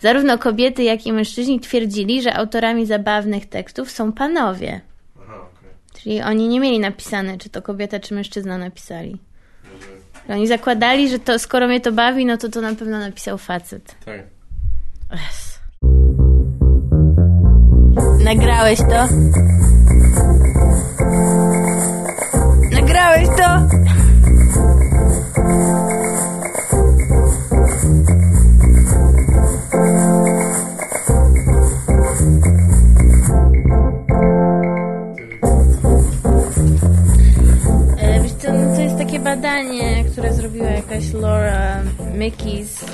zarówno kobiety, jak i mężczyźni twierdzili, że autorami zabawnych tekstów są panowie. Aha. Czyli oni nie mieli napisane, czy to kobieta, czy mężczyzna napisali. Oni zakładali, że to skoro mnie to bawi, no to to na pewno napisał facet. Tak. Yes. Nagrałeś to? Nagrałeś to? Badanie, które zrobiła jakaś Laura Mickey's,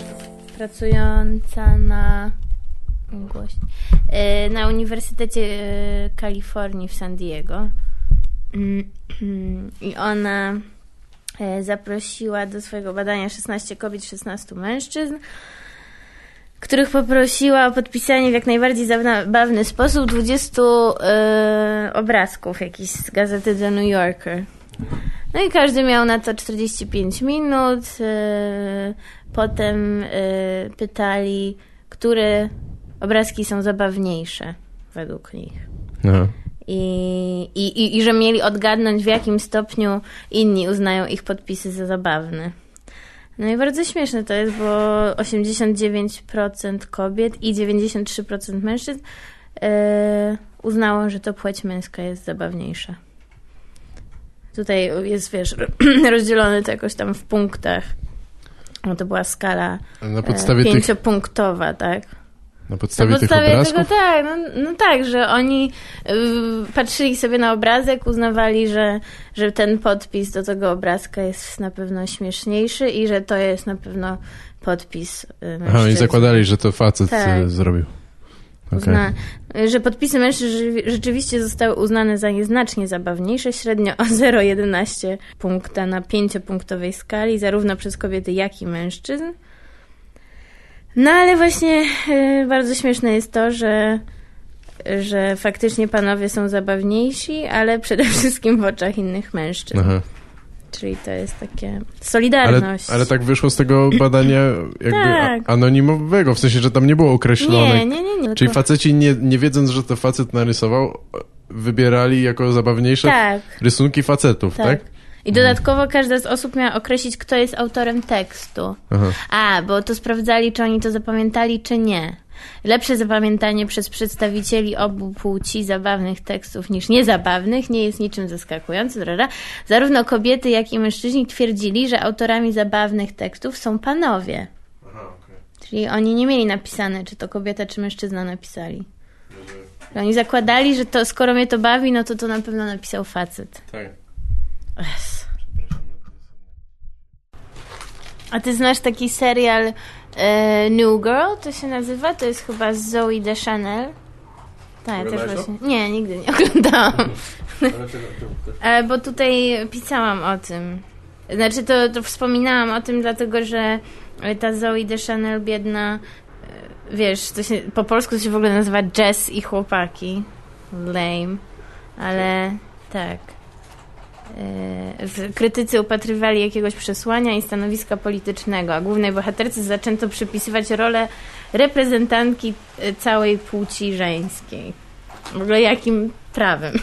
pracująca na e, na Uniwersytecie e, Kalifornii w San Diego. Mm, I ona e, zaprosiła do swojego badania 16 kobiet, 16 mężczyzn, których poprosiła o podpisanie w jak najbardziej zabawny sposób 20 e, obrazków jakichś z gazety The New Yorker. No i każdy miał na to 45 minut. e, Potem e, pytali, które obrazki są zabawniejsze według nich. Aha. I, i, i, I że mieli odgadnąć, w jakim stopniu inni uznają ich podpisy za zabawne. No i bardzo śmieszne to jest, bo 89% kobiet i 93% mężczyzn e, uznało, że to płeć męska jest zabawniejsza. Tutaj jest, wiesz, rozdzielone to jakoś tam w punktach. No to była skala Na e, podstawie tych, pięciopunktowa, tak? na podstawie Na tych podstawie obrazków? tego tak, no, no tak, że oni y, patrzyli sobie na obrazek, uznawali, że, że ten podpis do tego obrazka jest na pewno śmieszniejszy i że to jest na pewno podpis y, Aha, i zakładali, że to facet Tak. e, zrobił. Uzna, że podpisy mężczyzn rzeczy- rzeczywiście zostały uznane za nieznacznie zabawniejsze, średnio o 0,11 punkta na pięciopunktowej skali, zarówno przez kobiety, jak i mężczyzn. No ale właśnie e, bardzo śmieszne jest to, że, że faktycznie panowie są zabawniejsi, ale przede wszystkim w oczach innych mężczyzn. Aha. Czyli to jest takie Ale, solidarność. ale tak wyszło z tego badania jakby Tak. anonimowego, w sensie, że tam nie było określone. Nie, nie, nie. nie Czyli tylko- faceci nie, nie wiedząc, że to facet narysował, wybierali jako zabawniejsze Tak. rysunki facetów, tak? Tak. I dodatkowo każda z osób miała określić, kto jest autorem tekstu. Aha. A, bo to sprawdzali, czy oni to zapamiętali, czy nie. Lepsze zapamiętanie przez przedstawicieli obu płci zabawnych tekstów niż niezabawnych nie jest niczym zaskakującym. Zarówno kobiety, jak i mężczyźni twierdzili, że autorami zabawnych tekstów są panowie. Aha, okej. Czyli oni nie mieli napisane, czy to kobieta, czy mężczyzna napisali. Oni zakładali, że to skoro mnie to bawi, no to to na pewno napisał facet. Tak. Yes. A ty znasz taki serial New Girl, to się nazywa? To jest chyba z Zoe Deschanel. Tak, ja też właśnie. Nie, nigdy nie oglądałam. To, E, bo tutaj pisałam o tym. Znaczy, to, to wspominałam o tym, dlatego że ta Zoe Deschanel biedna, e, wiesz, to się, po polsku to się w ogóle nazywa Jazz i chłopaki. Lame. Ale tak. E, W krytycy upatrywali jakiegoś przesłania i stanowiska politycznego, a głównej bohaterce zaczęto przypisywać rolę reprezentantki e, całej płci żeńskiej. W ogóle jakim prawem?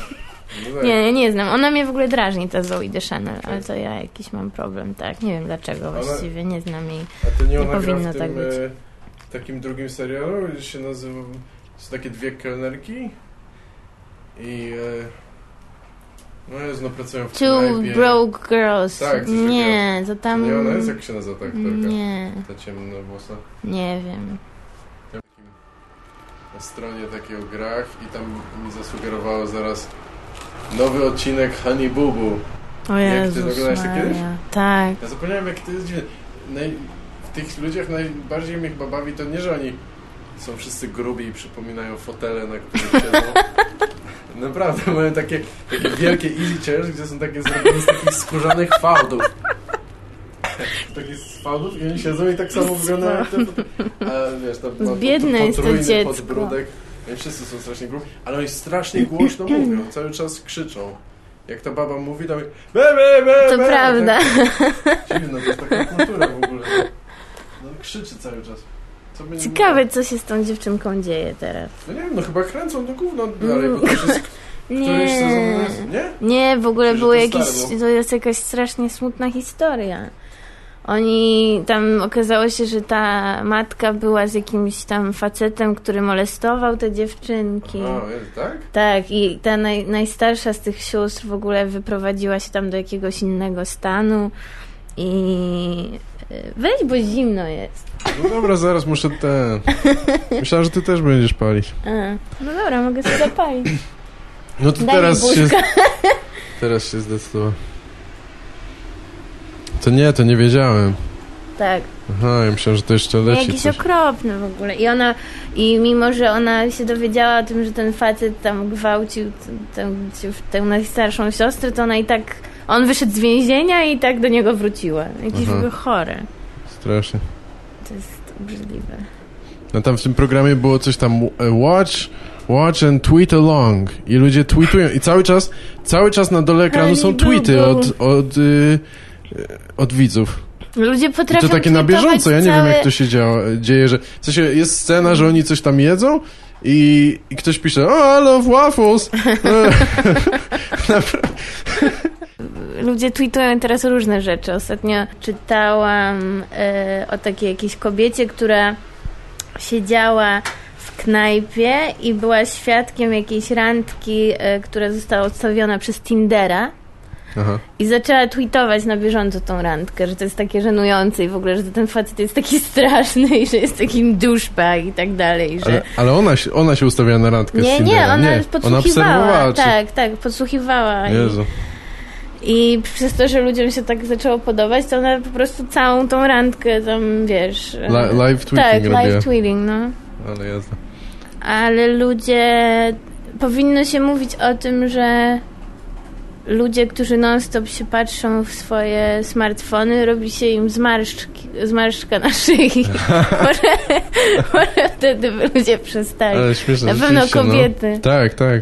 tak. Nie, nie znam. Ona mnie w ogóle drażni, ta Zoe Deschanel, ale to ja jakiś mam problem, tak. Nie wiem dlaczego właściwie, nie znam jej. A to nie Nie ona gra powinno tak być. e, takim drugim serialu, gdzie się nazywa... Są takie dwie kelnerki i... E, no jest, no pracują w Two knajpie. Broke Girls. Tak, coś nie, to To tam... nie ona jest? Jak się nazywa ta aktorka? Nie, Ta ciemna włosa. nie wiem. Na stronie takiej o grach i tam mi zasugerowało zaraz nowy odcinek Honey Boo Boo. O Jak ty Jezus oglądasz to kiedyś? Tak. Ja zapomniałem jak to jest dziwne. Naj... W tych ludziach najbardziej mnie chyba bawi to nie, że oni są wszyscy grubi i przypominają fotele, na których siedzą. Naprawdę, mają takie, takie wielkie easy chairs, gdzie są takie zrobione z takich skórzanych fałdów. Takie z fałdów i oni siedzą i tak samo wyglądają A wiesz, tam ma Biedne jest to potrójny dziecko. podbródek. Oni wszyscy są strasznie grubi, ale oni strasznie głośno mówią, cały czas krzyczą. Jak ta baba mówi, to be, be, be, To be, prawda. Tak, dziwne, to jest taka kultura w ogóle. No krzyczy cały czas. Będzie Ciekawe, co się z tą dziewczynką dzieje teraz. No nie wiem, no chyba kręcą to gówno dalej, bo to jest Nie. jest... Nie? Nie, w ogóle było to jakieś, to jest jakaś strasznie smutna historia. Oni, tam okazało się, że ta matka była z jakimś tam facetem, który molestował te dziewczynki. O, jest, tak? Tak, i ta naj, najstarsza z tych sióstr w ogóle wyprowadziła się tam do jakiegoś innego stanu i weź, bo zimno jest. No dobra, zaraz muszę ten... Myślałem, że ty też będziesz palić. A, no dobra, mogę sobie zapalić. No to Daj teraz się, teraz się zdecydowałem. To nie, to nie wiedziałem. Tak. Aha, ja myślałem, że to jeszcze No leci Jakiś coś. okropny w ogóle. I ona, i mimo, że ona się dowiedziała o tym, że ten facet tam gwałcił tę najstarszą siostrę, to ona i tak, on wyszedł z więzienia i tak do niego wróciła. Jakieś w Aha. ogóle chore. Strasznie. To jest obrzydliwe. No tam w tym programie było coś tam e, watch, watch and tweet along i ludzie tweetują i cały czas, cały czas na dole ekranu są tweety od, od, y, y, od widzów. Ludzie I potrafią to takie na bieżąco, ja nie wiem całe... jak to się działa, dzieje, że w sensie jest scena, że oni coś tam jedzą i, i ktoś pisze, oh, I love waffles. Ludzie tweetują teraz różne rzeczy. Ostatnio czytałam e, o takiej jakiejś kobiecie, która siedziała w knajpie i była świadkiem jakiejś randki, e, która została odstawiona przez Tindera. Aha. I zaczęła tweetować na bieżąco tą randkę, że to jest takie żenujące i w ogóle, że ten facet jest taki straszny i że jest takim douchebag i tak dalej, że... Ale, ale ona, się, ona się ustawiała na randkę z Nie, nie, ona nie. Ona podsłuchiwała. obserwowała, czy... tak, tak, podsłuchiwała. Jezu. I przez to, że ludziom się tak zaczęło podobać, to ona po prostu całą tą randkę tam, wiesz... Li- live tweeting Tak, robiła. live tweeting, no. Ale jazda. Ale ludzie... Powinno się mówić o tym, że ludzie, którzy non-stop się patrzą w swoje smartfony, robi się im zmarszczki, zmarszczka na szyi. może, może wtedy by ludzie przestali. Ale śmieszne, Na pewno rzeczywiście, kobiety. No. Tak, tak.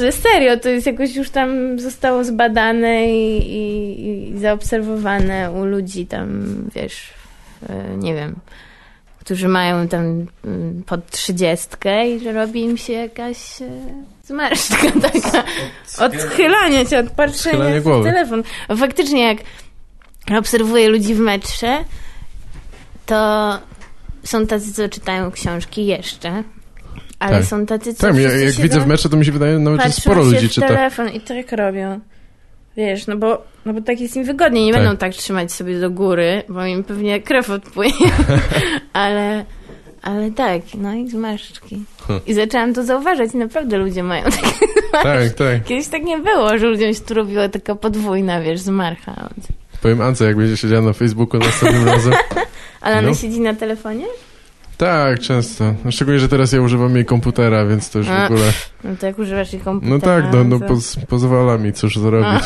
Że serio, to jest jakoś już tam zostało zbadane i, i, i zaobserwowane u ludzi tam, wiesz, e, nie wiem, którzy mają tam mm, pod trzydziestkę i że robi im się jakaś e, zmarszczka taka. się od patrzenia Odchylanie w telefon. Faktycznie jak obserwuję ludzi w metrze, to są tacy, co czytają książki jeszcze, ale Tak. są tacy, co Tak, ja, jak widzę w mecze, to mi się wydaje, nawet że sporo ludzi czyta. telefon i tak robią. Wiesz, no bo, no bo tak jest im wygodniej. Nie Tak. będą tak trzymać sobie do góry, bo im pewnie krew odpłynie. ale, ale tak, no i zmarszczki. Hm. I zaczęłam to zauważać. Naprawdę ludzie mają takie Tak, tak. Kiedyś tak nie było, że ludziom się tu robiła taka podwójna, wiesz, zmarcha. Powiem Ance, jak będzie siedziała na Facebooku następnym razem. Ale ona No. siedzi na telefonie? Tak, często. No, szczególnie, że teraz ja używam jej komputera, więc to już w ogóle... No to jak używasz jej komputera? No tak, no, no to- poz, pozwala mi cóż zrobić.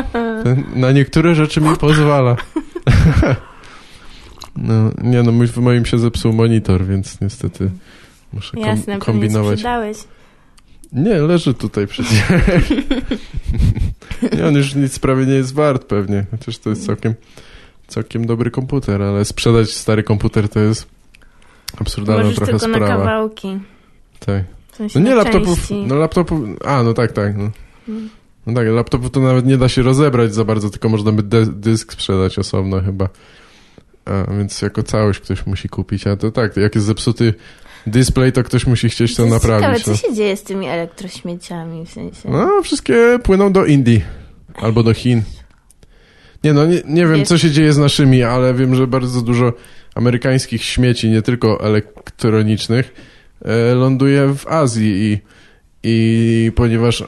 Na niektóre rzeczy mi pozwala. No, nie no, mój, w moim się zepsuł monitor, więc niestety muszę kom, Jasne, kombinować. sprzedałeś. Nie, leży tutaj przecież. nie, on już nic prawie nie jest wart pewnie, chociaż to jest całkiem, całkiem dobry komputer, ale sprzedać stary komputer to jest absurdalna Możesz trochę tylko na sprawa. kawałki. Tak. W sensie No nie na laptopów, części. no laptopów, a no tak, tak. No. Mm. no tak, laptopów to nawet nie da się rozebrać za bardzo, tylko można by dysk sprzedać osobno chyba. A, więc jako całość ktoś musi kupić, a to tak, jak jest zepsuty display, to ktoś musi chcieć to, jest naprawić. Ciekawe, no. co się dzieje z tymi elektrośmieciami, w sensie... No, wszystkie płyną do Indii albo do Chin. Nie no, nie, nie wiem, co się dzieje z naszymi, ale wiem, że bardzo dużo amerykańskich śmieci, nie tylko elektronicznych, e, ląduje w Azji i, i ponieważ...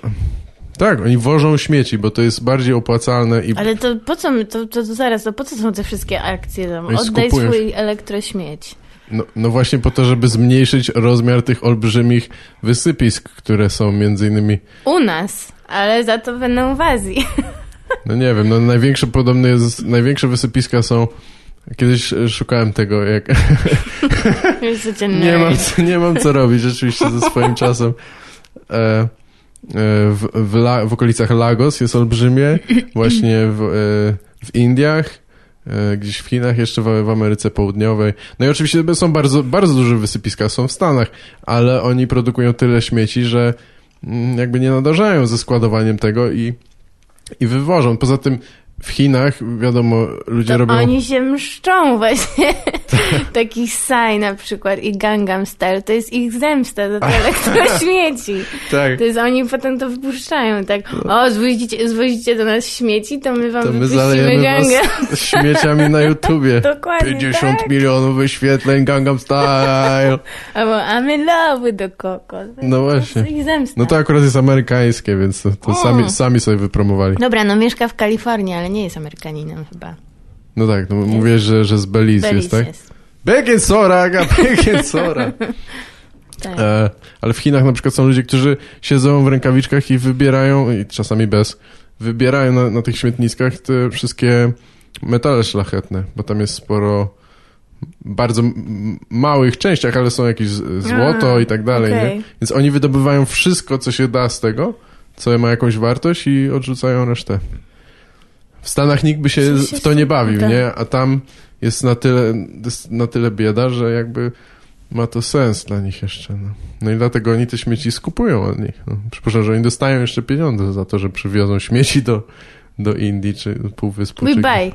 Tak, oni wożą śmieci, bo to jest bardziej opłacalne i Ale to po co my, to, to, to zaraz, to po co są te wszystkie akcje tam? Oni Oddaj skupują swój elektrośmieć. no, no właśnie po to, żeby zmniejszyć rozmiar tych olbrzymich wysypisk, które są między innymi U nas, ale za to będą w Azji. No nie wiem, no największe podobne jest, największe wysypiska są, kiedyś e, szukałem tego, jak, nie mam, co- nie mam co robić rzeczywiście ze swoim czasem. E, e, w, w, La, w okolicach Lagos jest olbrzymie, właśnie w, e, w Indiach, gdzieś w Chinach, jeszcze w, w Ameryce Południowej. No i oczywiście są bardzo, bardzo duże wysypiska, są w Stanach, ale oni produkują tyle śmieci, że mm, jakby nie nadążają ze składowaniem tego i, i wywożą. Poza tym w Chinach, wiadomo, ludzie To robią... oni się mszczą właśnie. Taki Psy na przykład i Gangnam Style, to jest ich zemsta za to elektrośmieci. Tak. To jest, oni potem to wypuszczają, tak, o, zwozicie, zwozicie do nas śmieci, to my wam To my zalejemy Gangnam. was śmieciami na YouTubie. Dokładnie 50 tak. milionów wyświetleń Gangnam Style. Albo I'm in love with the coco. No właśnie. To jest ich zemsta. No to akurat jest amerykańskie, więc to, to sami, sami sobie wypromowali. Dobra, no mieszka w Kalifornii, ale nie jest Amerykaninem chyba. No tak, no mówię, że, że z Belize, jest, Belize tak? jest. Baking soda, aga. Tak. E, ale w Chinach na przykład są ludzie, którzy siedzą w rękawiczkach i wybierają, i czasami bez, wybierają na, na tych śmietniskach te wszystkie metale szlachetne, bo tam jest sporo bardzo małych częściach, ale są jakieś złoto A, i tak dalej, nie? Więc oni wydobywają wszystko, co się da z tego, co ma jakąś wartość i odrzucają resztę. W Stanach nikt by się w to nie bawił, tak. nie? A tam jest na tyle, jest na tyle bieda, że jakby ma to sens dla nich jeszcze. No, no i dlatego oni te śmieci skupują od nich. No, przypuszczam, że oni dostają jeszcze pieniądze za to, że przywiozą śmieci do, do Indii czy Półwyspu. We czy... buy.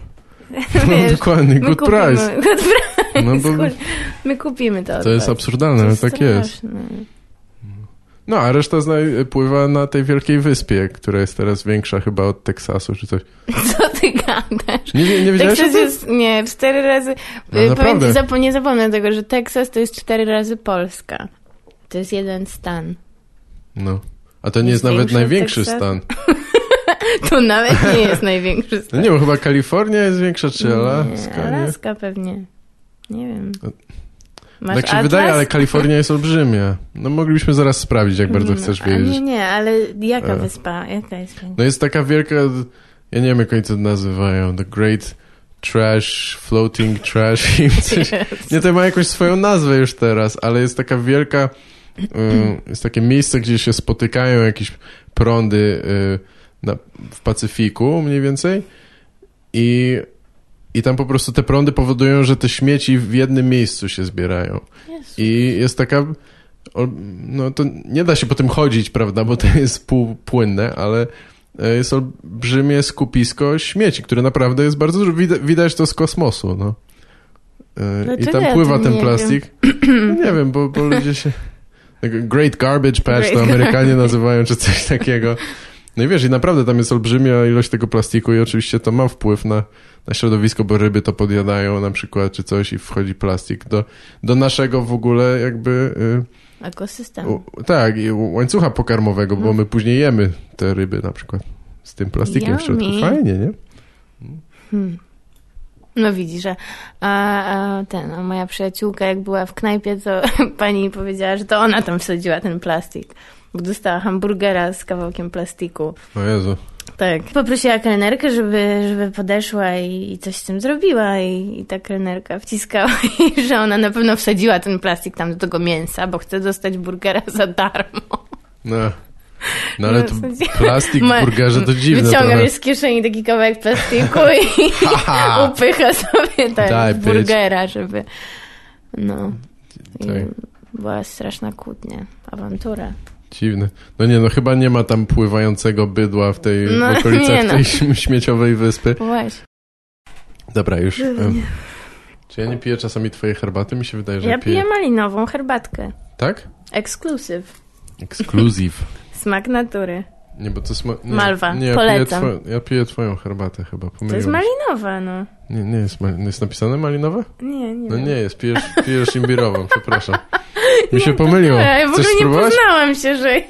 No, Wiesz, dokładnie, good kupimy, price. Good price. No bo My kupimy to. to jest absurdalne, ale tak jest. No, a reszta pływa na tej wielkiej wyspie, która jest teraz większa chyba od Teksasu czy coś. Co ty gadasz? Nie, nie, wiedziałeś Teksas jest, nie, cztery razy, No, y, zapo- nie zapomnę tego, że Teksas to jest cztery razy Polska. To jest jeden stan. No. A to nie Jest jest nawet największy Teksasu? stan. To nawet nie jest największy No stan. nie, bo chyba Kalifornia jest większa, czy Alaska, Nie, nie? Alaska pewnie. Nie wiem. Masz tak się atlas? wydaje, ale Kalifornia jest olbrzymia. No moglibyśmy zaraz sprawdzić, jak bardzo No, chcesz wiedzieć. Nie, nie, ale jaka E. wyspa? Jaka jest? No jest taka wielka, ja nie wiem jak oni to nazywają, The Great Trash, Floating Trash, coś. Nie, to ma jakąś swoją nazwę już teraz, ale jest taka wielka, y, jest takie miejsce, gdzie się spotykają jakieś prądy y, na, w Pacyfiku mniej więcej i, i tam po prostu te prądy powodują, że te śmieci w jednym miejscu się zbierają. Jezu. I jest taka. No to nie da się po tym chodzić, prawda, bo to jest półpłynne, ale e, jest olbrzymie skupisko śmieci, które naprawdę jest bardzo dużo. Widać, to z kosmosu, no. E, I tam ja pływa tym ten plastik. No nie wiem, bo, bo ludzie się. tak, Great Garbage Patch to Great Amerykanie nazywają, czy coś takiego. No i wiesz, i naprawdę tam jest olbrzymia ilość tego plastiku i oczywiście to ma wpływ na, na środowisko, bo ryby to podjadają na przykład, czy coś i wchodzi plastik do, do naszego w ogóle jakby, Ekosystem. y, u, tak, i łańcucha pokarmowego, bo my później jemy te ryby na przykład z tym plastikiem w środku. Yummy. Fajnie, nie? Hmm. No widzisz, że a, a ten, a moja przyjaciółka jak była w knajpie, to pani powiedziała, że to ona tam wsadziła ten plastik. Bo dostała hamburgera z kawałkiem plastiku. O Jezu. Tak. Poprosiła kelnerkę, żeby, żeby podeszła i, i coś z tym zrobiła i, i ta kelnerka wciskała jej, że ona na pewno wsadziła ten plastik tam do tego mięsa, bo chce dostać burgera za darmo. No. No ale to plastik w burgerze to dziwne Wyciąga trochę. wiesz, z kieszeni taki kawałek plastiku i upycha sobie bitch. burgera, żeby... No. I Tak. była straszna kłótnia, awantura. Dziwne. No nie, no chyba nie ma tam pływającego bydła w tej No, w okolicach no. tej śm- śmieciowej wyspy. Właśnie. Dobra, już. czy ja nie piję czasami twojej herbaty? Mi się wydaje, że Ja piję. piję malinową herbatkę. Tak? Exclusive. Exclusive. Smak natury. Nie, bo to sma... nie, Malwa, Nie, ja piję, polecam. twoją, ja piję twoją herbatę chyba. To jest Pomyliłem malinowa, no. Nie, nie jest, jest napisane malinowe? Nie, nie No nie jest, pijesz, pijesz imbirową, przepraszam. Mi się pomyliło. Ja w ogóle nie poznałam się, że...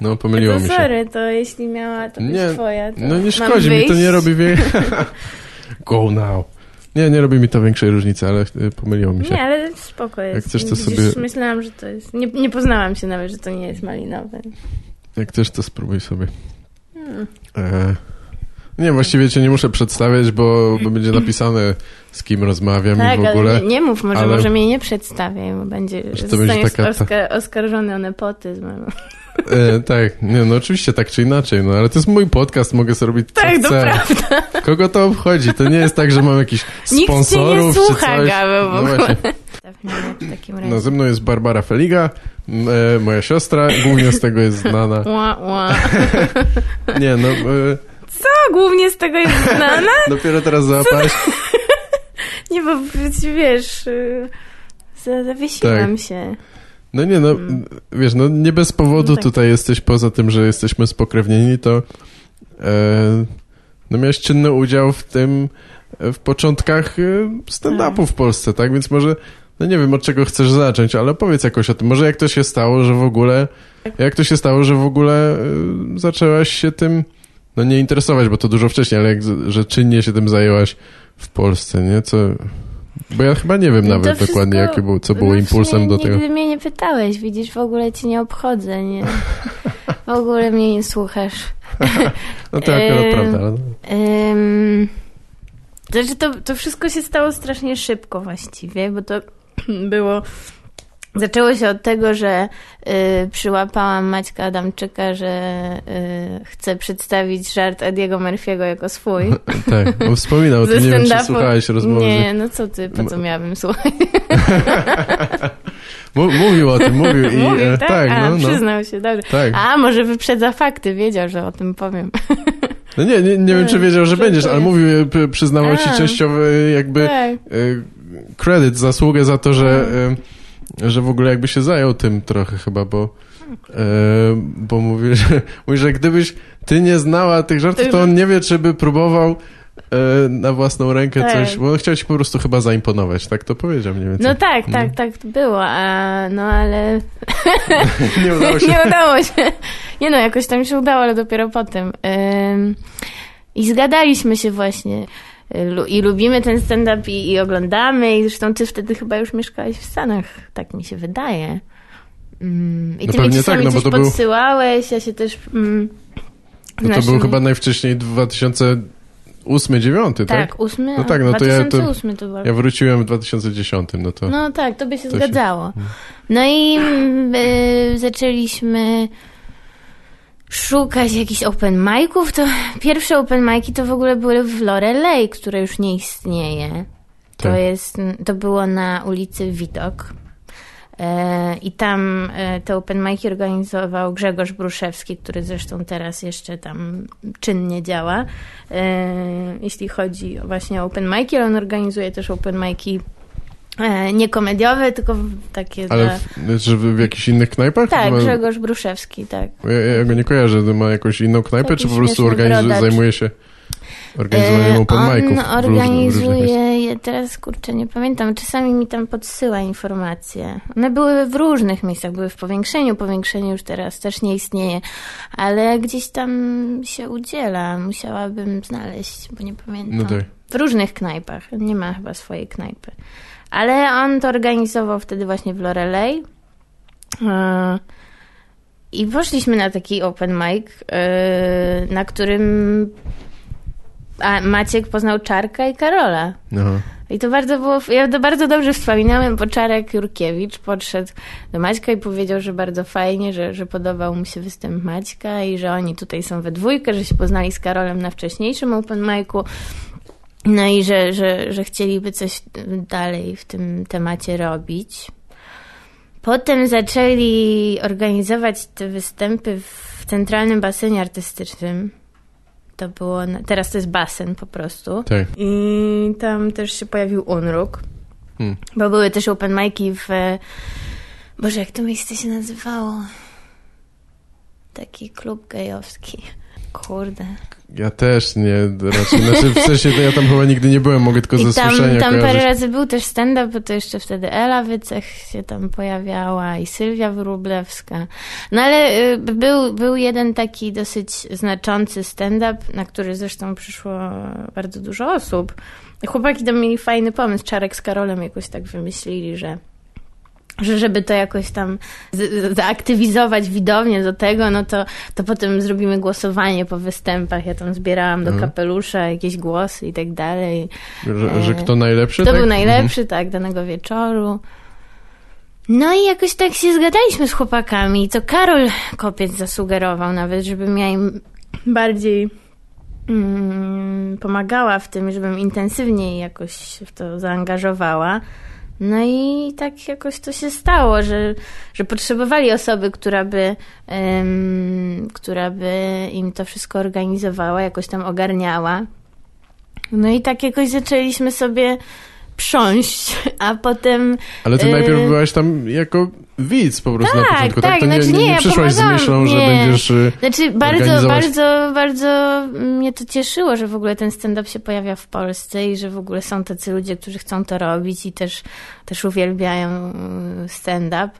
No, pomyliło to mi się. sorry, to jeśli miała to być Nie, twoja, to No nie szkodzi, mi to nie robi wie... Go now. Nie, nie robi mi to większej różnicy, ale y, pomyliło mi się. Nie, ale spoko jest. Jak chcesz, to Widzisz, sobie- Myślałam, że to jest... Nie, nie poznałam się nawet, że to nie jest malinowe. Jak chcesz, to spróbuj sobie. Hmm. E... Nie, właściwie cię nie muszę przedstawiać, bo, będzie napisane z kim rozmawiam tak, i w ogóle. ale nie, nie mów, może, ale- może mnie nie przedstawiaj, bo będzie, Że to będzie taka- oska oskarżony o nepotyzm. E, tak, nie, no oczywiście tak czy inaczej, no ale to jest mój podcast, mogę sobie robić co Tak, to chcę. prawda. Kogo to obchodzi? To nie jest tak, że mam jakiś Nikt cię nie sponsorów słucha, czy coś. Gaweł, w no właśnie. W takim razie. No, ze mną jest Barbara Feliga, e, moja siostra, głównie z tego jest znana. Ła, ła. Nie, no, e, Co głównie z tego jest znana? dopiero teraz załapałaś. Nie, bo wiesz, y, za- zawiesiłam Tak. się. No nie, no, wiesz, no nie bez powodu No tak. tutaj jesteś, poza tym, że jesteśmy spokrewnieni, to e, no miałeś czynny udział w tym, w początkach e, stand-upu Tak. w Polsce, tak? Więc może, no nie wiem, od czego chcesz zacząć, ale powiedz jakoś o tym. Może jak to się stało, że w ogóle, jak to się stało, że w ogóle e, zaczęłaś się tym, no nie interesować, bo to dużo wcześniej, ale jak, że czynnie się tym zajęłaś w Polsce, nie? Co... Bo ja chyba nie wiem No nawet wszystko- dokładnie, jakie było, co było no impulsem do tego. Nigdy mnie nie pytałeś, widzisz, w ogóle cię nie obchodzę, nie? W ogóle mnie nie słuchasz. No to akurat prawda. ale- Ym, znaczy to, to wszystko się stało strasznie szybko właściwie, bo to było... Zaczęło się od tego, że y, przyłapałam Maćka Adamczyka, że y, chce przedstawić żart Ediego Murphy'ego jako swój. Tak, bo wspominał, ty nie wiem, czy słuchałeś rozmowy. Nie, no co ty, po co miałabym słuchać? Mówił o tym, mówił i Mówił, e, tak? tak, A, no, no. przyznał się, dobrze. Tak. A, może wyprzedza fakty, wiedział, że o tym powiem. No nie, nie, nie wiem, czy wiedział, że będziesz, ale mówił, e, przyznawał ci A. częściowy jakby Tak. Credit, zasługę za to, że, e, że w ogóle jakby się zajął tym trochę chyba, bo e, bo mówi, że, mówi, że gdybyś ty nie znała tych żartów, to on nie wie, czy by próbował e, na własną rękę Tak. coś, bo on chciał ci po prostu chyba zaimponować, tak to powiedział mniej więcej. No tak, tak, tak to było, a, no ale Nie udało się. nie udało się. Nie no, jakoś tam się udało, ale dopiero potem. I zgadaliśmy się właśnie. I lubimy ten stand-up i, i oglądamy. I zresztą ty wtedy chyba już mieszkałeś w Stanach, tak mi się wydaje. Ym, I No ty mi czasami tak, no coś był- podsyłałeś, ja się też... ym, No to naszym- był chyba najwcześniej 2008-2009, tak? Tak, ósmy? No tak, no to ja to- 2008 to, było. Ja wróciłem w 2010, no to... No tak, to by się to się- zgadzało. No i mm, y, zaczęliśmy szukać jakichś open mic'ów. To pierwsze open mic'i to w ogóle były w Lorelei, które już nie istnieje. To Tak. jest, to było na ulicy Widok. E, I tam e, te open mic'i organizował Grzegorz Bruszewski, który zresztą teraz jeszcze tam czynnie działa. E, Jeśli chodzi właśnie o open mic'i, on organizuje też open mic'i nie komediowe, tylko takie Ale w, że w, w jakichś innych knajpach? Tak, Ma- Grzegorz Bruszewski, tak. Ja, ja go nie kojarzę, to ma jakąś inną knajpę, Taki czy po prostu organizuje, zajmuje się organizowaniem E, open on mic'ów organizuje je, teraz kurczę, nie pamiętam, czasami mi tam podsyła informacje. One były w różnych miejscach, były w powiększeniu, powiększenie już teraz też nie istnieje, ale gdzieś tam się udziela, musiałabym znaleźć, bo nie pamiętam. No tak. W różnych knajpach, nie ma chyba swojej knajpy. Ale on to organizował wtedy właśnie w Lorelei. E, I poszliśmy na taki open mic, e, na którym Maciek poznał Czarka i Karola. Aha. I to bardzo było, ja to bardzo dobrze wspominałem, bo Czarek Jurkiewicz podszedł do Maćka i powiedział, że bardzo fajnie, że, że podobał mu się występ Maćka i że oni tutaj są we dwójkę, że się poznali z Karolem na wcześniejszym open micu. No i że, że, że chcieliby coś dalej w tym temacie robić. Potem zaczęli organizować te występy w centralnym basenie artystycznym. To było, teraz to jest basen po prostu. Tak. I tam też się pojawił Unruk. Hmm. Bo były też open mic'i w... Boże, jak to miejsce się nazywało? Taki klub gejowski. Kurde. Ja też nie, raczej, znaczy w sensie to ja tam chyba nigdy nie byłem, mogę tylko ze I tam, słyszenia tam kojarzyć. parę razy był też stand-up, bo to jeszcze wtedy Ela Wycech się tam pojawiała i Sylwia Wróblewska. No ale y, był, był jeden taki dosyć znaczący stand-up, na który zresztą przyszło bardzo dużo osób. Chłopaki tam mieli fajny pomysł. Czarek z Karolem jakoś tak wymyślili, że że żeby to jakoś tam zaaktywizować widownię do tego, no to, to potem zrobimy głosowanie po występach. Ja tam zbierałam do Mhm. kapelusza jakieś głosy i tak dalej. Że, że E, kto najlepszy? Kto tak? był najlepszy, tak, danego wieczoru. No i jakoś tak się zgadaliśmy z chłopakami. To Karol Kopiec zasugerował nawet, żebym ja im bardziej mm, pomagała w tym, żebym intensywniej jakoś w to zaangażowała. No i tak jakoś to się stało, że, że potrzebowali osoby, która by, która by im to wszystko organizowała, jakoś tam ogarniała. No i tak jakoś zaczęliśmy sobie prząść, a potem... Ale ty e, najpierw byłaś tam jako widz po prostu na Tak, początku, tak, tak? To nie, znaczy nie, nie, nie ja przyszłaś z myślą, że nie. będziesz... y, Znaczy bardzo, bardzo, bardzo mnie to cieszyło, że w ogóle ten stand-up się pojawia w Polsce i że w ogóle są tacy ludzie, którzy chcą to robić i też, też uwielbiają y, stand-up.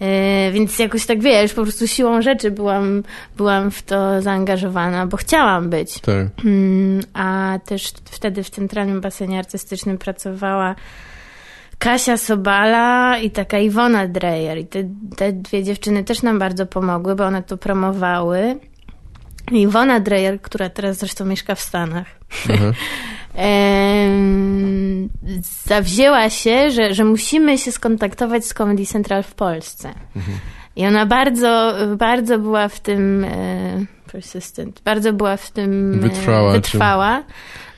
Yy, Więc jakoś tak wiesz, po prostu siłą rzeczy byłam, byłam w to zaangażowana, bo chciałam być. Tak. Mm, A też wtedy w Centralnym Basenie Artystycznym pracowała Kasia Sobala i taka Iwona Dreyer. I te, te dwie dziewczyny też nam bardzo pomogły, bo one to promowały. Iwona Dreyer, która teraz zresztą mieszka w Stanach, em, zawzięła się, że, że musimy się skontaktować z Comedy Central w Polsce. I ona bardzo, bardzo była w tym e, persistent, bardzo była w tym e, Wytrwała, wytrwała.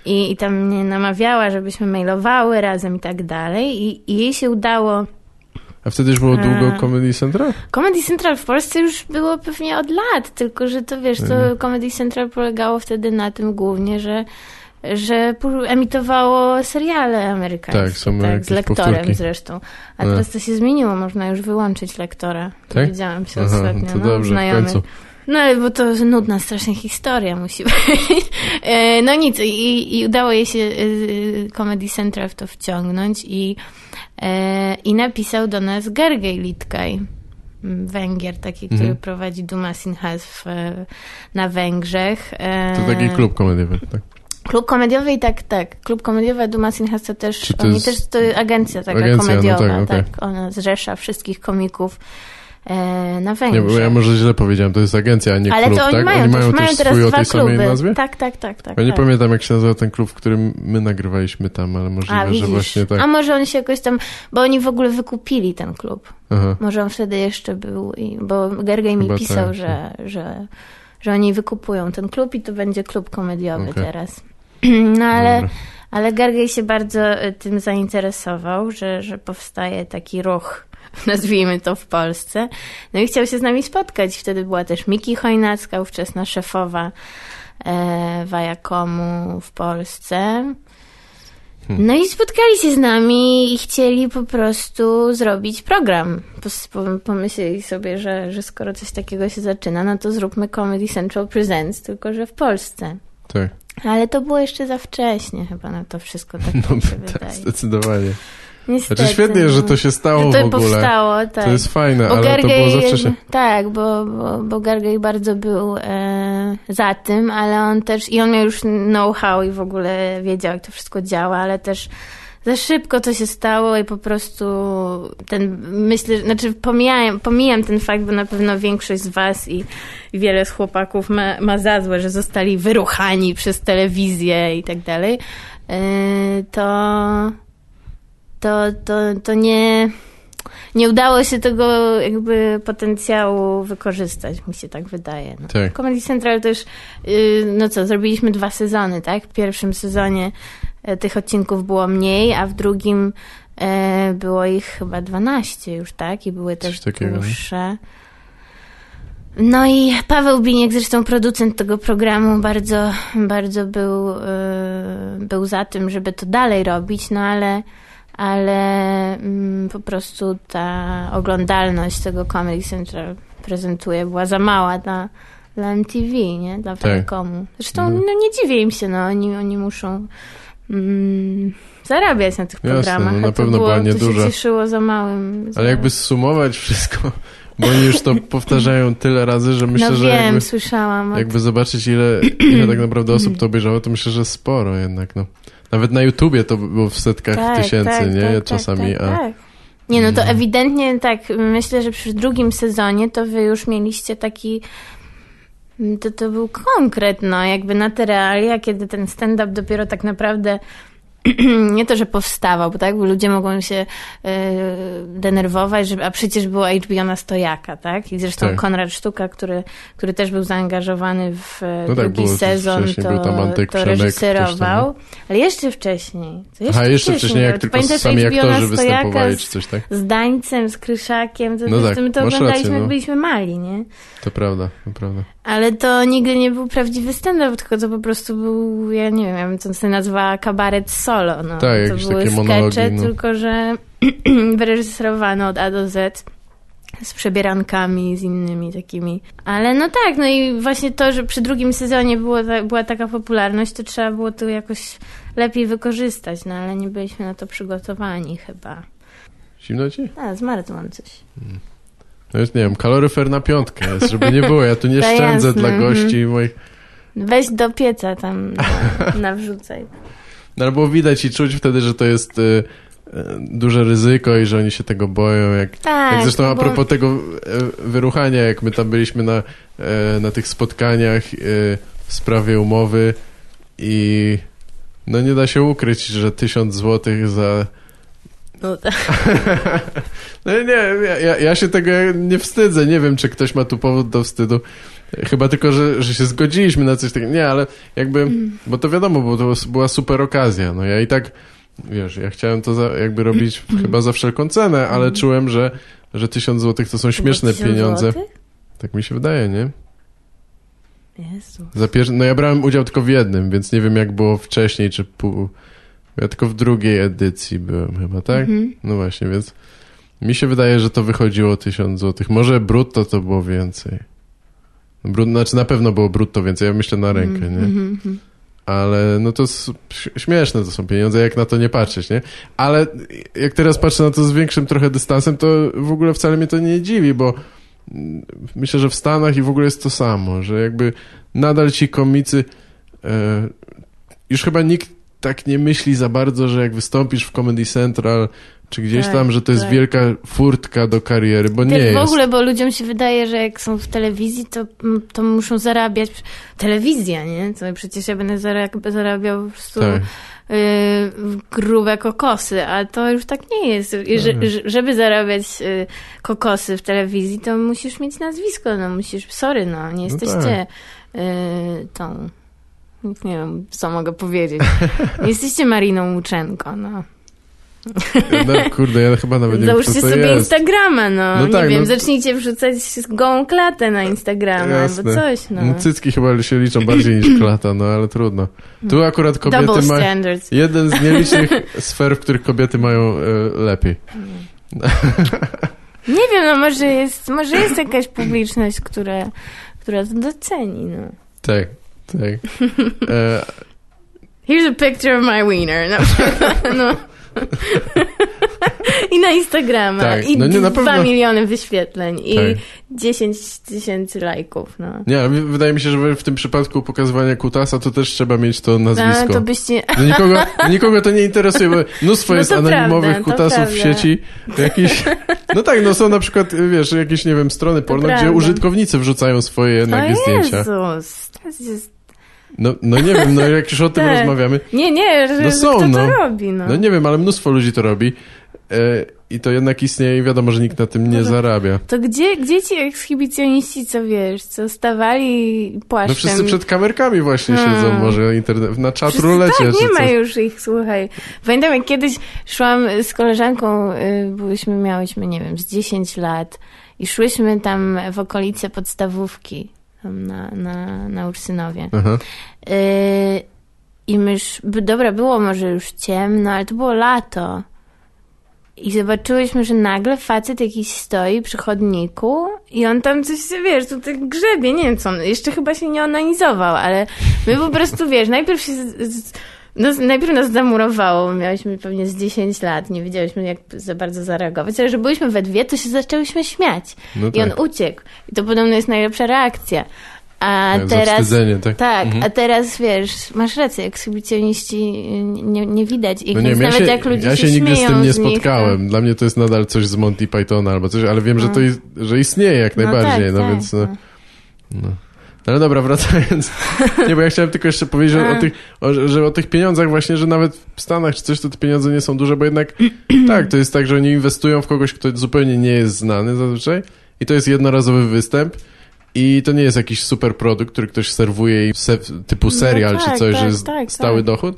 I, I tam mnie namawiała, żebyśmy mailowały razem i tak dalej. I, i jej się udało. A wtedy już było długo A. Comedy Central? Comedy Central w Polsce już było pewnie od lat, tylko że to wiesz, to Mhm. Comedy Central polegało wtedy na tym głównie, że że emitowało seriale amerykańskie. Tak, są z jakieś lektorem powtórki. zresztą. A No. teraz to się zmieniło, można już wyłączyć lektora. Tak? Dowiedziałam się Aha, ostatnio. to no, dobrze, w znajomych. końcu. No bo to nudna strasznie historia musi być. E, no nic, i, i udało jej się y, Comedy Central w to wciągnąć i, e, i napisał do nas Gergej Litkaj. Węgier, taki, który Mhm. prowadzi Duma Sinhas w, e, na Węgrzech. E, To taki klub komediowy, tak? Klub komediowy i tak, tak. Klub komediowy Duma Sinhas to też, to oni jest- też, to agencja taka Agencja, no komediowa, tak, okej. tak. Ona zrzesza wszystkich komików e, na Nie, Węgrzech. bo ja może źle powiedziałem, to jest agencja, a nie Ale klub, to oni tak? mają, oni też, mają mają też teraz swój o dwa tej samej kluby. nazwie? Tak, tak, tak, tak. Ja nie tak. pamiętam, jak się nazywał ten klub, w którym my nagrywaliśmy tam, ale możliwe, A, że właśnie tak. A może on się jakoś tam, bo oni w ogóle wykupili ten klub. Aha. Może on wtedy jeszcze był, i, bo Gergej mi pisał, tak, że, że, że oni wykupują ten klub i to będzie klub komediowy Okej. teraz. No ale, Dobra. Ale Gergej się bardzo y, tym zainteresował, że, że powstaje taki ruch, nazwijmy to w Polsce. No i chciał się z nami spotkać. Wtedy była też Miki Chojnacka, ówczesna szefowa e, Wajakomu w Polsce. No i spotkali się z nami i chcieli po prostu zrobić program. Pomyśleli sobie, że, że skoro coś takiego się zaczyna, no to zróbmy Comedy Central Presents, tylko że w Polsce. Tak, Ale to było jeszcze za wcześnie chyba na to wszystko, tak się tak, wydaje. zdecydowanie. Niestety, Znaczy świetnie, no. że to się stało Że to w ogóle. powstało, tak. To jest fajne, Bo ale to było za Gergej- wcześnie. Tak, bo, bo, bo Gergej bardzo był e, za tym, ale on też, i on miał już know-how i w ogóle wiedział, jak to wszystko działa, ale też za szybko to się stało i po prostu ten, myślę, że- znaczy pomijam, pomijam ten fakt, bo na pewno większość z was i, wiele z chłopaków ma, ma za złe, że zostali wyruchani przez telewizję i tak dalej, e, to, to, to, to nie, nie udało się tego jakby potencjału wykorzystać, mi się tak wydaje. No. Tak. Comedy Central też, yy, no co, zrobiliśmy dwa sezony, tak? W pierwszym sezonie tych odcinków było mniej, a w drugim e, było ich chyba 12 już, tak? I były też no. dłuższe. No i Paweł Biniek, zresztą producent tego programu, bardzo, bardzo był, yy, był za tym, żeby to dalej robić, no ale, ale mm, po prostu ta oglądalność tego Comedy Central prezentuje była za mała dla, dla MTV, nie? Dla Tak. Telekomu. Zresztą No. no, nie dziwię im się, no oni, oni muszą mm, zarabiać na tych Jasne, programach. no na to pewno było, była To nieduża. się cieszyło za małym. Za... Ale jakby zsumować wszystko, bo oni już to powtarzają tyle razy, że myślę, no że wiem, jakby, słyszałam. jakby zobaczyć ile, ile tak naprawdę osób to obejrzało, to myślę, że sporo jednak, no. Nawet na YouTubie to było w setkach Tak, tysięcy, tak, nie? tak, Czasami, tak, a, tak. Nie, no to ewidentnie tak, myślę, że przy drugim sezonie to wy już mieliście taki to, to był konkret, no, jakby na te realia, kiedy ten stand-up dopiero tak naprawdę nie to, że powstawał, bo tak, bo ludzie mogą się y, denerwować, że, a przecież było HBO na stojaka, tak? I zresztą tak. Konrad Sztuka, który, który też był zaangażowany w no drugi tak, sezon, to, to reżyserował. Ale jeszcze wcześniej. To jeszcze Aha, jeszcze wcześniej, jak tylko sami HBO aktorzy występowali, czy coś, tak? Z Dańcem, z Kryszakiem, to, no tak, my to oglądaliśmy, rację, no. jak byliśmy mali, nie? To prawda, to prawda. Ale to nigdy nie był prawdziwy stand-up, tylko to po prostu był, ja nie wiem, co się nazywa kabaret solo. No. Tak, to były takie monologi, no. tylko że wyreżyserowane od A do Z z przebierankami, z innymi takimi. Ale no tak, no i właśnie to, że przy drugim sezonie było, była taka popularność, to trzeba było to jakoś lepiej wykorzystać, no ale nie byliśmy na to przygotowani chyba. Zimno ci? A, zmarzłam coś. Hmm. No jest, nie wiem, kaloryfer na piątkę jest, żeby nie było. Ja tu nie szczędzę dla mhm. gości moich. Weź do pieca tam, nawrzucaj. No było widać i czuć wtedy, że to jest y, y, duże ryzyko i że oni się tego boją. Jak, tak, jak zresztą a propos bo... tego y, wyruchania, jak my tam byliśmy na, y, na tych spotkaniach y, w sprawie umowy i no nie da się ukryć, że tysiąc złotych za no, tak. no nie, ja, ja się tego nie wstydzę. Nie wiem, czy ktoś ma tu powód do wstydu. Chyba tylko, że, że się zgodziliśmy na coś takiego. Nie, ale jakby, mm. bo to wiadomo, bo to była super okazja. No ja i tak, wiesz, ja chciałem to za, jakby robić mm. chyba za wszelką cenę, ale mm. czułem, że, że tysiąc złotych to są śmieszne pieniądze. Złotych? Tak mi się wydaje, nie? Jezu. Za pier... No ja brałem udział tylko w jednym, więc nie wiem jak było wcześniej, czy pół ja tylko w drugiej edycji byłem chyba, tak? Mhm. No właśnie, więc mi się wydaje, że to wychodziło 1000 złotych. Może brutto to było więcej. Brut, znaczy na pewno było brutto więcej, ja myślę na rękę, nie? Mm Ale no to śmieszne to są pieniądze, jak na to nie patrzeć, nie? Ale jak teraz patrzę na to z większym trochę dystansem, to w ogóle wcale mnie to nie dziwi, bo myślę, że w Stanach i w ogóle jest to samo, że jakby nadal ci komicy e, już chyba nikt tak nie myśli za bardzo, że jak wystąpisz w Comedy Central czy gdzieś tak, tam, że to jest tak. wielka furtka do kariery, bo tak nie w jest. w ogóle, bo ludziom się wydaje, że jak są w telewizji, to, to muszą zarabiać. Telewizja, nie? To przecież ja będę zarabiał po prostu tak. y, grube kokosy, a to już tak nie jest. Że, tak. żeby zarabiać y, kokosy w telewizji, to musisz mieć nazwisko, no musisz, sorry, no, nie no jesteście no y, tą nie wiem, co mogę powiedzieć. Jesteście Mariną Łuczenko, no. No kurde, ja chyba nawet nie Załóżcie wiem, sobie jest. Instagrama, no. no nie tak, wiem, no... zacznijcie wrzucać gołą klatę na Instagrama Jasne. albo coś, no. no. Cycki chyba się liczą bardziej niż klata, no ale trudno. Tu akurat kobiety mają... Jeden z nielicznych sfer, w których kobiety mają e, lepiej. Nie wiem, no może jest, może jest jakaś publiczność, która, która to doceni, no. Tak. Tak. E... Here's a picture of my wiener. No. no. I na Instagrama. Tak. I no nie, na pewno... miliony wyświetleń. I tak. 10 tysięcy lajków. No. Nie, ale wydaje mi się, że w tym przypadku pokazywania kutasa to też trzeba mieć to nazwisko. A, to byście... No nikogo, nikogo to nie interesuje, bo mnóstwo no jest anonimowych prawda, kutasów w sieci. Jakiś, no tak, no są na przykład, wiesz, jakieś, nie wiem, strony porno, gdzie użytkownicy wrzucają swoje nagie zdjęcia. Jezus, to jest no, no nie wiem, no jak już o tym tak. rozmawiamy. Nie, nie, że, no są, kto no. to robi, no. No nie wiem, ale mnóstwo ludzi to robi. E, I to jednak istnieje i wiadomo, że nikt na tym nie no zarabia. To gdzie, gdzie ci ekshibicjoniści, co wiesz, co stawali płaszczem? No wszyscy przed kamerkami właśnie hmm. siedzą, może internet, na czat rulecie. Tak, nie ma już ich, słuchaj. Pamiętam, jak kiedyś szłam z koleżanką, y, byłyśmy, miałyśmy, nie wiem, z 10 lat i szłyśmy tam w okolice podstawówki na, na, na Ursynowie. Y, I myż, dobra, było może już ciemno, ale to było lato. I zobaczyłyśmy, że nagle facet jakiś stoi przy chodniku i on tam coś, wiesz, tutaj grzebie, nie wiem co on, jeszcze chyba się nie onanizował, ale my po prostu, wiesz, najpierw się z, z, no, najpierw nas zamurowało, miałyśmy pewnie z 10 lat, nie wiedziałyśmy jak za bardzo zareagować, ale że byliśmy we dwie, to się zaczęłyśmy śmiać. No tak. I on tak. uciekł. I to podobno jest najlepsza reakcja. A, Jak teraz. tak? Tak, Mhm. a teraz wiesz, masz rację, ekshibicjoniści nie, nie widać ich, No nie więc ja nawet się, jak ludzie ja się się nigdy z tym nie z nich, spotkałem. Dla mnie to jest nadal coś z Monty Pythona albo coś, ale wiem, że No. to ist, że istnieje jak to... najbardziej, no, tak, więc... tak, No, no. no. No ale dobra, wracając. Nie, bo ja chciałem tylko jeszcze powiedzieć o, o tych, o, że o tych pieniądzach właśnie, że nawet w Stanach czy coś, to te pieniądze nie są duże, bo jednak tak, to jest tak, że oni inwestują w kogoś, kto zupełnie nie jest znany zazwyczaj i to jest jednorazowy występ i to nie jest jakiś super produkt, który ktoś serwuje i se, typu serial No tak, czy coś, tak, że jest tak, stały tak. dochód,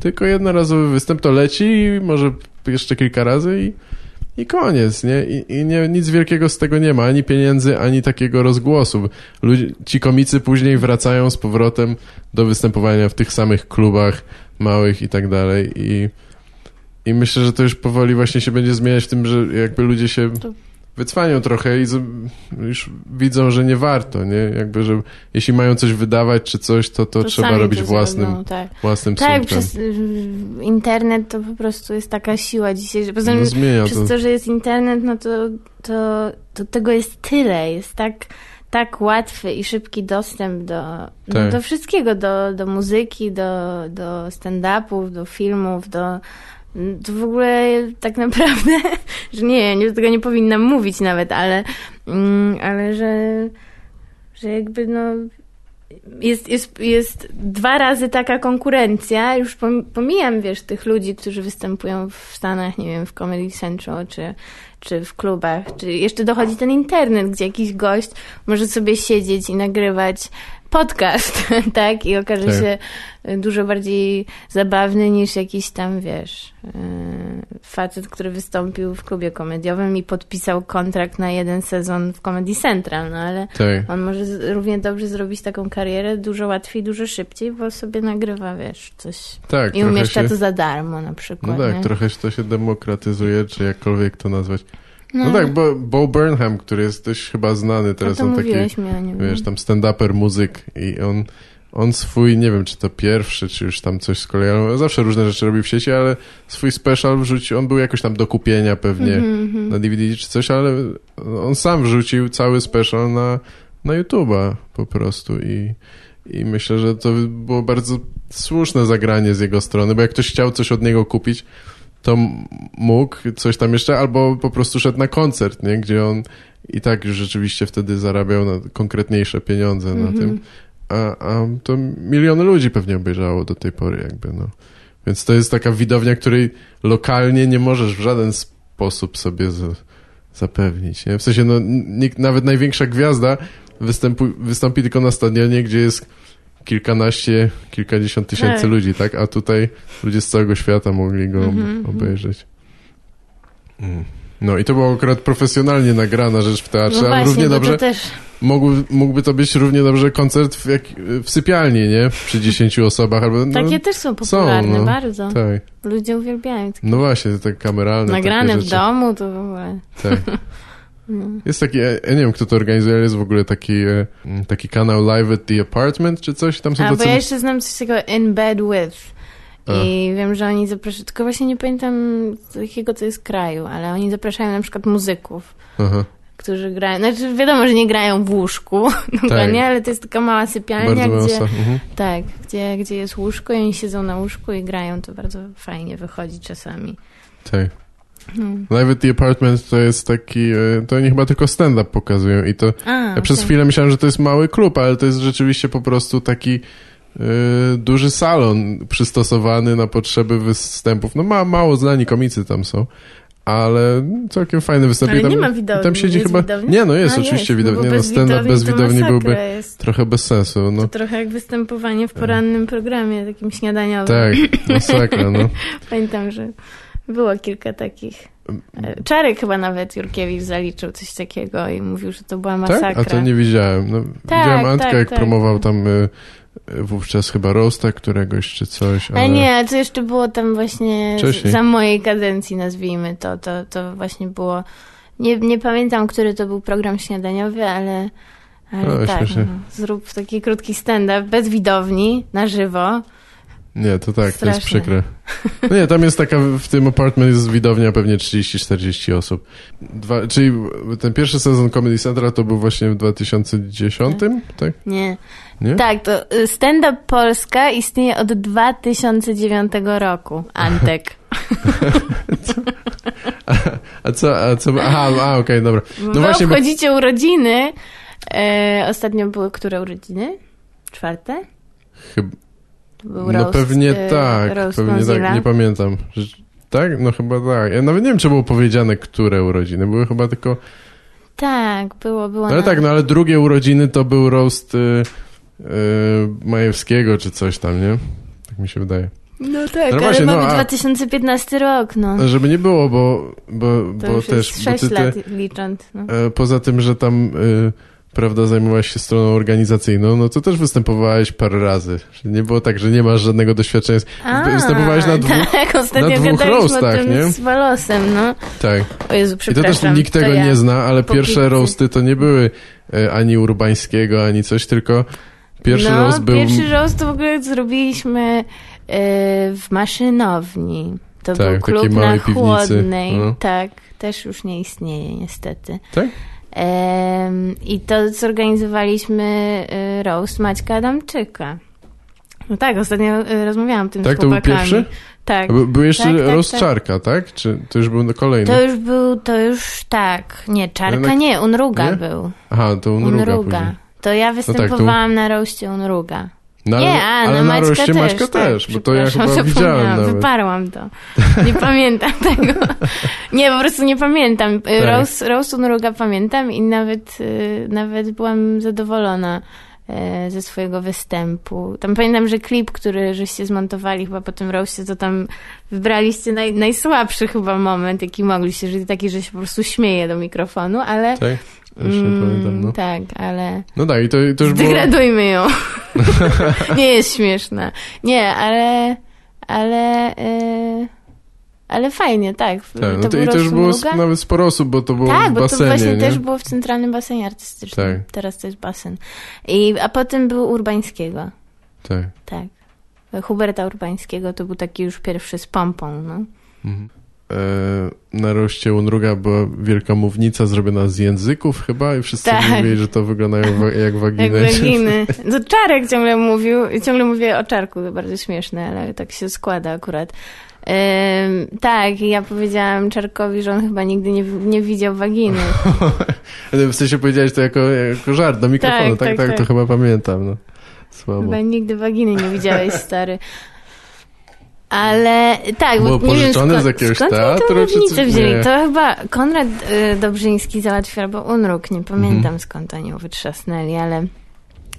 tylko jednorazowy występ, to leci i może jeszcze kilka razy i i koniec, nie? I, i nie, nic wielkiego z tego nie ma, ani pieniędzy, ani takiego rozgłosu. Ci komicy później wracają z powrotem do występowania w tych samych klubach małych i tak dalej i, i myślę, że to już powoli właśnie się będzie zmieniać w tym, że jakby ludzie się wycwanią trochę i już widzą, że nie warto, nie? Jakby, że jeśli mają coś wydawać czy coś, to, to, To trzeba robić to własnym, zrobią, tak. własnym Tak, przez internet to po prostu jest taka siła dzisiaj, że poza tym No przez to. to, że jest internet, no to, to, to tego jest tyle, jest tak, tak łatwy i szybki dostęp do, no, Tak. do wszystkiego, do, do muzyki, do, do stand-upów, do filmów, do... To w ogóle tak naprawdę, że nie, nie, tego nie powinnam mówić nawet, ale, mm, ale że, że jakby no jest, jest, jest dwa razy taka konkurencja, już pom- pomijam, wiesz, tych ludzi, którzy występują w Stanach, nie wiem, w Comedy Central, czy, czy w klubach, czy jeszcze dochodzi ten internet, gdzie jakiś gość może sobie siedzieć i nagrywać podcast, tak? I okaże Tak. się dużo bardziej zabawny niż jakiś tam, wiesz, yy, facet, który wystąpił w klubie komediowym i podpisał kontrakt na jeden sezon w Comedy Central, no ale Tak. on może równie dobrze zrobić taką karierę dużo łatwiej, dużo szybciej, bo sobie nagrywa, wiesz, coś Tak, i umieszcza się... to za darmo na No przykład. tak, nie? trochę się to się demokratyzuje, czy jakkolwiek to nazwać. No, tak, bo Bo Burnham, który jest dość chyba znany teraz, no on taki, mi nim. wiesz, tam stand-uper, muzyk i on, on swój, nie wiem, czy to pierwszy, czy już tam coś z kolei, ale on zawsze różne rzeczy robi w sieci, ale swój special wrzucił, on był jakoś tam do kupienia pewnie Mhm, mhm. na DVD czy coś, ale on sam wrzucił cały special na, na YouTube'a po prostu i, i myślę, że to było bardzo słuszne zagranie z jego strony, bo jak ktoś chciał coś od niego kupić, to mógł coś tam jeszcze, albo po prostu szedł na koncert, nie? gdzie on i tak już rzeczywiście wtedy zarabiał na konkretniejsze pieniądze na Mhm. tym, a, a to miliony ludzi pewnie obejrzało do tej pory jakby, no. Więc to jest taka widownia, której lokalnie nie możesz w żaden sposób sobie zapewnić, nie? W sensie, no, nikt, nawet największa gwiazda występu, wystąpi tylko na stadionie, gdzie jest kilkanaście, kilkadziesiąt tysięcy Tak. ludzi, tak? A tutaj ludzie z całego świata mogli go Mhm, mhm. obejrzeć. Mm. No i to była akurat profesjonalnie nagrana rzecz w teatrze, No właśnie, równie bo dobrze to też... mógł, mógłby to być równie dobrze koncert w, jak, w sypialni, nie? Przy dziesięciu osobach albo... No, Takie też są popularne, no. bardzo. Tak. Ludzie uwielbiają takie No właśnie, te kameralne nagrane w domu, to w ogóle... Tak. No. Jest taki, ja nie wiem kto to organizuje, ale jest w ogóle taki, e, taki kanał Live at the Apartment czy coś, tam są A, bo tacy... ja jeszcze znam coś takiego In Bed With. I wiem, że oni zapraszają, tylko właśnie nie pamiętam z jakiego to jest kraju, ale oni zapraszają na przykład muzyków, Aha, którzy grają, znaczy wiadomo, że nie grają w łóżku, dokładnie, ale to jest taka mała sypialnia, Tak. bardzo gdzie. Mhm. tak, gdzie, gdzie jest łóżko i oni siedzą na łóżku i grają, to bardzo fajnie wychodzi czasami. Tak. No. Live at the Apartment to jest taki, e, to oni chyba tylko stand-up pokazują i to A, Ja przez okej. chwilę myślałem, że to jest mały klub, ale to jest rzeczywiście po prostu taki y, duży salon przystosowany na potrzeby występów. No ma, mało znani komicy tam są, ale całkiem fajny występ. Ale tam, nie ma widowni, Tam siedzi jest chyba... widownia? Nie, no jest A, oczywiście no widownia. no bez stand-up widowni bez widowni byłby Jest. trochę bez sensu. No. To trochę jak występowanie w porannym programie, takim śniadaniowym. Tak, masakra, no. Pamiętam, że było kilka takich. E, Czarek chyba nawet Jurkiewicz zaliczył coś takiego i mówił, że to była masakra. Tak? A to nie widziałem. No, Tak, widziałem Antkę, tak, jak tak. promował tam y, wówczas chyba Roasta któregoś czy coś, ale... Ale nie, to jeszcze było tam właśnie Wcześniej. za mojej kadencji, nazwijmy to. To, to właśnie było. Nie, nie pamiętam, który to był program śniadaniowy, ale, ale O, tak. No, zrób taki krótki stand-up bez widowni, na żywo. Nie, to tak, to jest przykre. No nie, tam jest taka, w tym apartment jest widownia pewnie 30-40 osób. Dwa, czyli ten pierwszy sezon Comedy Central to był właśnie w 2010, tak? Nie. Nie? Tak, to y, Stand Up Polska istnieje od 2009 roku. Antek. A co, a co, aha, a okej, dobra. No No właśnie, bo, obchodzicie urodziny. E, ostatnio były które urodziny? Czwarte? chyba, był no roast, pewnie e, tak, roast pewnie Mozilla. tak, nie pamiętam. Tak? No chyba tak. Ja nawet nie wiem, czy było powiedziane, które urodziny. Były chyba tylko... Tak, było, było. No ale na- tak, no ale drugie urodziny to był roast y, y, Majewskiego czy coś tam, nie? Tak mi się wydaje. No tak, No ale właśnie, no, mamy a- 2015 rok, no. Żeby nie było, bo, bo, To bo też... jest bo 6 ty, ty, lat licząc. No. e, poza tym, że tam... Y, prawda, zajmowałaś się stroną organizacyjną, no to też występowałeś parę razy. Nie było tak, że nie masz żadnego doświadczenia. Występowałeś na dwóch... Tak, ostatnio na dwóch roastach, o tym nie? z Walosem, no. Tak. O Jezu, I to też nikt tego ja. nie zna, ale pierwsze pizzy. roasty to nie były e, ani Urbańskiego, ani coś, tylko pierwszy no, roast był... pierwszy roast w ogóle zrobiliśmy e, w maszynowni. To Tak, był klub na piwnicy. chłodnej. No. Tak, też już nie istnieje niestety. Tak? I to zorganizowaliśmy e, roast Maćka Adamczyka. No tak, ostatnio e, rozmawiałam o tym Tak, z to był chłopakami. pierwszy? Tak. Był, był jeszcze Tak, tak, tak. Czarka, tak? Czy to już był kolejny? To już był, to już tak. Nie, Czarka Jednak- nie, Unruga nie? był. Aha, to Unruga, Unruga. później. To ja tak, to- występowałam na roście Unruga. No, nie, a, ale na Maćka roście też, Maćka tak, też, bo to ja chyba widziałem nawet. Wyparłam to. Nie pamiętam tego. Nie, po prostu nie pamiętam. Tak. Roast, roast Unruga pamiętam i nawet, y, nawet byłam zadowolona e, ze swojego występu. Tam pamiętam, że klip, który żeście zmontowali chyba po tym roastie, to tam wybraliście naj, najsłabszy chyba moment, jaki mogliście, że taki, że się po prostu śmieje do mikrofonu, ale... Tak? Nie pamiętam, no. Tak, ale... No tak, i to, to już było... Zdegradujmy ją. nie jest śmieszna. Nie, ale... Ale... e, ale fajnie, tak. Tak, no to, i to już było sp- nawet sporo osób, bo to było Tak, w bo basenie, to właśnie nie? też było w centralnym basenie artystycznym. Tak. Teraz to jest basen. I, a potem był Urbańskiego. Tak. Tak. Huberta Urbańskiego to był taki już pierwszy z pompą, no. Mhm. E, na roście Unruga była wielka mównica zrobiona z języków chyba i wszyscy Tak. mówili, że to wyglądają wa- jak Jak waginy. waginy. To Czarek ciągle mówił, ciągle mówię o Czarku, to bardzo śmieszne, ale tak się składa akurat. Ym, tak, ja powiedziałam Czarkowi, że on chyba nigdy nie, nie widział waginy. w sensie powiedziałeś to jako, jako żart do mikrofonu, Tak, tak, tak, tak, to tak. chyba pamiętam. No. Słabo. Chyba nigdy waginy nie widziałeś, stary. Ale tak, Było bo nie wiem skąd, z jakiegoś skąd teatru, czy coś? wzięli. Nie. To chyba Konrad y, Dobrzyński załatwił, albo Unruk, nie pamiętam Mhm. skąd oni ją wytrzasnęli, ale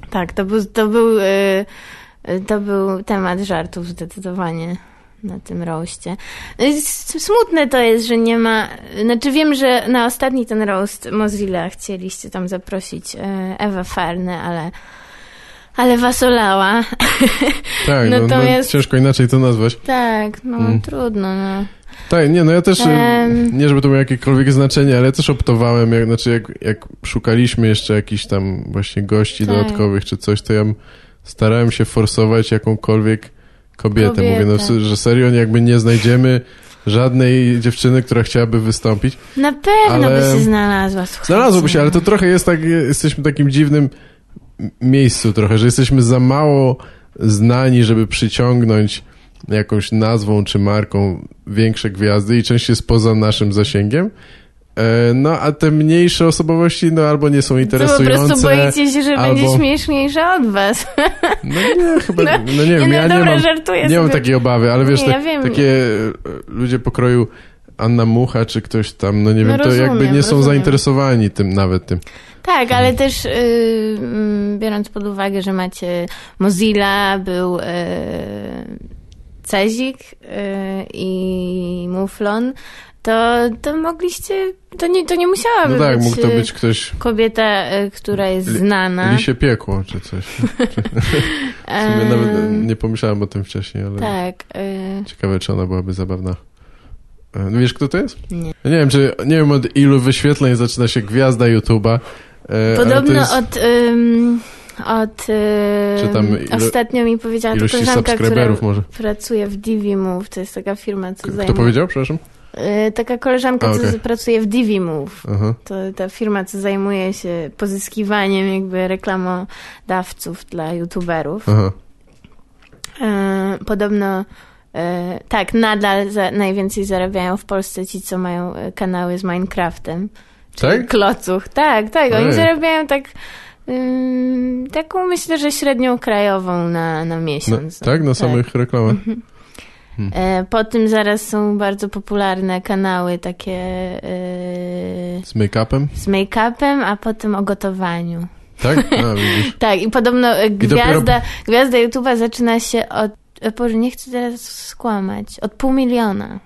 tak, to był, to był, y, y, to był temat żartów zdecydowanie na tym roście. Y, Smutne to jest, że nie ma, znaczy wiem, że na ostatni ten roast Mozilla chcieliście tam zaprosić y, Ewę Farnę, ale ale was olała. Tak, no, no, Natomiast- ciężko inaczej to nazwać. Tak, no Mm. trudno, no. Tak, nie, no ja też, Em. nie żeby to miało jakiekolwiek znaczenie, ale ja też optowałem, jak, znaczy jak, jak szukaliśmy jeszcze jakichś tam właśnie gości Tak. dodatkowych czy coś, to ja starałem się forsować jakąkolwiek kobietę. Mówię, no, że serio jakby nie znajdziemy żadnej dziewczyny, która chciałaby wystąpić. Na pewno Ale- by się znalazła. Słuchajcie. Znalazłoby się, ale to trochę jest tak, jesteśmy takim dziwnym miejscu trochę, że jesteśmy za mało znani, żeby przyciągnąć jakąś nazwą czy marką większe gwiazdy i część jest poza naszym zasięgiem. E, No, a te mniejsze osobowości, no albo nie są To po interesujące. prostu boicie się, że albo- będzie śmieszniejsza od was. No nie, chyba, No, no, nie wiem, no ja nie dobra, mam, żartuję nie mam takiej obawy, ale wiesz, Nie, te, ja takie e, ludzie pokroju Anna Mucha czy ktoś tam, no nie No wiem, to jakby rozumiem, nie są rozumiem. zainteresowani tym, nawet tym. Tak, ale też y, mm, biorąc pod uwagę, że macie Mozilla, był y, Cezik y, i Muflon, to, to mogliście, to nie, to nie musiałaby No tak, być mógł to y, być ktoś kobieta, y, która jest Li- znana. Lisie piekło czy coś. W sumie nawet nie pomyślałem o tym wcześniej, ale Tak. y, ciekawe, czy ona byłaby zabawna. E, No wiesz, kto to jest? Nie. Ja nie wiem, czy nie wiem od ilu wyświetleń zaczyna się gwiazda YouTube'a. e, Podobno jest, od ym, Od, yy, Czy tam ilo- ostatnio mi powiedziała to Ilości koleżanka, która może. pracuje w DiviMove, to jest taka firma, co Kto zajmuje... powiedział, przepraszam? Yy, taka koleżanka, A, co okej. pracuje w DiviMove. Aha. To ta firma, co zajmuje się pozyskiwaniem jakby reklamodawców dla youtuberów. Aha. E, podobno e, tak, nadal za, najwięcej zarabiają w Polsce ci, co mają e, kanały z Minecraftem. Tak? Klocuch. Tak, tak. Oni Ej. zarabiają tak ym, taką myślę, że średnią krajową na, na No, miesiąc. tak, na samych reklamach. E, po tym zaraz są bardzo popularne kanały takie e, Z make-upem? z make-upem, a potem o gotowaniu. Tak? A, widzisz. Tak, i podobno e, dopiero- gwiazda, gwiazda YouTube'a zaczyna się od. Boże, nie chcę teraz skłamać. Od pół miliona.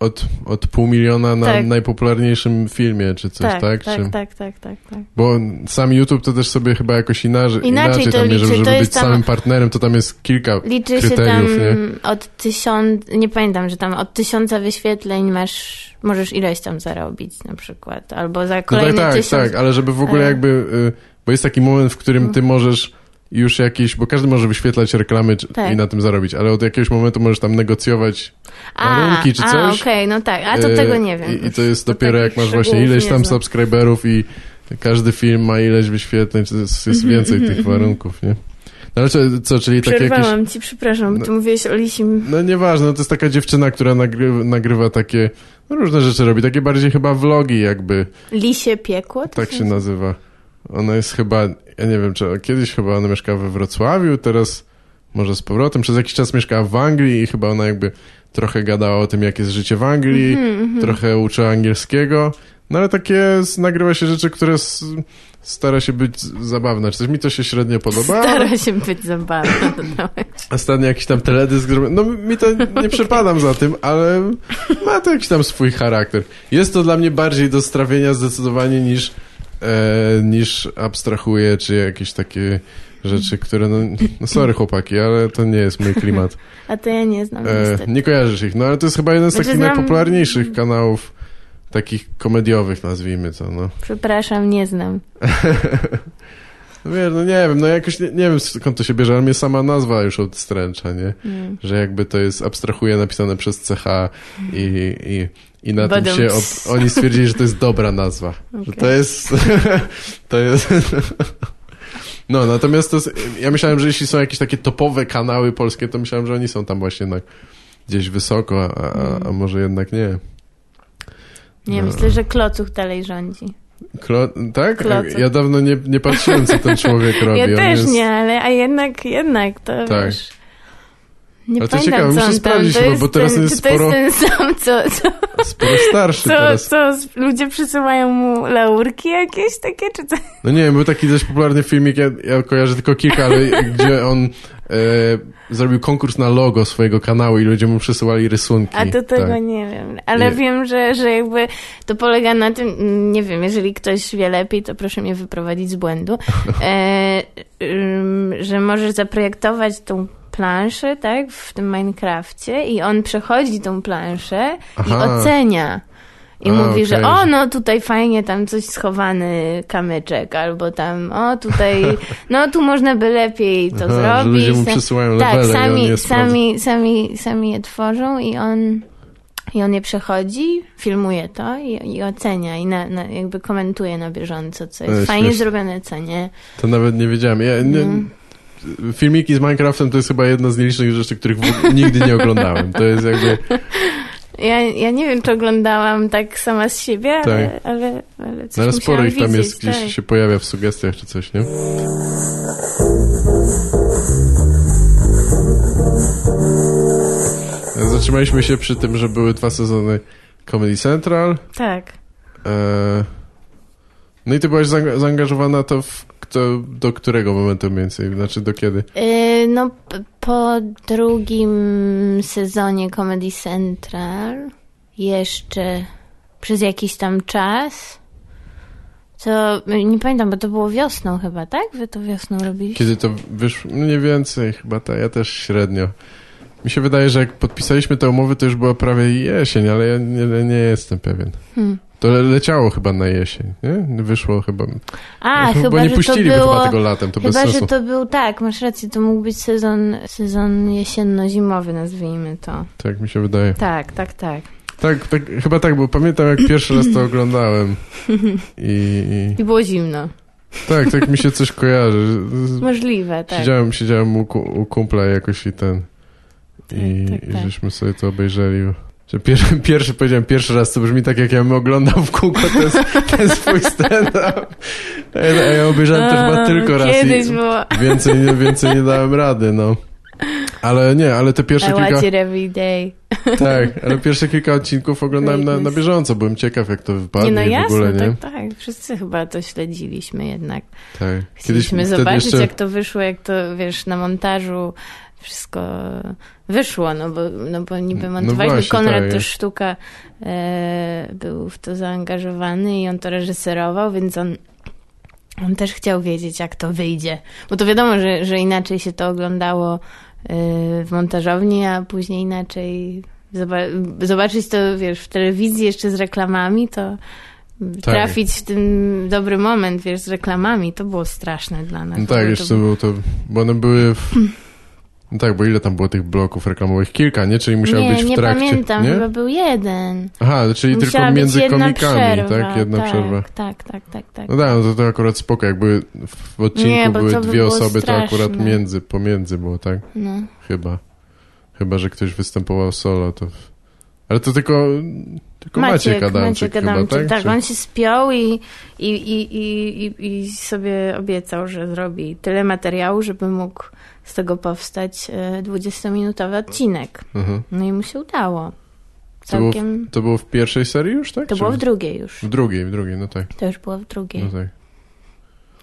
Od, od pół miliona na Tak. najpopularniejszym filmie, czy coś, tak? tak, tak, Czy- tak, tak, tak, tak. Bo sam YouTube to też sobie chyba jakoś inaczej, Inaczej inaczej, tam mierzy, żeby To być tam- samym partnerem, to tam jest kilka Liczy się tam kryteriów, nie? od tysiąc, nie pamiętam, że tam od tysiąca wyświetleń masz, możesz ileś tam zarobić na przykład, albo za No tak, tak, tysiąc. tak, ale żeby w ogóle jakby, y, bo jest taki moment, w którym ty możesz już jakieś, bo każdy może wyświetlać reklamy czy- Tak. i na tym zarobić, ale od jakiegoś momentu możesz tam negocjować A, warunki czy a, coś. okej, no tak, a to y, tego nie wiem. I, i to jest To dopiero jak masz właśnie ileś tam subskryberów i każdy film ma ileś wyświetleń, czy jest, jest więcej tych warunków, nie? No ale co, co czyli takie jakieś... Przerwałam ci, przepraszam, bo ty mówiłeś o Lisim. No nieważne, no to jest taka dziewczyna, która nagrywa, nagrywa takie, no różne rzeczy robi, takie bardziej chyba vlogi jakby, Lisie piekło? To tak się nazywa. Ona jest chyba, ja nie wiem, czy kiedyś chyba ona mieszkała we Wrocławiu, teraz może z powrotem, przez jakiś czas mieszkała w Anglii i chyba ona jakby trochę gadała o tym, jak jest życie w Anglii, Mhm, trochę uczyła angielskiego, no ale takie nagrywa się rzeczy, które s- stara się być zabawne. Czy coś mi to się średnio podoba. Stara się być zabawna. Ostatnio jakiś tam teledysk zrobił. No mi to nie przepadam za tym, ale ma to jakiś tam swój charakter. Jest to dla mnie bardziej do strawienia zdecydowanie niż, e, niż abstrahuję, czy jakieś takie rzeczy, które no, no sorry chłopaki, ale to nie jest mój klimat. A to ja nie znam E, nie kojarzysz ich, no ale to jest chyba jeden z Znaczy takich znam- najpopularniejszych kanałów takich komediowych, nazwijmy to, no. Przepraszam, nie znam. No wiesz, no nie wiem, no jakoś nie, nie wiem skąd to się bierze, ale mnie sama nazwa już odstręcza, nie? Mm. Że jakby to jest abstrahuje napisane przez CH i, i, i na tym Badum. się od, oni stwierdzili, że to jest dobra nazwa. Że Okej. to jest to jest no, natomiast to ja myślałem, że jeśli są jakieś takie topowe kanały polskie, to myślałem, że oni są tam właśnie na, gdzieś wysoko, a, a, a może jednak nie. Nie, No. myślę, że Klocuch dalej rządzi. Klo, tak? Klocek. Ja dawno nie, nie patrzyłem, co ten człowiek robi. Ja też jest, nie, ale a jednak, jednak to Tak. wiesz... Nie Ale to pamiętam, ciekawe, muszę sprawdzić to chyba, bo teraz ten, jest czy to sporo- jest ten sam, co, co, Sporo starszy co, teraz. co ludzie przysyłają mu laurki jakieś takie, czy co? No nie wiem, był taki dość popularny filmik, ja, ja kojarzę tylko kilka, ale gdzie on e, zrobił konkurs na logo swojego kanału i ludzie mu przesyłali rysunki. A to tego tak. nie wiem. Ale Nie. wiem, że, że jakby to polega na tym, nie wiem, jeżeli ktoś wie lepiej, to proszę mnie wyprowadzić z błędu, e, że możesz zaprojektować tą planszę, tak, w tym Minecrafcie i on przechodzi tą planszę i Aha. ocenia. I A, mówi, że okej. o, no tutaj fajnie, tam coś schowany kamyczek, albo tam, o, tutaj, no tu można by lepiej to Aha, że zrobić. ludzie mu przysyłają tak, levele i sami, sami, sami, sami je tworzą i on, i on je przechodzi, filmuje to i, i ocenia i na, na, jakby komentuje na bieżąco, co jest Ale fajnie śmieszne. zrobione, co nie. To nawet nie wiedziałem. Ja, nie, Mm. Filmiki z Minecraftem to jest chyba jedna z nielicznych rzeczy, których nigdy nie oglądałem. To jest jakby... Ja, ja nie wiem, czy oglądałam tak sama z siebie, ale, Tak. ale, ale coś No, ale sporo ich tam widzieć, jest, gdzieś tak. się pojawia w sugestiach czy coś, nie? Zatrzymaliśmy się przy tym, że były dwa sezony Comedy Central. Tak. E, No i ty byłaś zaanga- zaangażowana to w, to do którego momentu mniej więcej? Znaczy do kiedy? Yy, no, po drugim sezonie Comedy Central jeszcze przez jakiś tam czas, co nie pamiętam, bo to było wiosną chyba, tak? Wy to wiosną robiliście? Kiedy to wyszło? Mniej więcej chyba ta, ja też średnio. Mi się wydaje, że jak podpisaliśmy te umowy, to już była prawie jesień, ale ja nie, nie jestem pewien. Hmm. To le- leciało chyba na jesień, nie? Wyszło chyba. A, Bo chyba, nie puścili było... chyba tego latem, to bez Chyba, sensu. że to był, tak, masz rację, to mógł być sezon, sezon jesienno-zimowy, nazwijmy to. Tak mi się wydaje. Tak, tak, tak. Tak, tak, chyba tak, bo pamiętam jak pierwszy raz to oglądałem. I, i było zimno. tak, tak mi się coś kojarzy. Możliwe, tak. Siedziałem, siedziałem u, u kumpla jakoś i ten. I, Tak, tak, i tak. żeśmy sobie to obejrzeli. Że pierwszy, pierwszy, powiedziałem pierwszy raz, to brzmi tak, jak ja bym oglądał w kółko ten, ten swój stand-up. A ja, obejrzałem to chyba tylko raz Kiedyś i było. więcej, nie- więcej nie dałem rady, no. Ale nie, ale te pierwsze I kilka... watch it every day. Tak, ale pierwsze kilka odcinków oglądałem na, na bieżąco. Byłem ciekaw, jak to wypadnie Nie, no w ogóle, nie? tak, tak. Wszyscy chyba to śledziliśmy jednak. Tak. Chcieliśmy wtedy zobaczyć, jeszcze- jak to wyszło, jak to, wiesz, na montażu wszystko wyszło, no bo, no bo niby No montowaliśmy. właśnie, Konrad tak. to sztuka e, był w to zaangażowany i on to reżyserował, więc on, on też chciał wiedzieć, jak to wyjdzie. Bo to wiadomo, że, że inaczej się to oglądało e, w montażowni, a później inaczej zoba- zobaczyć to, wiesz, w telewizji jeszcze z reklamami, to Tak. trafić w ten dobry moment, wiesz, z reklamami, to było straszne dla nas. No tak, jeszcze było to... Bo one były w... No tak, bo ile tam było tych bloków reklamowych? Kilka, nie? Czyli musiało nie, być w nie trakcie. pamiętam, nie? chyba był jeden. Aha, czyli Musiała tylko między komikami, przerwa, tak? Jedna tak, przerwa. Tak, tak, tak, tak. No tak, no to, to akurat spoko, jakby w odcinku Nie, były by dwie osoby, to akurat straszne. między, pomiędzy było, tak? No. Chyba. Chyba, że ktoś występował solo, to... Ale to tylko... Tylko Maciek, Adamczyk, Maciek Adamczyk, chyba, tak? tak? On się spiął i, i, i, i, i sobie obiecał, że zrobi tyle materiału, żeby mógł z tego powstać e, 20-minutowy odcinek. Mhm. No i mu się udało. To było, Całkiem... w, to było w pierwszej serii już, tak? To Czy było w drugiej już. W drugiej, w drugiej, no tak. To już było w drugiej. No tak.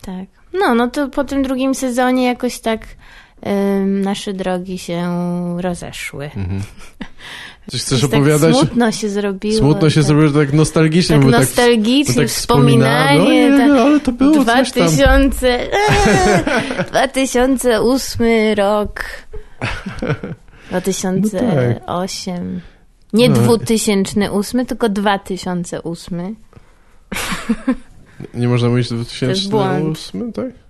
Tak. No, no to po tym drugim sezonie jakoś tak nasze drogi się rozeszły. Mhm. Coś chcesz Jakoś opowiadać? Tak smutno się zrobiło. Smutno się tak, zrobiło, że tak nostalgicznie. Tak bo nostalgicznie, bo tak wspominanie. no, nie, tak, no, ale to było coś tam. 2000, eee, 2008 rok. 2008. Nie No. 2008, tylko 2008. Nie można mówić jest błąd. 2008, tak?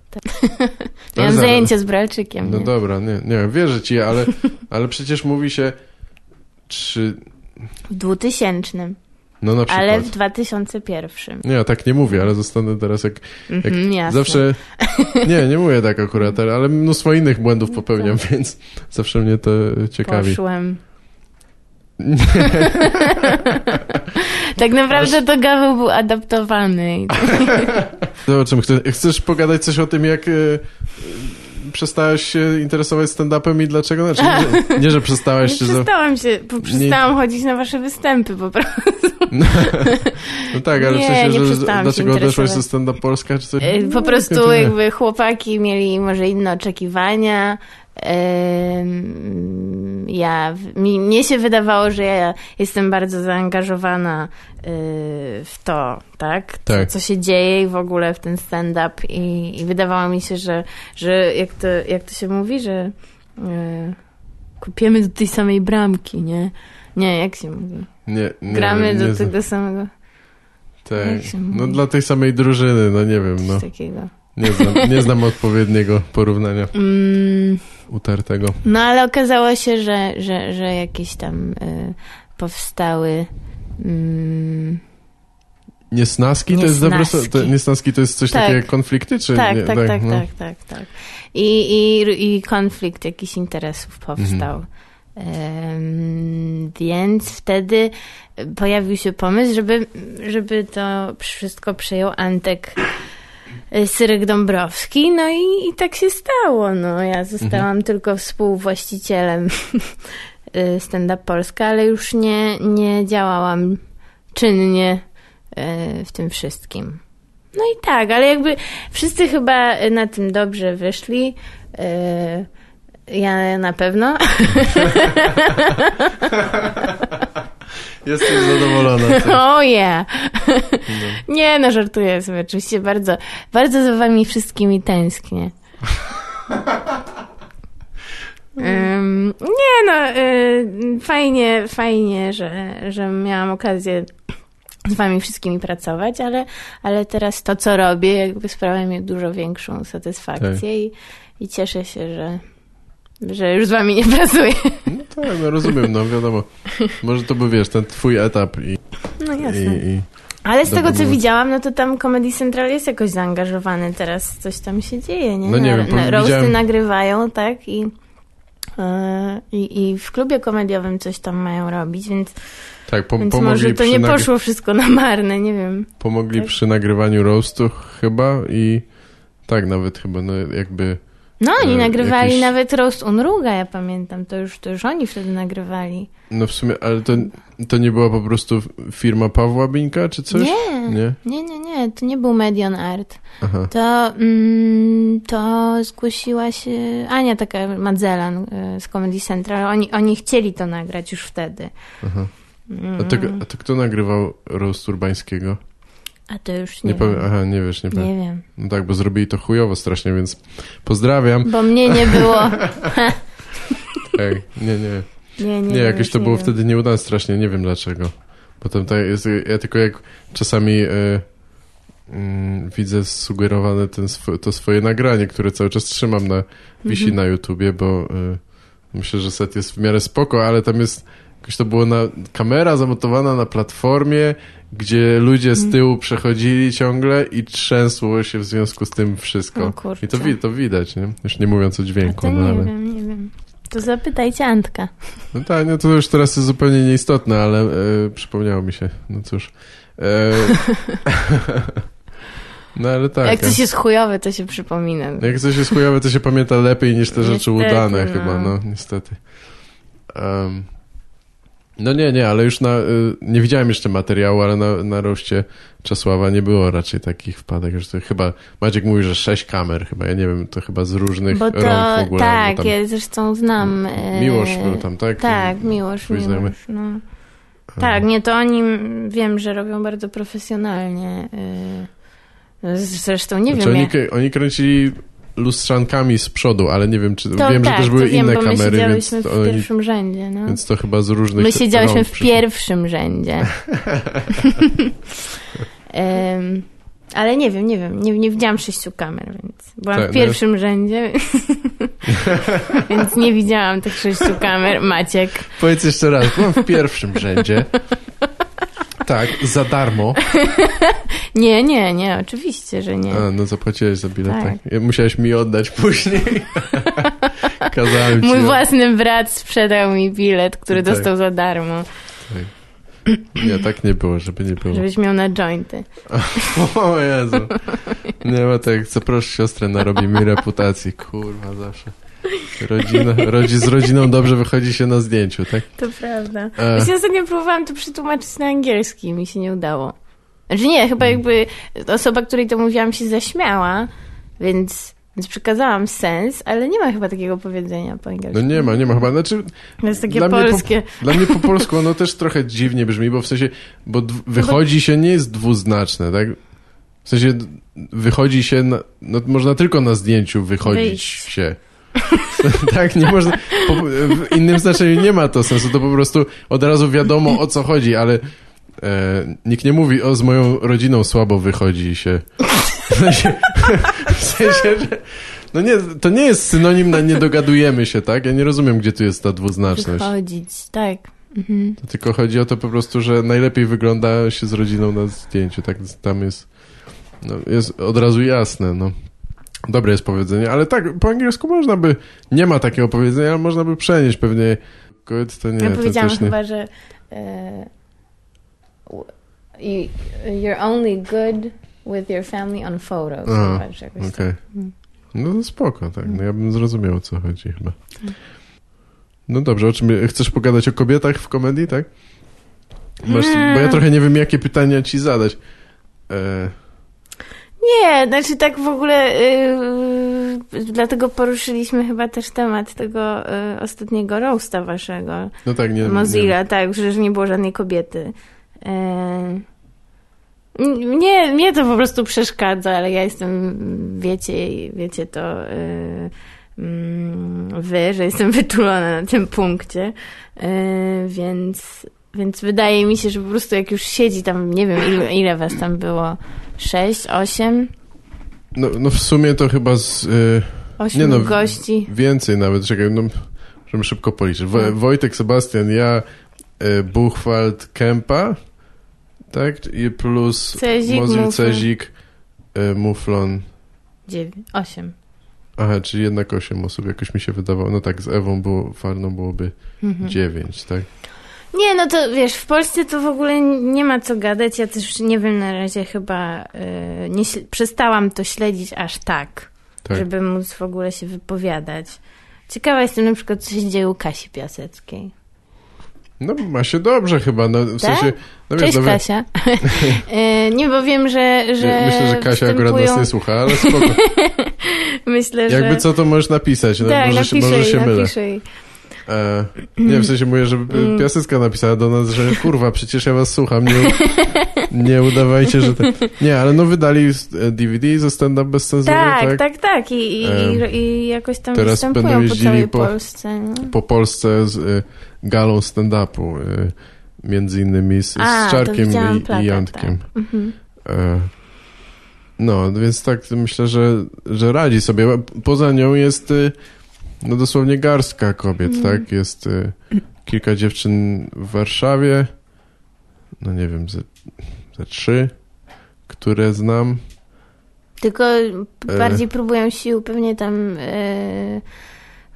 Miałam zaraz. zajęcia z Bralczykiem. No nie? dobra, nie, nie wiem, wierzę ci, ale, ale przecież mówi się czy... W 2000, No na przykład. ale w 2001. Nie, ja tak nie mówię, ale zostanę teraz jak... Mhm, jasne. Zawsze... Nie, nie mówię tak akurat, ale mnóstwo innych błędów No popełniam, więc zawsze mnie to ciekawi. Poszłem. tak naprawdę to Gaweł był adaptowany. o czym chcesz? Chcesz pogadać coś o tym, jak e, przestałeś się interesować stand-upem i dlaczego? Znaczy, nie, nie że przestałaś Nie się... Za... przestałam się, bo przestałam chodzić na wasze występy po prostu. No tak, ale Nie, w sensie, nie że przestałam się dlaczego odeszłaś ze stand-up Polska, czy coś? E, Po prostu nie. jakby chłopaki mieli może inne oczekiwania. Ja, mi, mnie się wydawało, że ja jestem bardzo zaangażowana y, w to, tak? Co, Tak. co się dzieje i w ogóle w ten stand-up i, i wydawało mi się, że, że jak, to, jak to się mówi, że y, kupiemy do tej samej bramki, nie? Nie, jak się mówi? Nie, nie Gramy do nie tego samego, Tak. No dla tej samej drużyny, no nie wiem, coś no. takiego. Nie znam, nie znam odpowiedniego porównania Mm, utartego. No ale okazało się, że, że, że jakieś tam y, powstały. Mm, Niesnaski to jest dobre Niesnaski. To, niesnaski to jest coś Tak. takiego jak konflikty, czy tak, nie? tak, tak, no. tak, tak, tak. I, i, I konflikt jakichś interesów powstał. Em, więc wtedy pojawił się pomysł, żeby, żeby to wszystko przejął Antek y, Syrek Dąbrowski, no i, i tak się stało. No, ja zostałam tylko współwłaścicielem y, Stand Up Polska, ale już nie, nie działałam czynnie y, w tym wszystkim. No i tak, ale jakby wszyscy chyba na tym dobrze wyszli. Y, Ja na pewno. Jesteś zadowolona. ty. O yeah. No. Nie, no żartuję sobie. Oczywiście bardzo, bardzo za wami wszystkimi tęsknię. Ym, nie no, y, fajnie, fajnie, że, że miałam okazję z wami wszystkimi pracować, ale, ale teraz to, co robię, jakby sprawia mi dużo większą satysfakcję Tak. i, i cieszę się, że, że już z wami nie pracuję. No tak, no rozumiem, no wiadomo. Może to był, wiesz, ten twój etap i... No jasne. i, i Ale z Dobry tego, co moment. widziałam, no to tam Comedy Central jest jakoś zaangażowany teraz. Coś tam się dzieje, nie? No nie wiem, na, roasty widziałem- nagrywają, tak? I, e, i, w klubie komediowym coś tam mają robić, więc, tak, po, więc może to nie nagry- poszło wszystko na marne, nie wiem. pomogli tak? przy nagrywaniu roastu chyba i tak, nawet chyba, no jakby... No, oni E, nagrywali jakieś- nawet roast Unruga, ja pamiętam. To już, to już oni wtedy nagrywali. No w sumie, ale to, to nie była po prostu firma Pawła Bińka, czy coś? Nie, Nie? nie, nie, nie. To nie był Medion Art. Aha. To, mm, to zgłosiła się Ania taka Madzelan y, z Comedy Central. Oni, oni chcieli to nagrać już wtedy. Aha. Mm, A to, a to kto nagrywał roast Urbańskiego? A to już Nie, nie, wiem. aha, nie wiesz, nie powiem. Nie wiem. No tak, bo zrobili to chujowo strasznie, więc pozdrawiam. Bo mnie nie było. Tak, nie, nie. Nie, nie, Nie, już to było wiem. wtedy nieudane strasznie, nie wiem dlaczego. Potem tak jest, ja tylko jak czasami e, mm, widzę sugerowane ten swo, to swoje nagranie, które cały czas trzymam na, wisi Mhm. na YouTubie, bo e, myślę, że set jest w miarę spoko, ale tam jest, jakoś to było na, kamera zamontowana na platformie, gdzie ludzie z tyłu przechodzili ciągle i trzęsło się w związku z tym wszystko. I to, to widać, nie? Już nie mówiąc o dźwięku. no, nie ale... wiem, nie wiem. To zapytajcie Antka. No tak, no to już teraz jest zupełnie nieistotne, ale e, przypomniało mi się. No cóż. E, no ale tak. Jak coś jest chujowe, to się przypomina. jak coś jest chujowe, to się pamięta lepiej niż te rzeczy Niestety, udane no. chyba, no niestety. Em, no nie, nie, ale już na, y, nie widziałem jeszcze materiału, ale na, na roście Czesława nie było raczej takich wpadek, że to chyba, Maciek mówi, że sześć kamer chyba, ja nie wiem, to chyba z różnych Bo to, rąk w ogóle. tak, tam ja zresztą znam. e, Miłosz był tam, tak? Tak, Miłosz? Miłosz, no. Tak, nie, to oni wiem, że robią bardzo profesjonalnie. y, Zresztą nie Znaczy wiem, oni, jak... oni kręcili lustrzankami z przodu, ale nie wiem, czy... To, wiem, tak, że też były to wiem, inne bo my kamery, więc siedziałyśmy to, w oni, pierwszym rzędzie, no. więc to chyba z różnych My siedziałyśmy w przyszło. pierwszym rzędzie. Em, ale nie wiem, nie wiem, nie, nie widziałam sześciu kamer, więc byłam Tak, w no pierwszym rzędzie, więc nie widziałam tych sześciu kamer. Maciek. Powiedz jeszcze raz, byłam w pierwszym rzędzie. Tak, za darmo. Nie, nie, nie, oczywiście, że nie. A, no zapłaciłeś za bilet, tak. Tak. Musiałeś mi oddać później. Kazałem ci. Mój no. własny brat sprzedał mi bilet, który Tak. dostał za darmo, Nie, tak nie było, żeby nie było. żebyś miał na jointy. O Jezu. Nie ma tak, zaproszę siostrę, narobi mi reputacji. Kurwa, zawsze. Rodzina, rodzi, z rodziną dobrze wychodzi się na zdjęciu, tak? To prawda. E. Właśnie ostatnio próbowałam to przetłumaczyć na angielski, mi się nie udało. Znaczy nie, chyba jakby osoba, której to mówiłam się zaśmiała, więc, więc przekazałam sens, ale nie ma chyba takiego powiedzenia po angielsku. No nie ma, nie ma chyba. Znaczy, To jest takie Dla mnie po- polskie. Dla mnie po polsku ono też trochę dziwnie brzmi, bo w sensie, bo d- wychodzi się nie jest dwuznaczne, tak? W sensie wychodzi się, na, no, można tylko na zdjęciu wychodzić Wyjść. się. tak, nie można, po, w innym znaczeniu nie ma to sensu, to po prostu od razu wiadomo o co chodzi, ale e, nikt nie mówi, o z moją rodziną słabo wychodzi się. W sensie, w sensie że no nie, to nie jest synonim na nie dogadujemy się, tak? Ja nie rozumiem, gdzie tu jest ta dwuznaczność. Wychodzić, tak. Mhm. Tylko chodzi o to po prostu, że najlepiej wygląda się z rodziną na zdjęciu, tak? Tam jest, no, jest od razu jasne, no. Dobre jest powiedzenie, ale tak, po angielsku można by, nie ma takiego powiedzenia, ale można by przenieść pewnie. Good to nie, Ja to powiedziałam nie. chyba, że you, you're only good with your family on photos. Aha, jakoś tak. Okej. No to spoko, tak. No ja bym zrozumiał, o co chodzi chyba. No dobrze, o czym chcesz pogadać o kobietach w komedii, tak? Masz, bo ja trochę nie wiem, jakie pytania ci zadać. E, Nie, znaczy tak w ogóle yy, dlatego poruszyliśmy chyba też temat tego yy, ostatniego roasta waszego. no tak, nie Mozilla, tak, że nie było żadnej kobiety. Yy, nie, mnie to po prostu przeszkadza, ale ja jestem, wiecie, wiecie to yy, mm, wy, że jestem wytulona na tym punkcie, yy, więc Więc wydaje mi się, że po prostu jak już siedzi tam, nie wiem, ile, ile was tam było? Sześć, osiem? No, no w sumie to chyba z... Y, Osiem Nie no, gości. Więcej nawet, czekaj, no, możemy szybko policzyć. Wo, No. Wojtek, Sebastian, ja, y, Buchwald, Kępa, tak? I plus Cezik, Mozil, Muflon. Cezik, y, Muflon. Dziewięć, osiem. Aha, czyli jednak 8 osób, jakoś mi się wydawało. No tak, z Ewą było, Farną byłoby Mhm. 9, tak? Nie, no to wiesz, w Polsce to w ogóle nie ma co gadać. Ja też nie wiem, na razie chyba y, nie, przestałam to śledzić aż tak, Tak. żeby móc w ogóle się wypowiadać. Ciekawa jestem na przykład, co się dzieje u Kasi Piaseckiej. No ma się dobrze chyba, no w Tak? sensie... No Cześć no, wie- Kasia. Y, nie, bo wiem, że, że Myślę, że Kasia akurat nas nie słucha, ale spoko. Myślę, że... Jakby co, to możesz napisać, no, tak, może, się, napiszę może jej, się mylę. napiszę jej. E, nie, w sensie mówię, żeby Mm. Piasecka napisała do nas, że kurwa, przecież ja was słucham, nie, nie udawajcie, że... Te... Nie, ale no wydali e, DVD ze stand-up bez cenzury, tak? Tak, tak, tak. I, i, Em, i, jakoś tam teraz występują będą po jeździli całej po- Polsce. No. Po Polsce z y, galą stand-upu, y, między innymi z, A, z Czarkiem i, plakat, i Jątkiem. Mhm. E, no, więc tak myślę, że, że radzi sobie. Poza nią jest y, no dosłownie garstka kobiet, Mm. tak? Jest y, kilka dziewczyn w Warszawie, no nie wiem, ze, ze trzy, które znam. Tylko bardziej próbują sił pewnie tam e,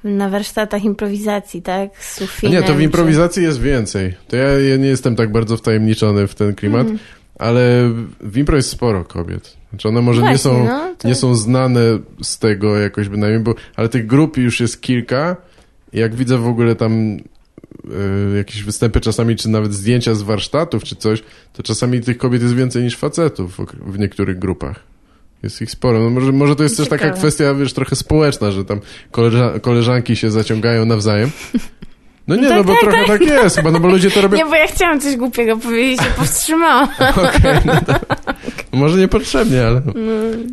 na warsztatach improwizacji, tak? Z Sufinem, nie, to w czy- improwizacji jest więcej. To ja, ja nie jestem tak bardzo wtajemniczony w ten klimat, Mhm. ale w impro jest sporo kobiet. Znaczy one może nie Właśnie, są... no, to... nie są znane z tego jakoś bynajmniej, bo, ale tych grup już jest kilka. Jak widzę w ogóle tam e, jakieś występy czasami, czy nawet zdjęcia z warsztatów, czy coś, to czasami tych kobiet jest więcej niż facetów w, w niektórych grupach. Jest ich sporo. No może, może to jest też taka Ciekawe. kwestia, wiesz, trochę społeczna, że tam koleża koleżanki się zaciągają nawzajem. No nie, Tak, no bo tak, trochę tak jest chyba, no bo ludzie to robią... Nie, bo ja chciałam coś głupiego powiedzieć, się powstrzymałam. Okej, no to, może niepotrzebnie, ale... No,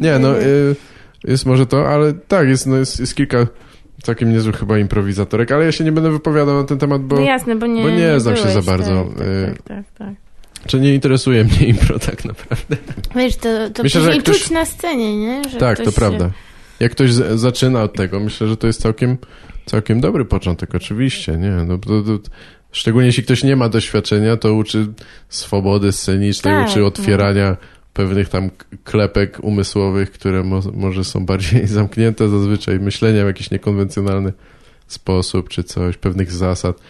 Nie, no y, jest może to, ale tak, jest, no, jest, jest kilka całkiem niezłych chyba improwizatorek, ale ja się nie będę wypowiadał na ten temat, bo no jasne, bo nie, bo nie znam się za bardzo, Tak, tak, y, tak, tak, tak. czy nie interesuje mnie impro tak naprawdę. Wiesz, to, to Myślę, że ktoś- czuć na scenie, nie? Że tak, to się- prawda. Jak ktoś zaczyna od tego, myślę, że to jest całkiem, całkiem dobry początek, oczywiście, nie, no to, to, szczególnie jeśli ktoś nie ma doświadczenia, to uczy swobody scenicznej, Tak, uczy no. otwierania pewnych tam klepek umysłowych, które mo, może są bardziej zamknięte zazwyczaj, myślenia w jakiś niekonwencjonalny sposób, czy coś, pewnych zasad.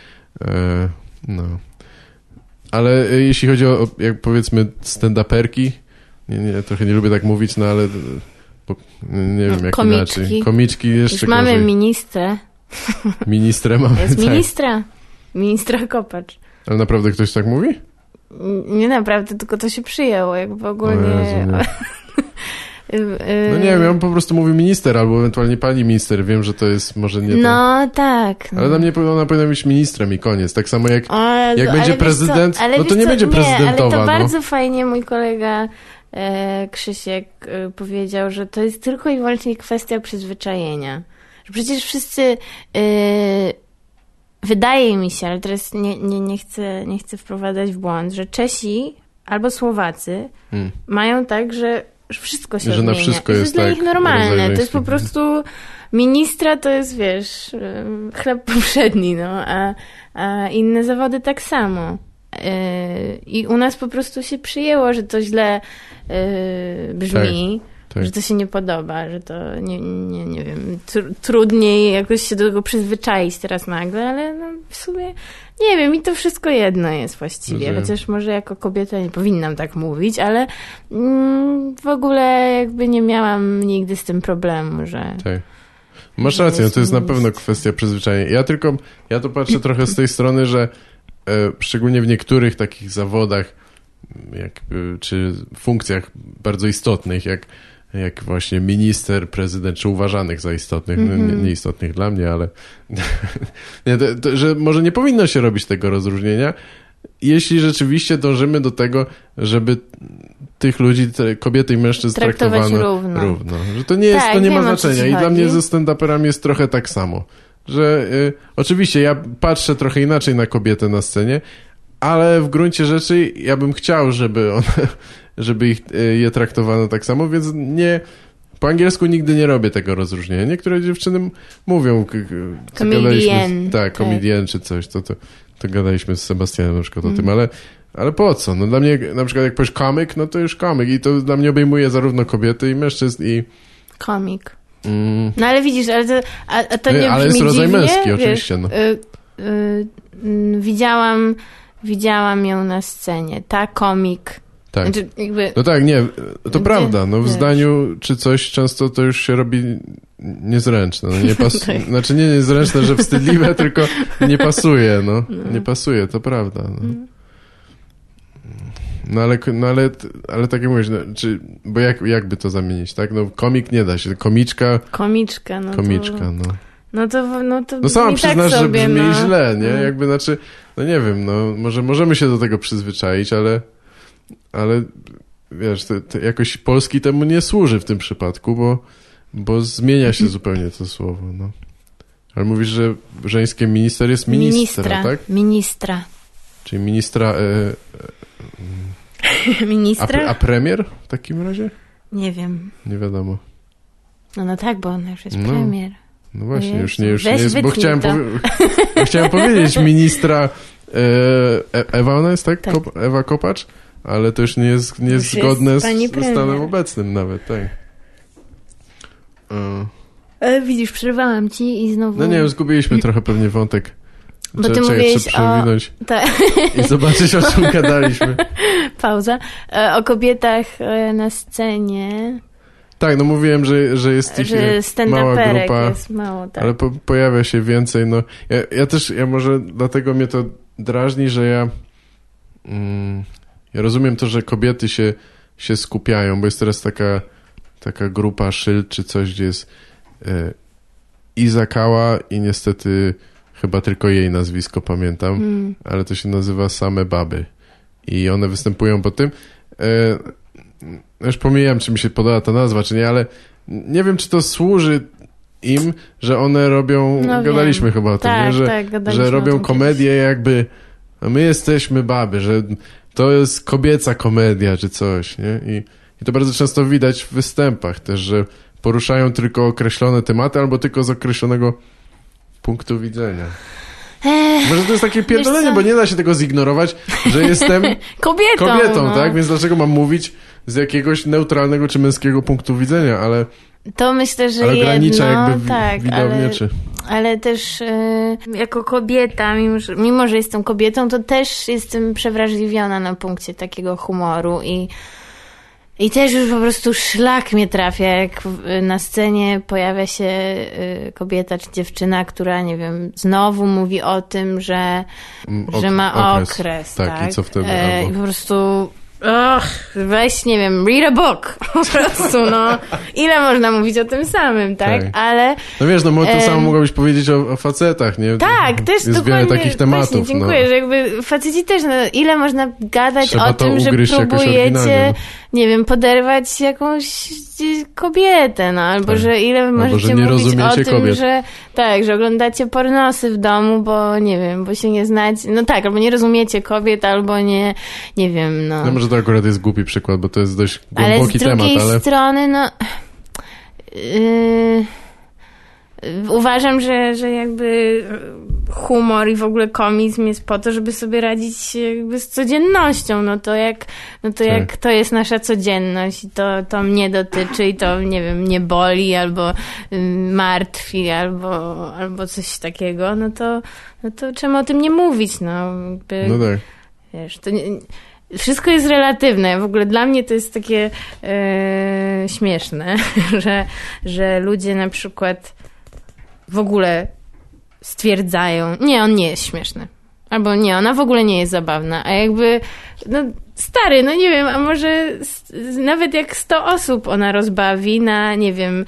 E, no. Ale e, jeśli chodzi o, jak powiedzmy, stand-uperki, nie, nie, trochę nie lubię tak mówić, no ale e, nie wiem jak Komiczki. inaczej. Komiczki jeszcze Już mamy gorzej. ministrę. Ministrę mamy, Jest tak. ministra. Ministra Kopacz. Ale naprawdę ktoś tak mówi? Nie naprawdę, tylko to się przyjęło, jakby ogólnie... Jezu, nie. Y, No nie wiem, on po prostu mówi minister, albo ewentualnie pani minister. Wiem, że to jest może nie. No tak. Ale dla mnie ona powinna być ministrem i koniec. Tak samo jak Jezu, jak ale będzie prezydent, co, ale no to nie co, będzie Nie, ale prezydentowa, to no. bardzo fajnie mój kolega e, Krzysiek e, powiedział, że to jest tylko i wyłącznie kwestia przyzwyczajenia. Że przecież wszyscy e, wydaje mi się, ale teraz nie, nie, nie, chcę, nie chcę wprowadzać w błąd, że Czesi albo Słowacy Hmm. mają tak, że wszystko się Że na odmienia. wszystko I to jest dla tak nich normalne. To jest po prostu ministra to jest, wiesz, chleb powszedni, no, a, a inne zawody tak samo. Yy, I u nas po prostu się przyjęło, że to źle yy, brzmi, tak. Że to się nie podoba, że to nie, nie, nie wiem, tr- trudniej jakoś się do tego przyzwyczaić teraz nagle, ale no, w sumie nie wiem, i to wszystko jedno jest właściwie, chociaż może jako kobieta nie powinnam tak mówić, ale mm, w ogóle jakby nie miałam nigdy z tym problemu, że... Tak. Masz rację, no to jest na pewno kwestia przyzwyczajenia. Ja tylko, ja to patrzę trochę z tej strony, że e, szczególnie w niektórych takich zawodach, jak, e, czy funkcjach bardzo istotnych, jak, jak właśnie minister, prezydent, czy uważanych za istotnych, nie, Mhm. nieistotnych dla mnie, ale nie, to, to, że może nie powinno się robić tego rozróżnienia, jeśli rzeczywiście dążymy do tego, żeby tych ludzi, te kobiety i mężczyzn Traktować traktowano równo. równo. Że to nie, jest, Tak, to nie ma znaczenia. I dla mnie ze stand-uperami jest trochę tak samo. Że y, oczywiście ja patrzę trochę inaczej na kobietę na scenie, ale w gruncie rzeczy ja bym chciał, żeby one, żeby ich, e, je traktowano tak samo, więc nie, po angielsku nigdy nie robię tego rozróżnienia. Niektóre dziewczyny mówią, Comedian, tak, tak. comedian czy coś, to, to, to gadaliśmy z Sebastianem na przykład o Mm. tym, ale, ale po co? No dla mnie, na przykład jak powiesz komik, no to już komik i to dla mnie obejmuje zarówno kobiety i mężczyzn i Komik. mm, No ale widzisz, ale to, a, a to nie Ale brzmi jest rodzaj dziwnie? męski, Wiesz, oczywiście, no. y, y, mm, widziałam, widziałam ją na scenie. Ta komik. Tak. Znaczy, jakby, No tak, nie, to prawda. No w zdaniu czy coś często to już się robi niezręczne. No nie pas... Tak. Znaczy nie niezręczne, że wstydliwe, tylko nie pasuje, no. No. Nie pasuje, to prawda. No, Mm. no ale, no ale, ale tak jak mówisz, no, czy, bo jak, jakby to zamienić, tak? No komik nie da się, komiczka, komiczka. No komiczka, To, no. no to, no to No sama tak przyznasz, że sobie, brzmi no. źle, nie? Mm. Jakby, znaczy, no nie wiem, no może możemy się do tego przyzwyczaić, ale, ale wiesz, to jakoś polski temu nie służy w tym przypadku, bo, bo zmienia się zupełnie to słowo, no. Ale mówisz, że żeńskie minister jest ministra, Ministra. tak? Ministra. Czyli ministra, e, a, Ministra? a premier w takim razie? Nie wiem. Nie wiadomo. No, no tak, bo ona już jest No. premier. No właśnie, Jezu, już nie, już nie jest, bo chciałem, powie- bo chciałem powiedzieć ministra e, E- Ewa ona jest, tak? Tak. Ewa Kopacz? Ale to już nie jest, nie jest Już jest zgodne z, z stanem obecnym nawet, tak. E, Ale widzisz, przerwałam ci i znowu... No nie wiem, zgubiliśmy trochę pewnie wątek. Bo Cze- ty czekaj, mówiłeś o- Tak, i zobaczyć, o czym gadaliśmy. pauza. E, O kobietach e, na scenie, Tak, no mówiłem, że, że jest ich że mała stand-uperek grupa. jest mało, tak. Ale po, pojawia się więcej, no. Ja, ja też, ja może dlatego mnie to drażni, że ja mm, ja rozumiem to, że kobiety się, się skupiają, bo jest teraz taka taka grupa szyld czy coś, gdzie jest e, Izakała i niestety chyba tylko jej nazwisko pamiętam, Mm. ale to się nazywa Same Baby i one występują po tym. E, już pomijam, czy mi się podoba ta nazwa, czy nie, ale nie wiem, czy to służy im, że one robią, No gadaliśmy wiem. chyba o tym, Tak, nie? Że, tak, że robią komedię jakby, a my jesteśmy baby, że to jest kobieca komedia, czy coś, nie? I, i to bardzo często widać w występach też, że poruszają tylko określone tematy, albo tylko z określonego punktu widzenia. Ech, Może to jest takie pierdolenie, bo nie da się tego zignorować, że jestem kobietą, kobietą, no. tak? Więc dlaczego mam mówić z jakiegoś neutralnego czy męskiego punktu widzenia, ale, To myślę, że ale jedno, ogranicza jakby tak, widownię, ale, czy... ale też e, jako kobieta, mimo że, mimo że jestem kobietą, to też jestem przewrażliwiona na punkcie takiego humoru i i też już po prostu szlak mnie trafia, jak na scenie pojawia się y, kobieta czy dziewczyna, która, nie wiem, znowu mówi o tym, że, Mm, że ok- ma okres. Tak, tak, i co wtedy? E, Albo... I po prostu Ach, weź, nie wiem, read a book. Po prostu, no. Ile można mówić o tym samym, tak? Tak. Ale No wiesz, no mo- to samo mogłabyś powiedzieć o, o facetach, nie? tak, też Jest wiele takich tematów. Właśnie, dziękuję, no. że jakby faceci też, no, ile można gadać Trzeba o tym, że próbujecie, nie wiem, poderwać jakąś kobietę, no, albo Tak. że ile Albo, możecie że nie mówić o tym, kobiet. że tak, że oglądacie pornosy w domu, bo nie wiem, bo się nie znacie, no tak, albo nie rozumiecie kobiet, albo nie, nie wiem, no. No może to akurat jest głupi przykład, bo to jest dość Ale z głęboki drugiej temat, ale... strony, no. Yy, uważam, że, że jakby humor i w ogóle komizm jest po to, żeby sobie radzić jakby z codziennością. No to jak, no to, Tak. jak to jest nasza codzienność i to, to mnie dotyczy i to, nie wiem, mnie boli albo y, martwi albo, albo coś takiego, no to, no to czemu o tym nie mówić? No, jakby, No tak. Wiesz, to nie, wszystko jest relatywne. W ogóle dla mnie to jest takie e, śmieszne, że, że ludzie na przykład w ogóle stwierdzają, nie, on nie jest śmieszny. Albo nie, ona w ogóle nie jest zabawna. A jakby, no stary, no nie wiem, a może nawet jak 100 osób ona rozbawi na, nie wiem,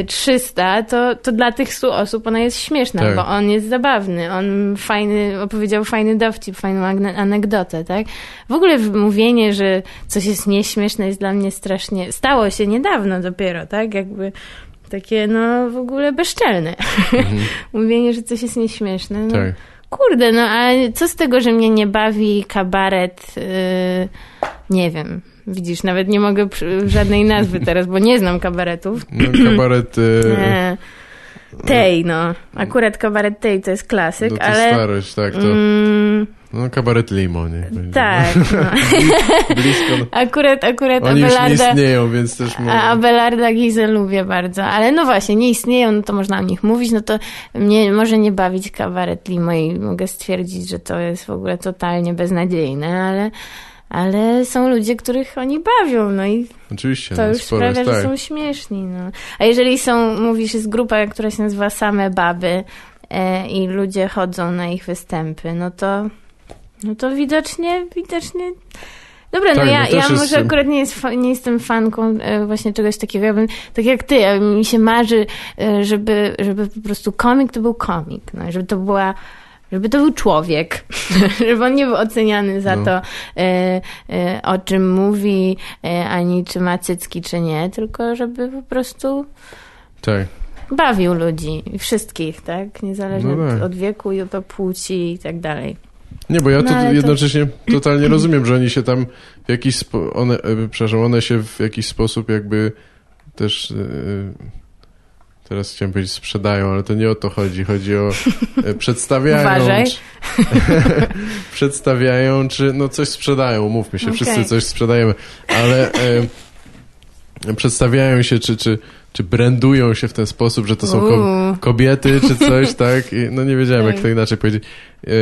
y, 300, to, to dla tych 100 osób ona jest śmieszna, Tak. bo on jest zabawny. On fajny, opowiedział fajny dowcip, fajną anegdotę, tak? W ogóle mówienie, że coś jest nieśmieszne jest dla mnie strasznie, stało się niedawno dopiero, tak? Jakby takie, no w ogóle bezczelne. Mhm. Mówienie, że coś jest nieśmieszne. No, Tak. kurde, no ale co z tego, że mnie nie bawi kabaret, yy, nie wiem. Widzisz, nawet nie mogę żadnej nazwy teraz, bo nie znam kabaretów. No, kabaret... E, tej, no. Akurat kabaret tej to jest klasyk, no to ale... starość, tak, to... Mm, No, kabaret Limo, nie? Będzie. tak, no. Blisko... No. Akurat, akurat Oni już nie Abelarda... istnieją, więc też mogę... A Abelarda Gizę lubię bardzo, ale no właśnie, nie istnieją, no to można o nich mówić, no to mnie może nie bawić kabaret Limo i mogę stwierdzić, że to jest w ogóle totalnie beznadziejne, ale, ale są ludzie, których oni bawią, no i Oczywiście, to no, już sporo sprawia, jest, że tak. są śmieszni, no. A jeżeli są, mówisz, jest grupa, która się nazywa Same Baby e, i ludzie chodzą na ich występy, no to, no to widocznie, widocznie... Dobra, Tak, no ja, no ja jest- może akurat nie, jest, nie jestem fanką e, właśnie czegoś takiego, ja bym, tak jak ty, ja- mi się marzy, e, żeby, żeby po prostu komik to był komik, no, żeby to była żeby to był człowiek, żeby on nie był oceniany za No. to, e, o czym mówi, ani czy ma cycki, czy nie, tylko żeby po prostu Tak. bawił ludzi, wszystkich, tak? Niezależnie No tak. Od, od wieku i od płci i tak dalej. Nie, bo ja to No, to- jednocześnie totalnie rozumiem, że oni się tam w jakiś spo... one, e, przepraszam, one się w jakiś sposób jakby też e, teraz chciałem powiedzieć sprzedają, ale to nie o to chodzi. Chodzi o e, przedstawiają Uważaj. czy, przedstawiają, czy no coś sprzedają, mówmy się, Okej. wszyscy coś sprzedajemy, ale e, przedstawiają się, czy, czy, czy brandują się w ten sposób, że to są ko kobiety czy coś, tak? I, no nie wiedziałem, jak Tak. to inaczej powiedzieć. Yy,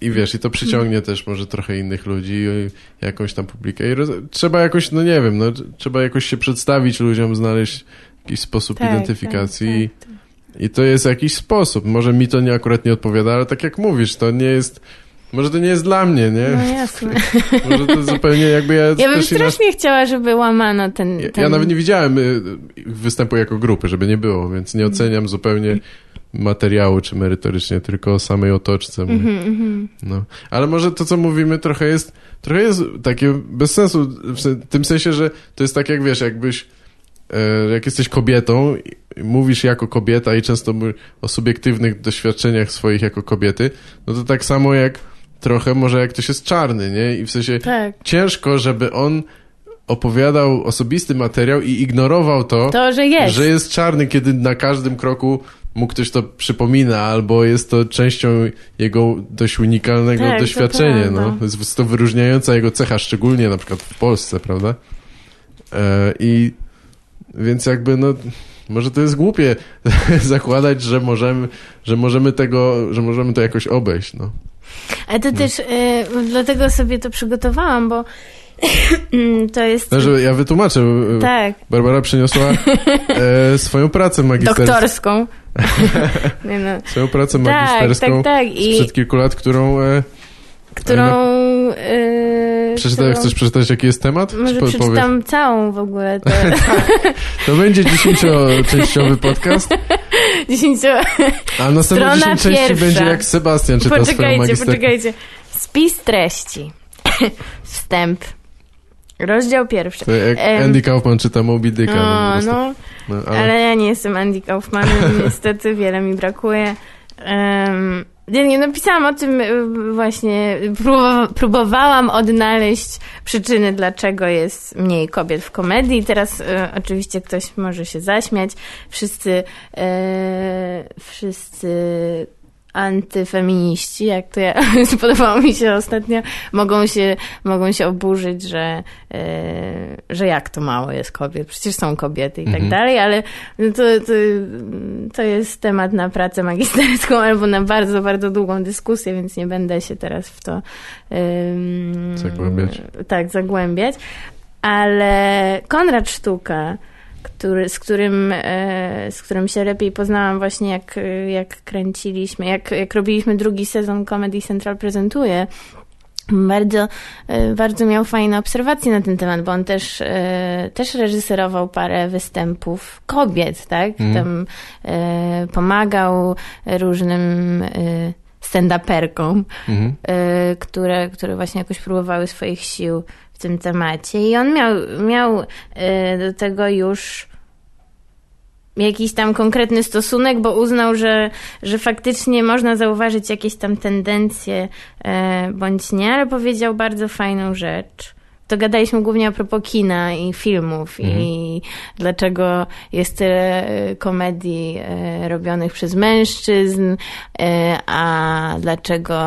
I wiesz, i to przyciągnie też może trochę innych ludzi, yy, jakąś tam publikę. I trzeba jakoś, no nie wiem, no, trzeba jakoś się przedstawić ludziom, znaleźć jakiś sposób Tak, identyfikacji. tak, tak. I to jest jakiś sposób. Może mi to nie akurat nie odpowiada, ale tak jak mówisz, to nie jest... Może to nie jest dla mnie, nie? No jasne. Może to zupełnie jakby ja, Ja bym też inaczej... strasznie chciała, żeby łamano ten... Ja, ten... ja nawet nie widziałem y, występu jako grupy, żeby nie było, więc nie oceniam zupełnie materiału czy merytorycznie, tylko o samej otoczce. Mhm, mhm. No. Ale może to, co mówimy, trochę jest, trochę jest takie bez sensu, w tym sensie, że to jest tak jak, wiesz, jakbyś e, jak jesteś kobietą i mówisz jako kobieta i często mówisz o subiektywnych doświadczeniach swoich jako kobiety, no to tak samo jak trochę może jak ktoś jest czarny, nie? I w sensie Tak. ciężko, żeby on opowiadał osobisty materiał i ignorował to, To, że jest. że jest czarny, kiedy na każdym kroku mu ktoś to przypomina, albo jest to częścią jego dość unikalnego Tak, to doświadczenia. prawda. No. Jest to wyróżniająca jego cecha, szczególnie na przykład w Polsce, prawda? E, I więc jakby no może to jest głupie zakładać, że możemy, że możemy tego, że możemy to jakoś obejść, no. Ale to też, y, dlatego sobie to przygotowałam, bo to jest... no że ja wytłumaczę. e, Tak, Barbara przyniosła e, swoją pracę magisterską. doktorską. Nie no. Swoją pracę Tak, magisterską tak, tak. I sprzed kilku lat, którą... E, którą... y, przeczytaj, którą- Chcesz przeczytać, jaki jest temat? Może po- przeczytam całą w ogóle. To To będzie dziesięcioczęściowy podcast, dziesięcio... a następne Strona dziesięć części pierwsza. będzie jak Sebastian czyta Poczekajcie, poczekajcie. Spis treści. Wstęp. Rozdział pierwszy. To jak. Andy Kaufman czyta Moby Dicka. No, prostu. no, no, ale, ale ja nie jestem Andy Kaufmanem, niestety wiele mi brakuje. Um, nie, nie, napisałam o tym y, właśnie, próbowa- próbowałam odnaleźć przyczyny, dlaczego jest mniej kobiet w komedii. Teraz y, oczywiście ktoś może się zaśmiać. Wszyscy, e, wszyscy antyfeminiści, jak to ja, spodobało mi się ostatnio, mogą się, mogą się oburzyć, że, e, że jak to mało jest kobiet, przecież są kobiety i tak Mhm. dalej, ale no to, to, to jest temat na pracę magisterską albo na bardzo, bardzo długą dyskusję, więc nie będę się teraz w to em, Zagłębiać. Tak, zagłębiać. Ale Konrad Sztuka, który, z, którym, e, z którym się lepiej poznałam właśnie jak, jak kręciliśmy, jak, jak robiliśmy drugi sezon Comedy Central prezentuje, bardzo, e, bardzo miał fajne obserwacje na ten temat, bo on też, e, też reżyserował parę występów kobiet, tak? Mhm. Tam pomagał różnym stand-uperkom, y, które, które właśnie jakoś próbowały swoich sił w tym temacie. I on miał, miał do tego już jakiś tam konkretny stosunek, bo uznał, że, że faktycznie można zauważyć jakieś tam tendencje e, bądź nie, ale powiedział bardzo fajną rzecz to gadaliśmy głównie a propos kina i filmów mhm. i dlaczego jest tyle e, komedii e, robionych przez mężczyzn, e, a dlaczego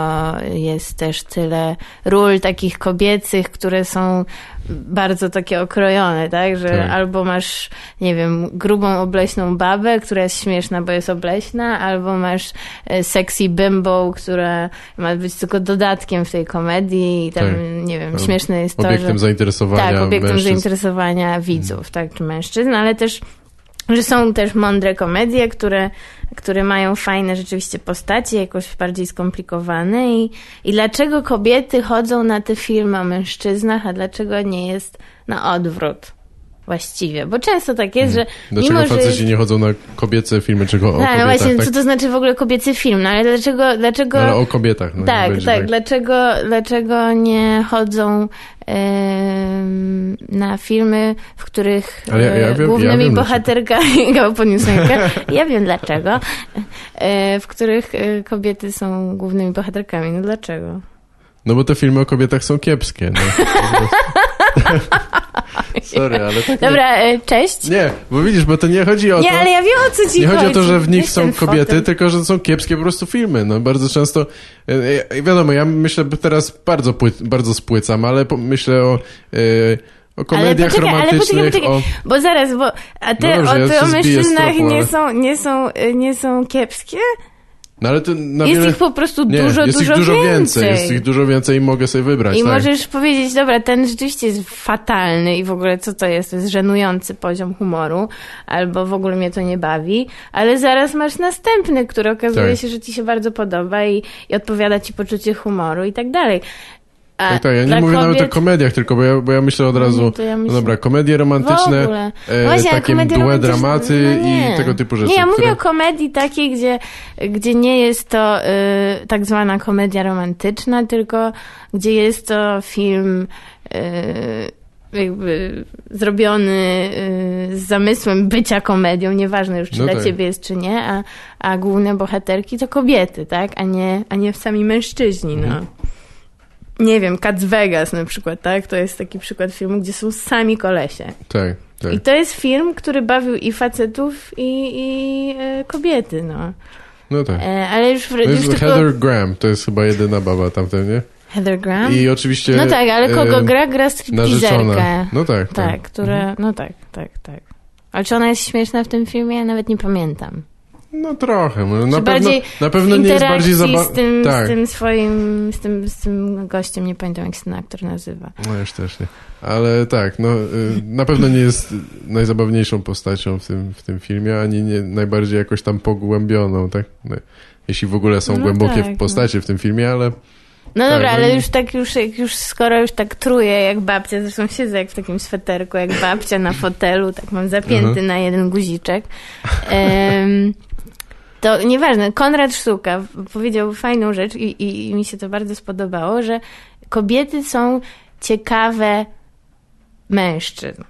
jest też tyle ról takich kobiecych, które są bardzo takie okrojone, tak? Że tak. albo masz, nie wiem, grubą, obleśną babę, która jest śmieszna, bo jest obleśna, albo masz e, sexy bimbo, która ma być tylko dodatkiem w tej komedii i tam, tak. nie wiem, śmieszne jest to, Obiektem że... zainteresowania Tak, obiektem mężczyzn. zainteresowania widzów, tak, czy mężczyzn, ale też że są też mądre komedie, które, które mają fajne rzeczywiście postacie, jakoś bardziej skomplikowane i, i dlaczego kobiety chodzą na te filmy o mężczyznach, a dlaczego nie jest na odwrót właściwie, bo często tak jest, mhm. że Dlaczego mimo, faceci że... nie chodzą na kobiece filmy, czego o tak, kobietach, no właśnie, tak? co to znaczy w ogóle kobiecy film, no ale dlaczego... dlaczego... No, ale o kobietach. No, tak, tak, tak, dlaczego, dlaczego nie chodzą na filmy, w których ja, ja e, wiem, głównymi ja bohaterkami... Ja wiem dlaczego. E, w których e, kobiety są głównymi bohaterkami. No dlaczego? No bo te filmy o kobietach są kiepskie. No. Sorry, ale tak Dobra, nie... cześć. Nie, bo widzisz, bo to nie chodzi o nie, to... Nie, ale ja wiem o co ci Nie chodzi. chodzi o to, że w nich są kobiety, tylko że są kiepskie po prostu filmy. No bardzo często... Wiadomo, ja myślę, teraz bardzo, bardzo spłycam, ale myślę o... o komediach poczekaj, romantycznych. Ale poczekaj, poczekaj, o... Bo zaraz, bo a te, no dobrze, o, te ja o mężczyznach nie, ale... są, nie, są, nie są kiepskie? No ale to na jest wiele... ich po prostu nie, dużo, jest dużo, ich dużo więcej. więcej. Jest ich dużo więcej i mogę sobie wybrać. I tak. możesz powiedzieć, dobra, ten rzeczywiście jest fatalny i w ogóle co to jest? To jest żenujący poziom humoru, albo w ogóle mnie to nie bawi, ale zaraz masz następny, który okazuje tak. się, że ci się bardzo podoba i, i odpowiada ci poczucie humoru i tak dalej. A tak, tak, ja nie mówię kobiet... nawet o komediach, tylko bo ja, bo ja myślę od razu, no, ja myślę... no dobra, komedie romantyczne, e, Właśnie, takie mdłe dramaty no i tego typu rzeczy. Nie, ja które... mówię o komedii takiej, gdzie, gdzie nie jest to y, tak zwana komedia romantyczna, tylko gdzie jest to film y, jakby zrobiony y, z zamysłem bycia komedią, nieważne już czy no dla tak. ciebie jest czy nie, a, a główne bohaterki to kobiety, tak, a nie, a nie sami mężczyźni, no. Nie wiem, Cats Vegas na przykład, tak? To jest taki przykład filmu, gdzie są sami kolesie. Tak, tak. I to jest film, który bawił i facetów, i, i e, kobiety, no. No tak. E, ale już, to jest już Heather tylko... Graham, to jest chyba jedyna baba tamten, nie? Heather Graham? I oczywiście... No tak, ale kogo e, gra? Gra stripteaserkę. No tak, tak. Tak, która... Mhm. No tak, tak, tak. Ale czy ona jest śmieszna w tym filmie? Ja nawet nie pamiętam. No trochę, no, na, pewno, na pewno nie jest bardziej zabawne. Z, tym, tak. z tym swoim, z tym, z tym gościem, nie pamiętam jak się ten aktor nazywa. No już też nie. Ale tak, no y, na pewno nie jest najzabawniejszą postacią w tym, w tym filmie, ani nie najbardziej jakoś tam pogłębioną, tak? No, jeśli w ogóle są no głębokie tak, postacie no. w tym filmie, ale... No tak, dobra, no ale już tak, już, już skoro już tak truję jak babcia, zresztą siedzę jak w takim sweterku, jak babcia na fotelu, tak mam zapięty uh -huh. na jeden guziczek. Um, to nieważne, Konrad Sztuka powiedział fajną rzecz i, i, i mi się to bardzo spodobało, że kobiety są ciekawe mężczyzn.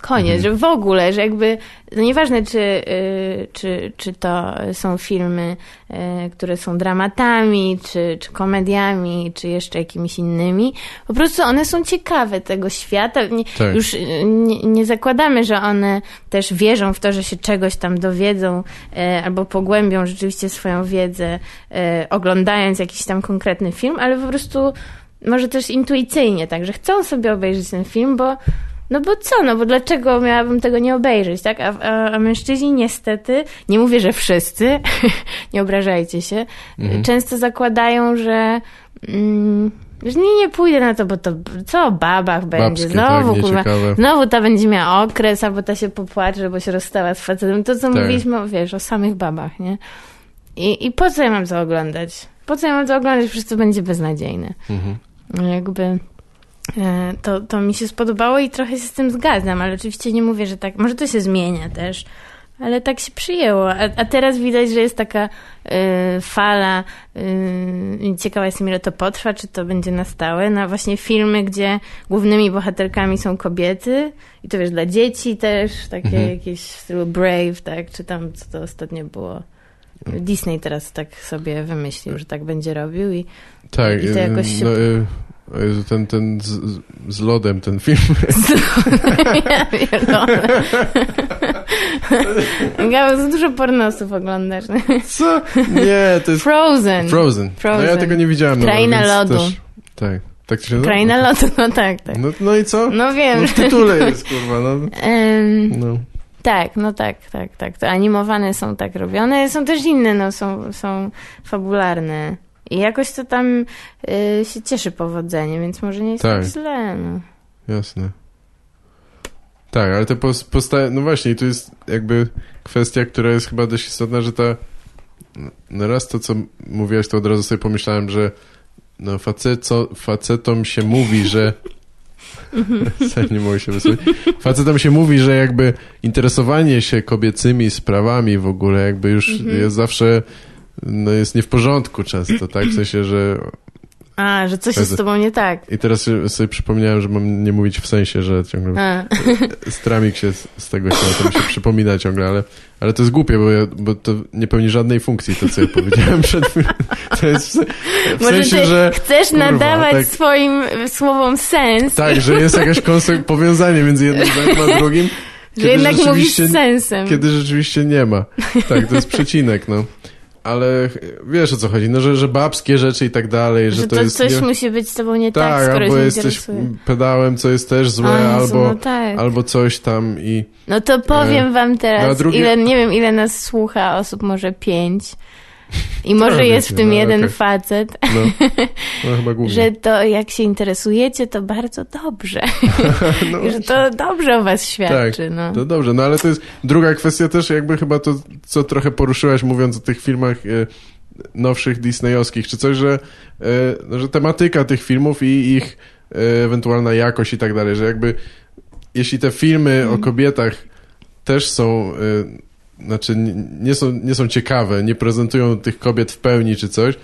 Koniec, mhm. że w ogóle, że jakby, no nieważne czy, y, czy, czy to są filmy, y, które są dramatami, czy, czy komediami, czy jeszcze jakimiś innymi, po prostu one są ciekawe tego świata. Nie, tak. Już y, nie, nie, zakładamy, że one też wierzą w to, że się czegoś tam dowiedzą albo pogłębią rzeczywiście swoją wiedzę, oglądając jakiś tam konkretny film, ale po prostu może też intuicyjnie, tak, że chcą sobie obejrzeć ten film, bo no bo co, no bo dlaczego miałabym tego nie obejrzeć, tak? A, a, a mężczyźni niestety, nie mówię, że wszyscy, nie obrażajcie się, mhm. często zakładają, że... Mm, że nie, nie pójdę na to, bo to co o babach będzie? Babskie, znowu, tak, kurwa, znowu ta będzie miała okres, albo ta się popłacze, bo się rozstała z facetem. To, co tak. mówiliśmy, wiesz, o samych babach, nie? I, I po co ja mam to oglądać? Po co ja mam to oglądać? Przecież to będzie beznadziejne. Mhm. Jakby... E, to, to mi się spodobało i trochę się z tym zgadzam, ale oczywiście nie mówię, że tak. Może to się zmienia też, ale tak się przyjęło. A, a teraz widać, że jest taka y, fala. Y, ciekawa jestem, ile to potrwa, czy to będzie na stałe. Na właśnie filmy, gdzie głównymi bohaterkami są kobiety. I to wiesz, dla dzieci też, takie mhm. jakieś w stylu Brave, tak? Czy tam, co to ostatnio było. Disney teraz tak sobie wymyślił, że tak będzie robił i, tak, i to jakoś się... No, ten, ten z, z lodem, ten film. Z ja za dużo pornosów oglądasz. Co? Nie, to jest... Frozen. Frozen. Frozen. No ja tego nie widziałem. Kraina no, lodu. Też, tak. Tak się? Kraina lodu, no tak, tak. No, no i co? No wiem. No w tytule jest, kurwa, no. Um, no. Tak, no tak, tak, tak. To animowane są tak robione. Są też inne, no są, są fabularne. I jakoś to tam y, się cieszy powodzeniem, więc może nie jest tak, tak źle. No. Jasne. Tak, ale te postacie, no właśnie, tu jest jakby kwestia, która jest chyba dość istotna, że ta, no raz to, co mówiłaś, to od razu sobie pomyślałem, że no faceto, facetom się mówi, że nie mogę się wysłać. Facetom się mówi, że jakby interesowanie się kobiecymi sprawami w ogóle jakby już mhm. jest zawsze no jest nie w porządku często, tak? W sensie, że... A, że coś jest z tobą nie tak. I teraz sobie przypomniałem, że mam nie mówić w sensie, że ciągle A. stramik się z, z tego się, to mi się przypomina ciągle, ale, ale to jest głupie, bo, ja, bo to nie pełni żadnej funkcji, to co ja powiedziałem przed chwilą. To jest w, w Może sensie, że... chcesz kurwa, nadawać tak, swoim słowom sens. Tak, że jest jakaś powiązanie między jednym zdaniem a drugim. Że jednak mówisz z sensem. Kiedy rzeczywiście nie ma. Tak, to jest przecinek, no ale wiesz o co chodzi, no, że, że babskie rzeczy i tak dalej, że, że to, to jest... coś nie... musi być z tobą nie tak, tak skoro albo jesteś interesuje. pedałem, co jest też złe, A, albo, no tak. albo coś tam i... No to powiem e... wam teraz, drugie... ile, nie wiem ile nas słucha osób, może pięć. I może jest w tym no, jeden okay. facet, no, no, chyba że to jak się interesujecie, to bardzo dobrze. no, że to dobrze o was świadczy. Tak, no. to dobrze, no ale to jest druga kwestia też jakby chyba to, co trochę poruszyłaś mówiąc o tych filmach e, nowszych disneyowskich, czy coś, że, e, że tematyka tych filmów i ich e, ewentualna jakość i tak dalej, że jakby jeśli te filmy o mhm. kobietach też są znaczy nie są, nie są ciekawe, nie prezentują tych kobiet w pełni czy coś,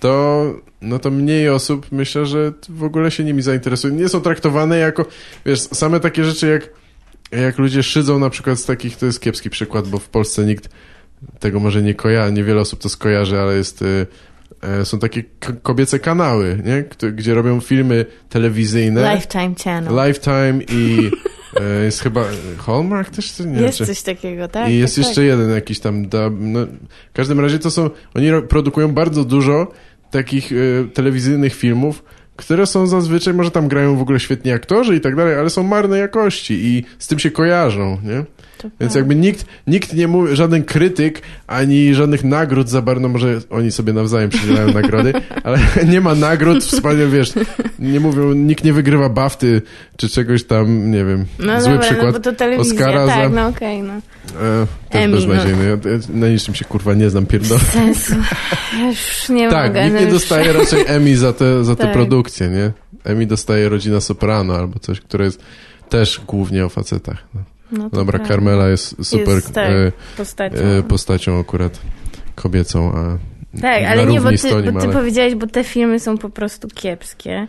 to, no to mniej osób myślę, że w ogóle się nimi zainteresuje. Nie są traktowane jako, wiesz, same takie rzeczy jak, jak ludzie szydzą na przykład z takich, to jest kiepski przykład, bo w Polsce nikt tego może nie kojarzy, niewiele osób to skojarzy, ale jest, y, y, są takie kobiece kanały, nie? gdzie robią filmy telewizyjne. Lifetime Channel. Lifetime i jest chyba Hallmark też? Nie, jest czy... coś takiego, tak? I jest tak, jeszcze tak. jeden jakiś tam dub. No, w każdym razie to są, oni produkują bardzo dużo takich y, telewizyjnych filmów, które są zazwyczaj, może tam grają w ogóle świetni aktorzy i tak dalej, ale są marnej jakości i z tym się kojarzą, nie? Więc jakby nikt, nikt nie mówi, żaden krytyk, ani żadnych nagród za bardzo, no może oni sobie nawzajem przydzielają nagrody, ale nie ma nagród, wspaniale, wiesz, nie mówią, nikt nie wygrywa bafty, czy czegoś tam, nie wiem, no zły dobra, przykład. No bo to telewizja, Oscara tak, za... no okej, okay, no. E, jest beznadziejne. No. Ja, na niczym się kurwa nie znam, pierdolę. Sensu. Już nie tak, mogę. nikt no nie dostaje raczej Emmy za te, za te tak. produkcje, nie? Emmy dostaje Rodzina Soprano albo coś, które jest też głównie o facetach. No. No Dobra, prawda. Carmela jest super jest, tak, e, postacią. E, postacią akurat kobiecą, a tak, ale nie, bo ty, bo ty ale... powiedziałeś, bo te filmy są po prostu kiepskie.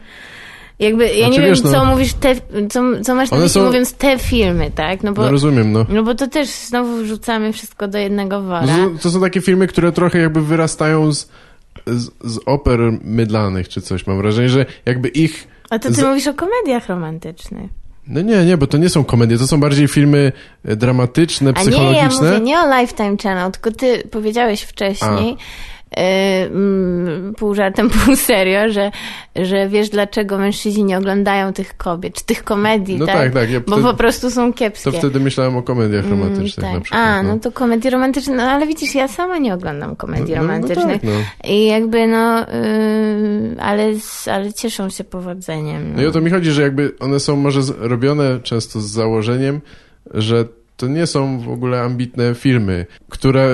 Jakby, ja znaczy, nie wiesz, wiem, co no, mówisz, te, co, co masz na myśli są... mówiąc te filmy, tak? No, bo, no rozumiem, no. No bo to też znowu wrzucamy wszystko do jednego wora. No, to są takie filmy, które trochę jakby wyrastają z, z, z oper mydlanych czy coś. Mam wrażenie, że jakby ich... A to ty z... mówisz o komediach romantycznych. No nie, nie, bo to nie są komedie, to są bardziej filmy e, dramatyczne, psychologiczne. A nie, ja mówię nie o Lifetime Channel, tylko ty powiedziałeś wcześniej, A pół żartem, pół serio, że, że wiesz dlaczego mężczyźni nie oglądają tych kobiet, czy tych komedii, no tak? tak, tak ja Bo po prostu są kiepskie. To wtedy myślałem o komediach mm, romantycznych mm, tak. na przykład. A, no. no. to komedie romantyczne, no ale widzisz, ja sama nie oglądam komedii no, no, no romantycznych. No tak, I jakby no, yy, ale, ale cieszą się powodzeniem. No. i o to mi chodzi, że jakby one są może robione często z założeniem, że to nie są w ogóle ambitne filmy, które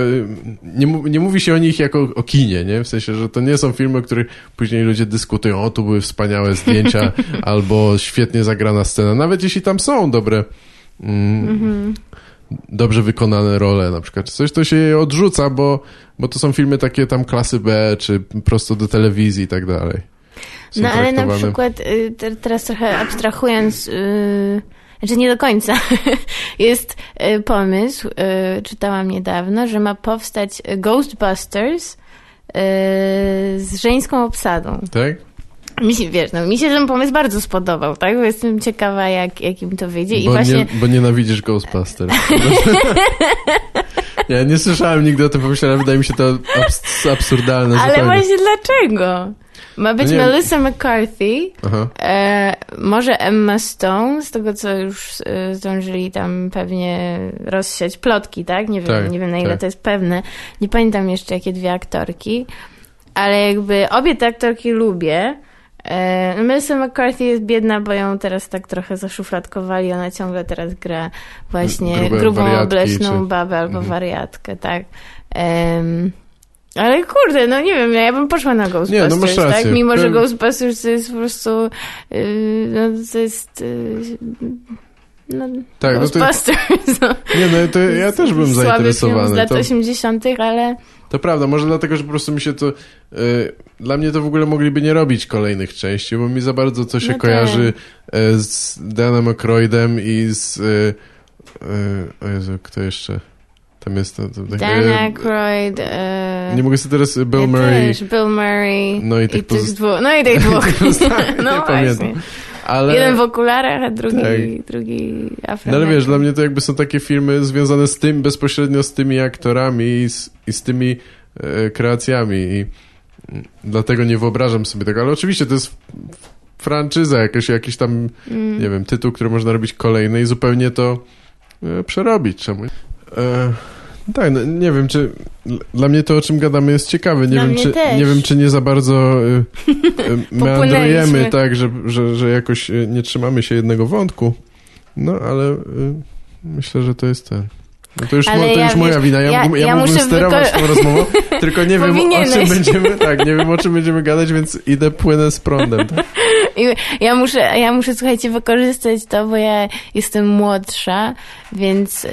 nie, nie mówi się o nich jako o kinie, nie? W sensie, że to nie są filmy, o których później ludzie dyskutują, o tu były wspaniałe zdjęcia albo świetnie zagrana scena, nawet jeśli tam są dobre mm, mm -hmm. dobrze wykonane role na przykład, coś, to się je odrzuca, bo, bo to są filmy takie tam klasy B, czy prosto do telewizji i tak dalej. Są No ale na przykład y, te- teraz trochę abstrahując, y, znaczy nie do końca, jest y, pomysł, y, czytałam niedawno, że ma powstać Ghostbusters y, z żeńską obsadą. Tak? Mi się, wiesz, no, mi się ten pomysł bardzo spodobał, tak? Bo jestem ciekawa, jak, jak im to wyjdzie. I Bo, właśnie nie, bo nienawidzisz Ghostbusters. ja nie słyszałem nigdy o tym pomyślałem, wydaje mi się to abs absurdalne Ale zupełnie. właśnie dlaczego? Ma być No Melissa McCarthy, e, może Emma Stone, z tego co już e, zdążyli tam pewnie rozsiać plotki, tak? Nie wiem, Tak, nie wiem na ile tak. to jest pewne. Nie pamiętam jeszcze jakie dwie aktorki, ale jakby obie te aktorki lubię. E, no Melissa McCarthy jest biedna, bo ją teraz tak trochę zaszufladkowali. Ona ciągle teraz gra właśnie Grube grubą, obleśną czy- babę albo Mhm. wariatkę, tak. Em, ale kurde, no nie wiem, ja bym poszła na Ghostbusters, Nie, no masz rację. tak? Mimo, że Ghostbusters to jest po prostu yy, no to jest yy, no, Tak, no to, Ghostbusters. No. nie, no to ja też bym Słaby film z zainteresowany. lat To, 80., ale to prawda, może dlatego, że po prostu mi się to... Y, dla mnie to w ogóle mogliby nie robić kolejnych części, bo mi za bardzo to się No tak. kojarzy y, z Danem Aykroydem i z... Y, y, o Jezu, kto jeszcze? Tam jest... To, to, takie- Dan Aykroyd, yy, Nie mogę sobie teraz... Bill ja Murray... też, Bill Murray No i i tych tych pozost- dwóch. No i tych dwóch. Pozostałych nie no pamiętam. właśnie. Ale... Jeden w okularach, a drugi, Tak. drugi No afro. ale wiesz, dla mnie to jakby są takie filmy związane z tym, bezpośrednio z tymi aktorami i z, i z tymi e, kreacjami i dlatego nie wyobrażam sobie tego, ale oczywiście to jest franczyza, jakaś, jakiś tam, Mm. nie wiem, tytuł, który można robić kolejny i zupełnie to e, przerobić, czemu? E, tak, no, nie wiem, czy dla mnie to, o czym gadamy, jest ciekawe. Nie, Dla wiem, czy, też. nie wiem, czy nie za bardzo e, e, meandrujemy, tak, że, że, że jakoś e, nie trzymamy się jednego wątku. No, ale e, myślę, że to jest ten. No to już, mo, to ja, już moja wina. Ja, ja- ja, ja mógłbym muszę sterować tą rozmową, tylko nie wiem, o czym będziemy, tak, nie wiem, o czym będziemy gadać, więc idę, płynę z prądem. Tak? Ja muszę, ja muszę, słuchajcie, wykorzystać to, bo ja jestem młodsza, więc yy,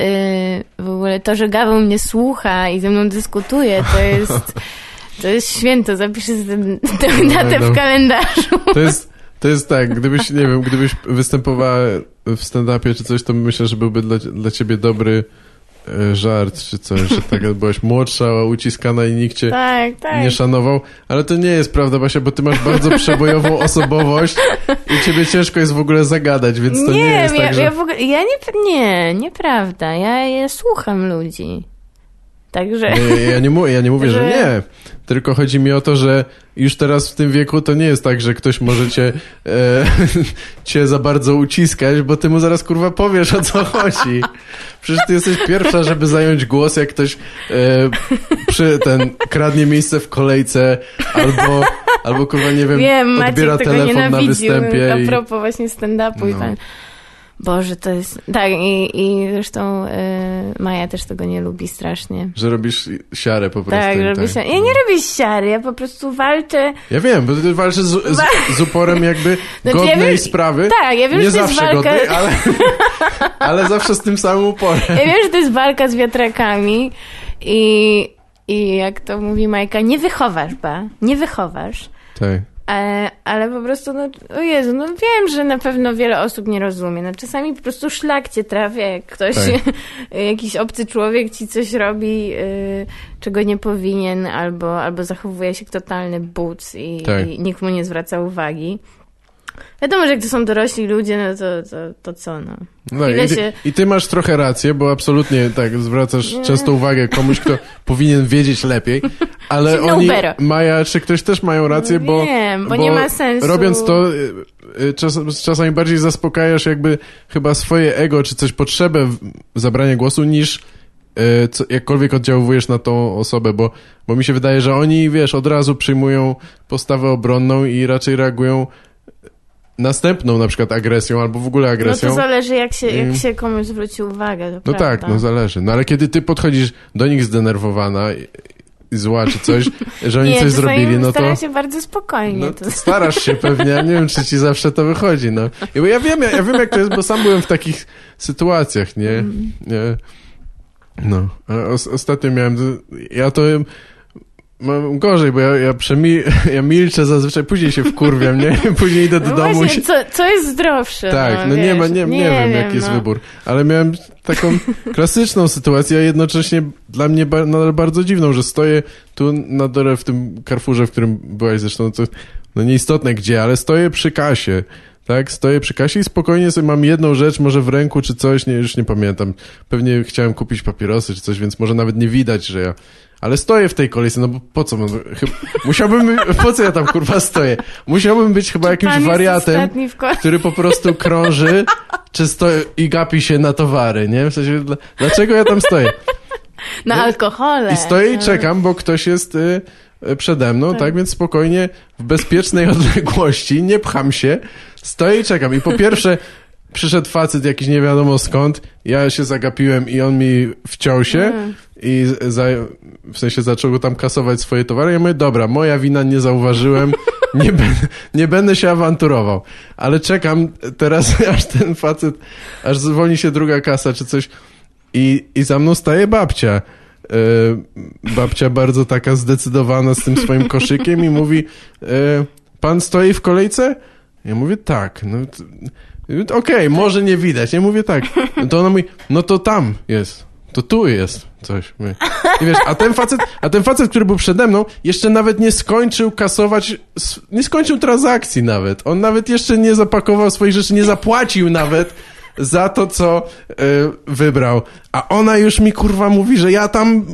w ogóle to, że Gaweł mnie słucha i ze mną dyskutuje, to jest, to jest święto. Zapiszę tę- tę datę no. w kalendarzu. To jest, to jest tak, gdybyś, nie wiem, gdybyś występowała w stand-upie czy coś, to myślę, że byłby dla, dla ciebie dobry żart czy coś, że tak byłaś młodsza, uciskana i nikt cię Tak, tak. nie szanował, ale to nie jest prawda, Basia, bo ty masz bardzo przebojową osobowość i ciebie ciężko jest w ogóle zagadać, więc to nie, jest ja, tak, że... ja w ogóle, ja nie, nie, nieprawda. Ja, ja słucham ludzi. Także... Nie, ja, nie mówię, ja nie mówię, że Że- nie. Tylko chodzi mi o to, że już teraz w tym wieku to nie jest tak, że ktoś może cię, e, cię za bardzo uciskać, bo ty mu zaraz kurwa powiesz o co chodzi. Przecież ty jesteś pierwsza, żeby zająć głos, jak ktoś e, przy ten kradnie miejsce w kolejce albo, albo kurwa nie wiem, Wiem, odbiera telefon na występie. A I, propos właśnie stand-upu i No. tak. Boże, to jest... Tak, i, i zresztą y, Maja też tego nie lubi strasznie. że robisz siarę po prostu. Tak, robię się... Ja nie robię siary, ja po prostu walczę... Ja wiem, bo ty walczysz z, z, z uporem jakby Znaczy, ja godnej wiem- sprawy. Tak, ja wiem, nie że to jest zawsze walka... godnej, ale, ale zawsze z tym samym uporem. Ja wiem, że to jest walka z wiatrakami i, i jak to mówi Majka, nie wychowasz, ba, nie wychowasz. Tak. Ale, ale po prostu, no, o Jezu, no wiem, że na pewno wiele osób nie rozumie. No czasami po prostu szlak cię trafia, jak ktoś, Tak. jakiś obcy człowiek ci coś robi, y, czego nie powinien, albo, albo zachowuje się jak totalny buc i, Tak. i nikt mu nie zwraca uwagi. Wiadomo, że jak to są dorośli ludzie, no to, to, to co, no. No, i, ty, się- I ty masz trochę rację, bo absolutnie tak zwracasz Nie. często uwagę komuś, kto powinien wiedzieć lepiej, ale No oni, better. Maja czy ktoś też mają rację, bo, Wiem, bo nie ma sensu. robiąc to y, y, czas, czasami bardziej zaspokajasz jakby chyba swoje ego, czy coś potrzebę zabrania głosu, niż y, co, jakkolwiek oddziałujesz na tą osobę, bo, bo mi się wydaje, że oni, wiesz, od razu przyjmują postawę obronną i raczej reagują następną na przykład agresją, albo w ogóle No agresją. to zależy, jak się, jak Mm. się komuś zwróci uwagę. No prawda. tak, no zależy. No ale kiedy ty podchodzisz do nich zdenerwowana i, zła czy coś, że oni nie, coś zrobili, no to... staram się bardzo spokojnie. No, to... starasz się pewnie, ja nie wiem, czy ci zawsze to wychodzi, no. I Bo ja wiem, ja, ja wiem, jak to jest, bo sam byłem w takich sytuacjach, nie? Mm. nie? No, os, ostatnio miałem, ja to mam gorzej, bo ja, ja, przemi, ja milczę zazwyczaj, później się wkurwiam, nie? Później idę do No domu właśnie, się... co, co jest zdrowsze? Tak, no, wiesz, nie, ma, nie, nie, wiem, jaki jest no. wybór, ale miałem taką klasyczną sytuację, a jednocześnie dla mnie ba, nadal bardzo dziwną, że stoję tu na dole w tym Carrefourze, w którym byłaś zresztą, to no nieistotne gdzie, ale stoję przy kasie, tak, stoję przy kasie i spokojnie sobie mam jedną rzecz, może w ręku czy coś, nie, już nie pamiętam, pewnie chciałem kupić papierosy czy coś, więc może nawet nie widać, że ja ale stoję w tej kolejce, no bo po co? mam- Chyba, musiałbym, po co ja tam kurwa stoję? Musiałbym być chyba jakimś wariatem, który po prostu krąży czy stoi i gapi się na towary, nie? W sensie, dla- dlaczego ja tam stoję? Na No, alkohole. I stoję i czekam, bo ktoś jest y, y, przede mną, tak. Więc spokojnie, w bezpiecznej odległości, nie pcham się, stoję i czekam. I po pierwsze, przyszedł facet jakiś nie wiadomo skąd, ja się zagapiłem i on mi wciął się Mm. I za, w sensie zaczął go tam kasować swoje towary. Ja mówię, dobra, moja wina, nie zauważyłem, nie, będę, nie będę się awanturował. Ale czekam teraz, aż ten facet, aż zwolni się druga kasa czy coś i, i za mną staje babcia. E, babcia bardzo taka zdecydowana z tym swoim koszykiem i mówi, e, pan stoi w kolejce? Ja mówię, tak. No, Okej, może nie widać. Ja mówię tak. No to ona mówi, no to tam jest. To tu jest coś. I wiesz, a ten facet, a ten facet, który był przede mną, jeszcze nawet nie skończył kasować, nie skończył transakcji nawet. On nawet jeszcze nie zapakował swoich rzeczy, nie zapłacił nawet za to, co y, wybrał. A ona już mi kurwa mówi, że ja tam,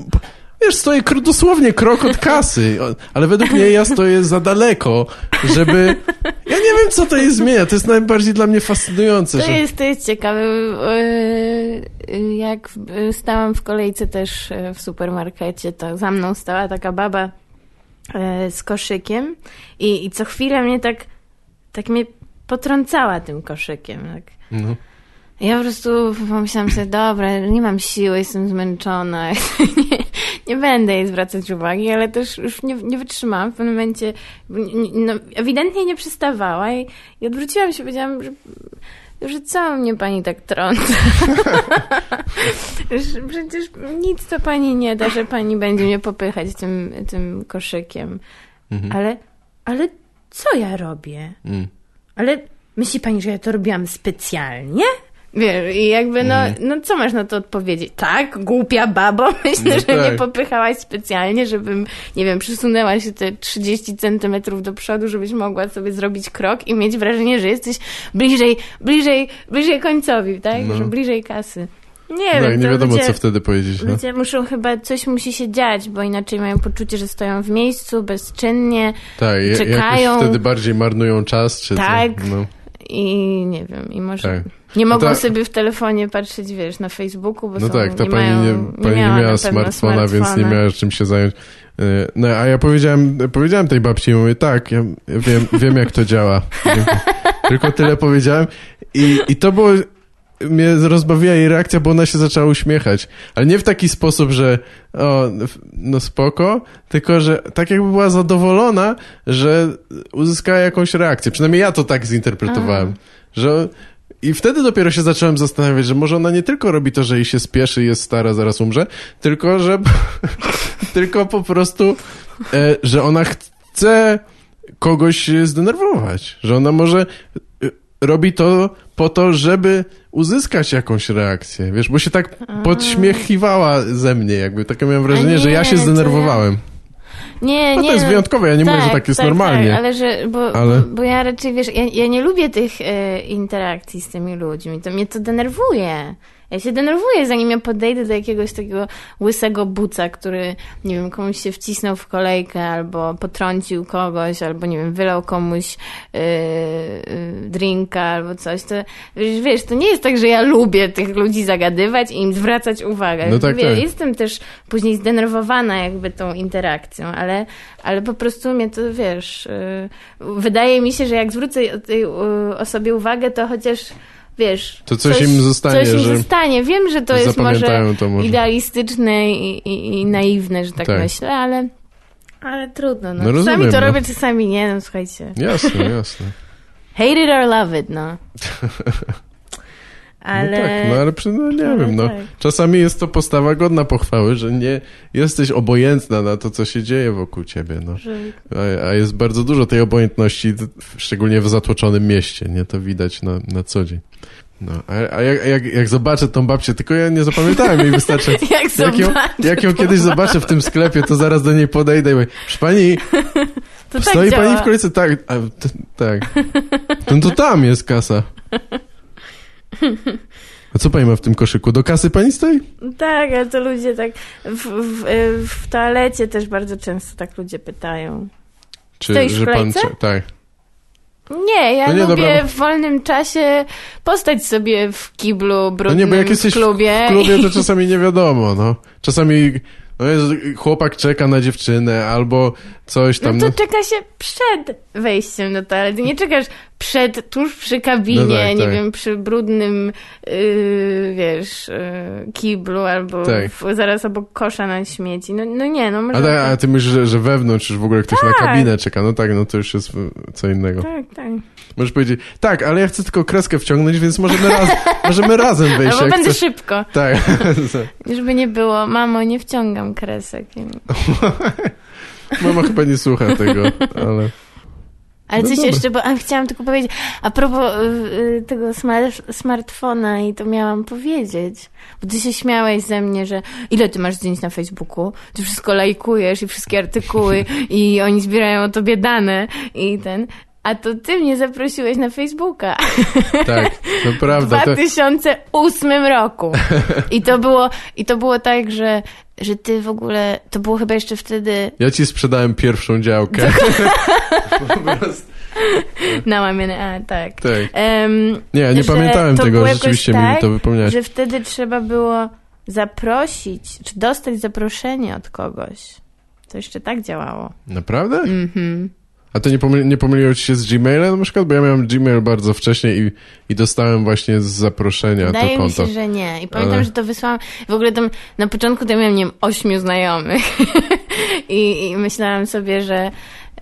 wiesz, stoję dosłownie krok od kasy. Ale według mnie ja stoję za daleko, żeby... Ja nie wiem, co to jest zmienia. To jest najbardziej dla mnie fascynujące. To że... jest, to jest ciekawe. Yy, Jak stałam w kolejce też yy, w supermarkecie, to za mną stała taka baba yy, z koszykiem i, i co chwilę mnie tak, tak mnie potrącała tym koszykiem. Tak. No. Ja po prostu pomyślałam sobie, dobra, nie mam siły, jestem zmęczona, nie, nie będę jej zwracać uwagi, ale też już nie, nie wytrzymałam. W pewnym momencie no, ewidentnie nie przystawała i, i odwróciłam się powiedziałam, że, że co mnie pani tak trąca? Przecież nic to pani nie da, że pani będzie mnie popychać tym, tym koszykiem. Mhm. Ale, ale co ja robię? Mm. Ale myśli pani, że ja to robiłam specjalnie? Wiesz, i jakby no, Mhm. no co masz na to odpowiedzieć? Tak, głupia babo, myślę, No że tak. mnie popychałaś specjalnie, żebym, nie wiem, przysunęła się te 30 centymetrów do przodu, żebyś mogła sobie zrobić krok i mieć wrażenie, że jesteś bliżej, bliżej, bliżej końcowi, tak? No. Że bliżej kasy. Nie No wiem, i nie to wiadomo, ludzie, co wtedy powiedzieć. No. ludzie muszą chyba, coś musi się dziać, bo inaczej mają poczucie, że stoją w miejscu, bezczynnie Tak, czekają. wtedy bardziej marnują czas, czy Tak. co? No, i nie wiem, i może... tak. Nie mogą ta- sobie w telefonie patrzeć, wiesz, na Facebooku, bo No są, tak, ta nie pani, mają, nie, pani nie miała miała na pewno smartfona, więc nie smartfona. miała czym się zająć. E, No, a ja powiedziałem, powiedziałem tej babci, mówię, tak, ja ja wiem, wiem jak to działa. Tylko tyle powiedziałem. I, I to było, mnie rozbawiła jej reakcja, bo ona się zaczęła uśmiechać. Ale nie w taki sposób, że o, no spoko, tylko, że tak jakby była zadowolona, że uzyskała jakąś reakcję. Przynajmniej ja to tak zinterpretowałem. Że i wtedy dopiero się zacząłem zastanawiać, że może ona nie tylko robi to, że jej się spieszy i jest stara, zaraz umrze, tylko że tylko po prostu, e, że ona chce kogoś zdenerwować, że ona może e, robi to po to, żeby uzyskać jakąś reakcję, wiesz, bo się tak podśmiechiwała ze mnie, jakby takie miałem wrażenie, że ja nie, się zdenerwowałem. Nie, No nie. to jest wyjątkowe, ja nie mówię, że tak jest normalnie. Tak, ale że, bo, Ale- bo, ja raczej, wiesz, ja, ja nie lubię tych e, interakcji z tymi ludźmi. To mnie to denerwuje. Ja się denerwuję, zanim ja podejdę do jakiegoś takiego łysego buca, który, nie wiem, komuś się wcisnął w kolejkę, albo potrącił kogoś, albo, nie wiem, wylał komuś e, e, drinka, albo coś. To, wiesz, wiesz, to nie jest tak, że ja lubię tych ludzi zagadywać i im zwracać uwagę. No tak, Wie- tak. Jestem też później zdenerwowana jakby tą interakcją, ale, ale po prostu mnie to, wiesz, yy, wydaje mi się, że jak zwrócę tej yy, osobie uwagę, to chociaż, wiesz... To coś im zostanie, Coś im zostanie. Wiem, że to jest może, to może. idealistyczne i, i, i naiwne, że tak, Tak. myślę, ale... Ale trudno, no. No czasami rozumiem, to no. robię, czasami nie, no słuchajcie. Jasne, jasne. Hate it or love it, no. Ale... No tak, no ale przy, no nie Ale wiem, no. tak. Czasami jest to postawa godna pochwały, że nie jesteś obojętna na to, co się dzieje wokół ciebie, no. A, a jest bardzo dużo tej obojętności, szczególnie w zatłoczonym mieście, nie? To widać na, na co dzień. No, a, a jak, jak, jak zobaczę tą babcię, tylko ja nie zapamiętałem jej wystarczy. Jak Jak ją, jak ją kiedyś zobaczę w tym sklepie, to zaraz do niej podejdę i mówię, proszę pani, to tak stoi działa. pani w kolejce? Tak, a, t, tak. No to tam jest kasa. A co pani ma w tym koszyku? Do kasy pani stoi? Tak, ale to ludzie tak... W, w, w toalecie też bardzo często tak ludzie pytają. Czy, Stoisz w że pan... kolejce? cze- Tak. Nie, ja No nie, lubię dobra. w wolnym czasie postać sobie w kiblu No brudnym nie, bo jak jesteś w klubie. w klubie, to czasami nie wiadomo, no. Czasami no jest, chłopak czeka na dziewczynę, albo coś No tam. to No, czeka się przed wejściem do toalety. Nie czekasz przed, tuż przy kabinie, No tak, nie tak. wiem, przy brudnym, yy, wiesz, yy, kiblu albo Tak. w, zaraz obok kosza na śmieci. No, no nie, no może... a, ta, a ty myślisz, że, że wewnątrz już w ogóle ktoś na Tak. kabinę czeka. No tak, no to już jest co innego. Tak, tak. Możesz powiedzieć, tak, ale ja chcę tylko kreskę wciągnąć, więc możemy, raz, możemy razem wejść. Albo będę chcesz. szybko. Tak. Żeby nie było, mamo, nie wciągam kresek. Mama chyba nie słucha tego, ale... Ale No coś dobra. jeszcze, bo a, chciałam tylko powiedzieć, a propos y, y, tego smart, smartfona i to miałam powiedzieć, bo ty się śmiałeś ze mnie, że ile ty masz zdjęć na Facebooku, ty wszystko lajkujesz i wszystkie artykuły i oni zbierają o tobie dane i ten, a to ty mnie zaprosiłeś na Facebooka Tak, to w prawda. To, 2008 roku. I to było, i to było tak, że, że ty w ogóle, to było chyba jeszcze wtedy ja ci sprzedałem pierwszą działkę. Po prostu, na łamienie, a tak. tak. Em, Nie, nie że pamiętałem tego, rzeczywiście mi tak, to wypomniałeś. że wtedy trzeba było zaprosić, czy dostać zaproszenie od kogoś. To jeszcze tak działało. Naprawdę? Mhm. A to nie, pomyli, nie pomyliło ci się z Gmailem na przykład? Bo ja miałem Gmail bardzo wcześnie i, i dostałem właśnie z zaproszenia Wydaje to mi konto. się, że nie. I pamiętam, Ale- że to wysłałam. W ogóle tam na początku to ja miałam, nie wiem, ośmiu znajomych. I, I myślałam sobie, że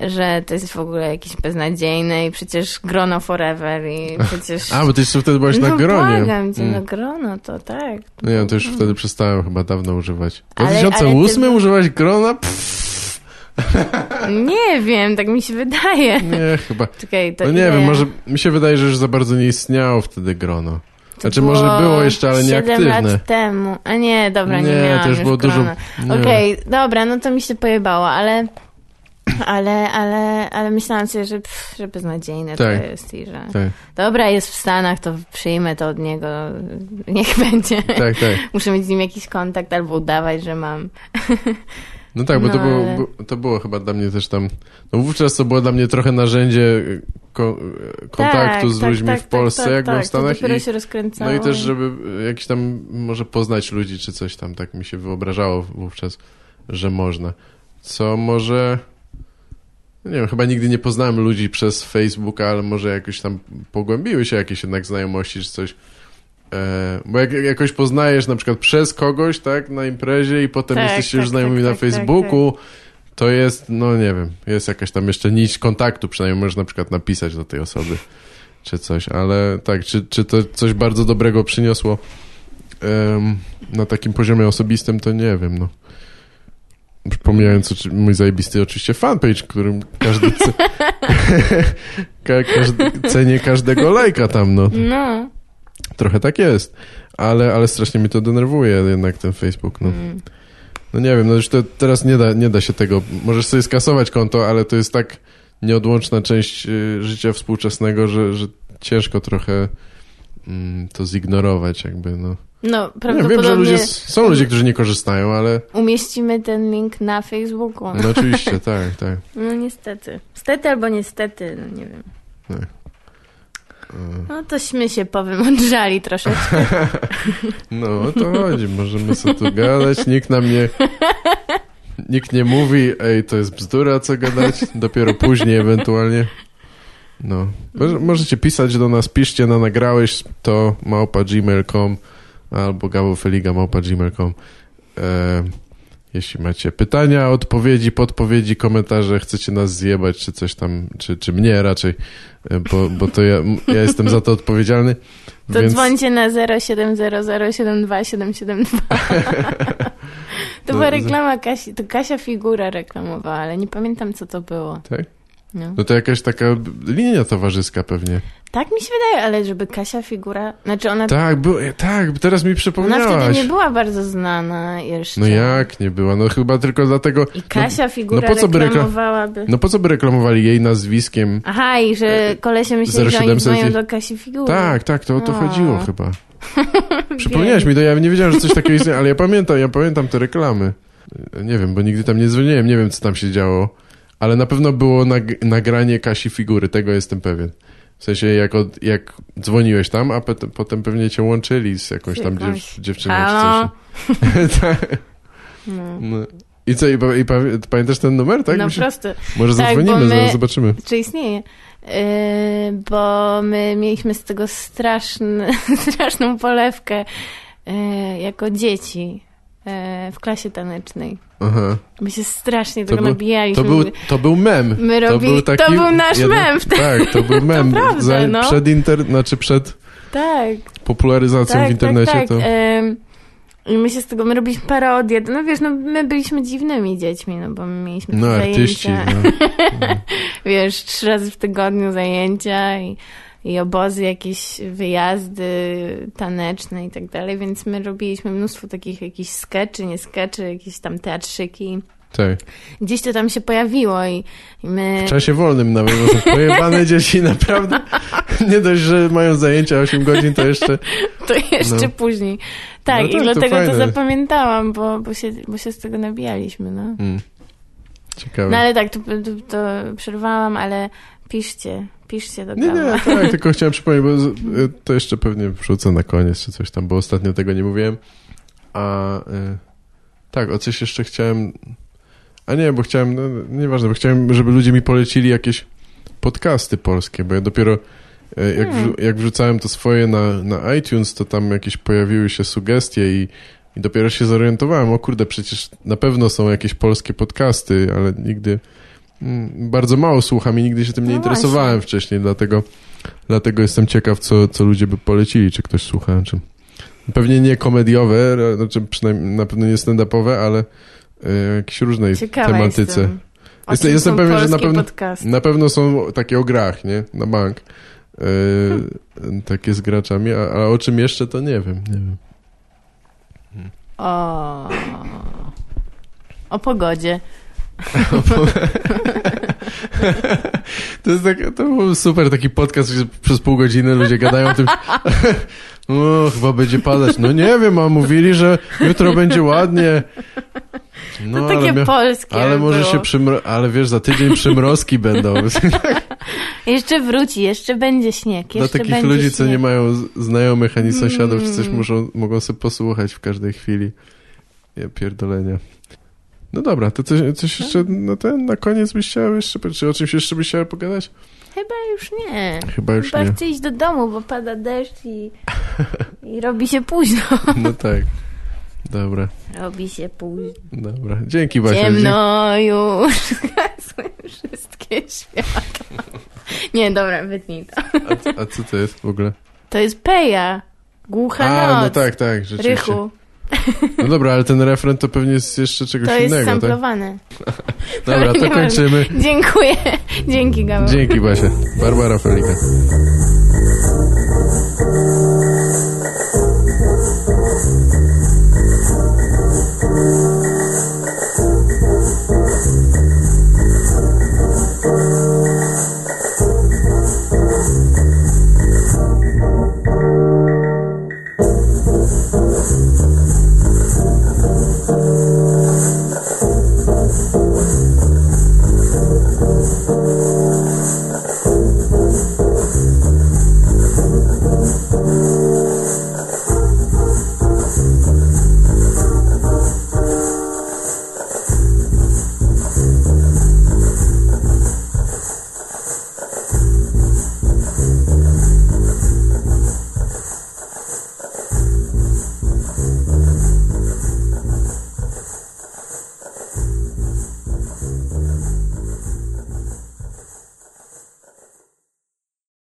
że to jest w ogóle jakieś beznadziejne i przecież grono forever i przecież... A, bo ty jeszcze wtedy byłaś no na gronie. błagam cię, Mm. no grono to tak. Nie, to już wtedy przestałem chyba dawno używać. W Ale- 2008 ale ty- używać grona? Pff, Nie wiem, tak mi się wydaje. nie, chyba. Czekaj, to No nie ile wiem, może mi się wydaje, że już za bardzo nie istniało wtedy grono. Znaczy może było jeszcze, ale 7 nieaktywne. lat temu. A nie, dobra, nie, Nie, miałam to już było dużo- grona. nie. Okej, dobra, no to mi się pojebało, ale... Ale, ale, ale myślałam sobie, że, pff, że beznadziejne Tak. to jest i że... Tak, Dobra, jest w Stanach, to przyjmę to od niego, niech będzie. tak, tak. Muszę mieć z nim jakiś kontakt albo udawać, że mam. No tak, bo to, No, było, ale- to było chyba dla mnie też tam... No wówczas to było dla mnie trochę narzędzie y, ko- y, kontaktu tak, z tak, ludźmi tak, w Polsce, tak, jak byłem tak, w Stanach. To I, się rozkręcało. no i też, żeby y, jakiś tam może poznać ludzi czy coś tam, tak mi się wyobrażało wówczas, że można. Co może... Nie wiem, chyba nigdy nie poznałem ludzi przez Facebooka, ale może jakoś tam pogłębiły się jakieś jednak znajomości czy coś. E, bo jak jakoś poznajesz na przykład przez kogoś, tak, na imprezie i potem Tak, jesteście tak, już znajomi tak, na tak, tak, Facebooku, to jest, no nie wiem, jest jakaś tam jeszcze nić kontaktu, przynajmniej możesz na przykład napisać do tej osoby czy coś, ale tak, czy, czy to coś bardzo dobrego przyniosło em, na takim poziomie osobistym, to nie wiem, no. Pomijając oczy- mój zajebisty oczywiście fanpage, którym każdy, ce... Ka- każdy cenię każdego lajka tam, no. No. Trochę tak jest, ale, ale strasznie mi to denerwuje jednak ten Facebook, no. Mm. No nie wiem, no już to, teraz nie da, nie da się tego, możesz sobie skasować konto, ale to jest tak nieodłączna część y, życia współczesnego, że, że ciężko trochę mm, to zignorować jakby, no. No, Ja prawdopodobnie wiem, że ludzie, są ludzie, którzy nie korzystają, ale umieścimy ten link na Facebooku. no oczywiście, tak, tak. No niestety. Stety albo niestety, no nie wiem. Tak. No tośmy się powymądrzali troszeczkę. No o to chodzi, możemy sobie tu gadać, nikt nam nie... Nikt nie mówi, ej, to jest bzdura, co gadać, dopiero później ewentualnie. No. Może, możecie pisać do nas, piszcie na nagrałeś to małpa gmail.com albo gawofeliga małpa gmail.com Jeśli macie pytania, odpowiedzi, podpowiedzi, komentarze, chcecie nas zjebać, czy coś tam, czy, czy mnie raczej, e, bo, bo to ja, ja jestem za to odpowiedzialny. To więc... dzwońcie na 0700727772. to No, była za- reklama Kasi, to Kasia Figura reklamowała, ale nie pamiętam co to było. Tak? No. No to jakaś taka linia towarzyska pewnie. Tak mi się wydaje, ale żeby Kasia Figura, znaczy ona, Tak, był, tak, teraz mi ona przypomniałaś. wtedy nie była bardzo znana jeszcze. No jak nie była? No chyba tylko dlatego... I Kasia Figura no po co by reklam- reklamowałaby... No po co by reklamowali jej nazwiskiem? Aha, i że kolesie myśleli, że oni 0700 i- do Kasi Figury. Tak, tak, to o to chodziło chyba. Przypomniałeś mi to, ja nie wiedziałem, że coś takiego istnieje, ale ja pamiętam, ja pamiętam te reklamy. Nie wiem, bo nigdy tam nie dzwoniłem, nie wiem, co tam się działo, ale na pewno było nag nagranie Kasi Figury, tego jestem pewien. W sensie, jak, od, jak dzwoniłeś tam, a potem, pewnie cię łączyli z jakąś tam dziew dziewczyną Halo? czy coś. tak. No, No. I co, i, pa- i pa- pamiętasz ten numer, tak? no Myśl- prosto. Może Tak, zadzwonimy, my- zaraz zobaczymy. Czy istnieje? Yy, bo my mieliśmy z tego straszny, straszną polewkę yy, jako dzieci w klasie tanecznej. Aha. My się strasznie To tego był- nabijaliśmy. To był, to był mem. My to, robili- był taki to był nasz mem wtedy. Tak, to był mem. prawda, Za, no. Przed inter, znaczy przed Tak, popularyzacją tak, w internecie tak, tak. to... I my się z tego, my robiliśmy parodię. No wiesz, no my byliśmy dziwnymi dziećmi, no bo my mieliśmy No, te artyści. zajęcia. No. wiesz, trzy razy w tygodniu zajęcia i, i obozy, jakieś wyjazdy taneczne i tak dalej, więc my robiliśmy mnóstwo takich jakichś skeczy, nie skeczy, jakieś tam teatrzyki. Tak. Gdzieś to tam się pojawiło i, i my... W czasie wolnym nawet, bo są pojebane dzieci naprawdę. Nie dość, że mają zajęcia 8 godzin, to jeszcze... To jeszcze No. później. Tak, No i tak, to dlatego to, fajne. zapamiętałam, bo, bo, się, bo się z tego nabijaliśmy, no. Mm. Ciekawe. No ale tak, to, to, to przerwałam, ale piszcie, do Nie, nie, tak, tylko chciałem przypomnieć, bo z- to jeszcze pewnie wrzucę na koniec, czy coś tam, bo ostatnio tego nie mówiłem. A y, tak, o coś jeszcze chciałem. A nie, bo chciałem, no, nieważne, bo chciałem, żeby ludzie mi polecili jakieś podcasty polskie, bo ja dopiero y, jak, Hmm. jak wrzucałem to swoje na, na iTunes, to tam jakieś pojawiły się sugestie i, i dopiero się zorientowałem, o kurde, przecież na pewno są jakieś polskie podcasty, ale nigdy bardzo mało słucham i nigdy się tym nie No interesowałem właśnie. wcześniej, dlatego, dlatego jestem ciekaw, co, co ludzie by polecili, czy ktoś słucha, czy... Pewnie nie komediowe, znaczy przynajmniej na pewno nie stand-upowe, ale y, jakieś różnej Ciekawa tematyce. jestem. Jestem- pewien, że na pewno- podcasty? Na pewno są takie o grach, nie? Na bank. Y, takie z graczami, a, a o czym jeszcze to nie wiem, nie wiem. O, o pogodzie. To jest tak, to był super taki podcast, gdzie przez pół godziny ludzie gadają o tym. O, chyba będzie padać. No nie wiem, a mówili, że jutro będzie ładnie. No, To takie mia- polskie ale może było. się przymro... Ale wiesz, za tydzień przymrozki będą. Jeszcze wróci, jeszcze będzie śnieg. Dla Jeszcze takich ludzi, śnieg. co nie mają znajomych ani sąsiadów, czy coś Mm. muszą, mogą sobie posłuchać w każdej chwili. Ja pierdolenia. No dobra, to coś, coś jeszcze na ten, na koniec byś chciał jeszcze, czy o czymś jeszcze byś chciał pogadać? Chyba już nie. Chyba już Chyba nie. chcę iść do domu, bo pada deszcz i, i robi się późno. No tak. Dobra, Robi się późno. dobra. Dzięki Basia. Ciemno już. Wszystkie światła. Nie, dobra, wytnij to. A, a co to jest w ogóle? To jest Peja. Głucha A, noc. no tak, tak, rzeczywiście. Rychu. No dobra, ale ten refren to pewnie jest jeszcze czegoś to innego, jest samplowane. Tak? dobra, to kończymy. Dziękuję. Dzięki, Gaweł. Dzięki, Basia. Barbara Felika.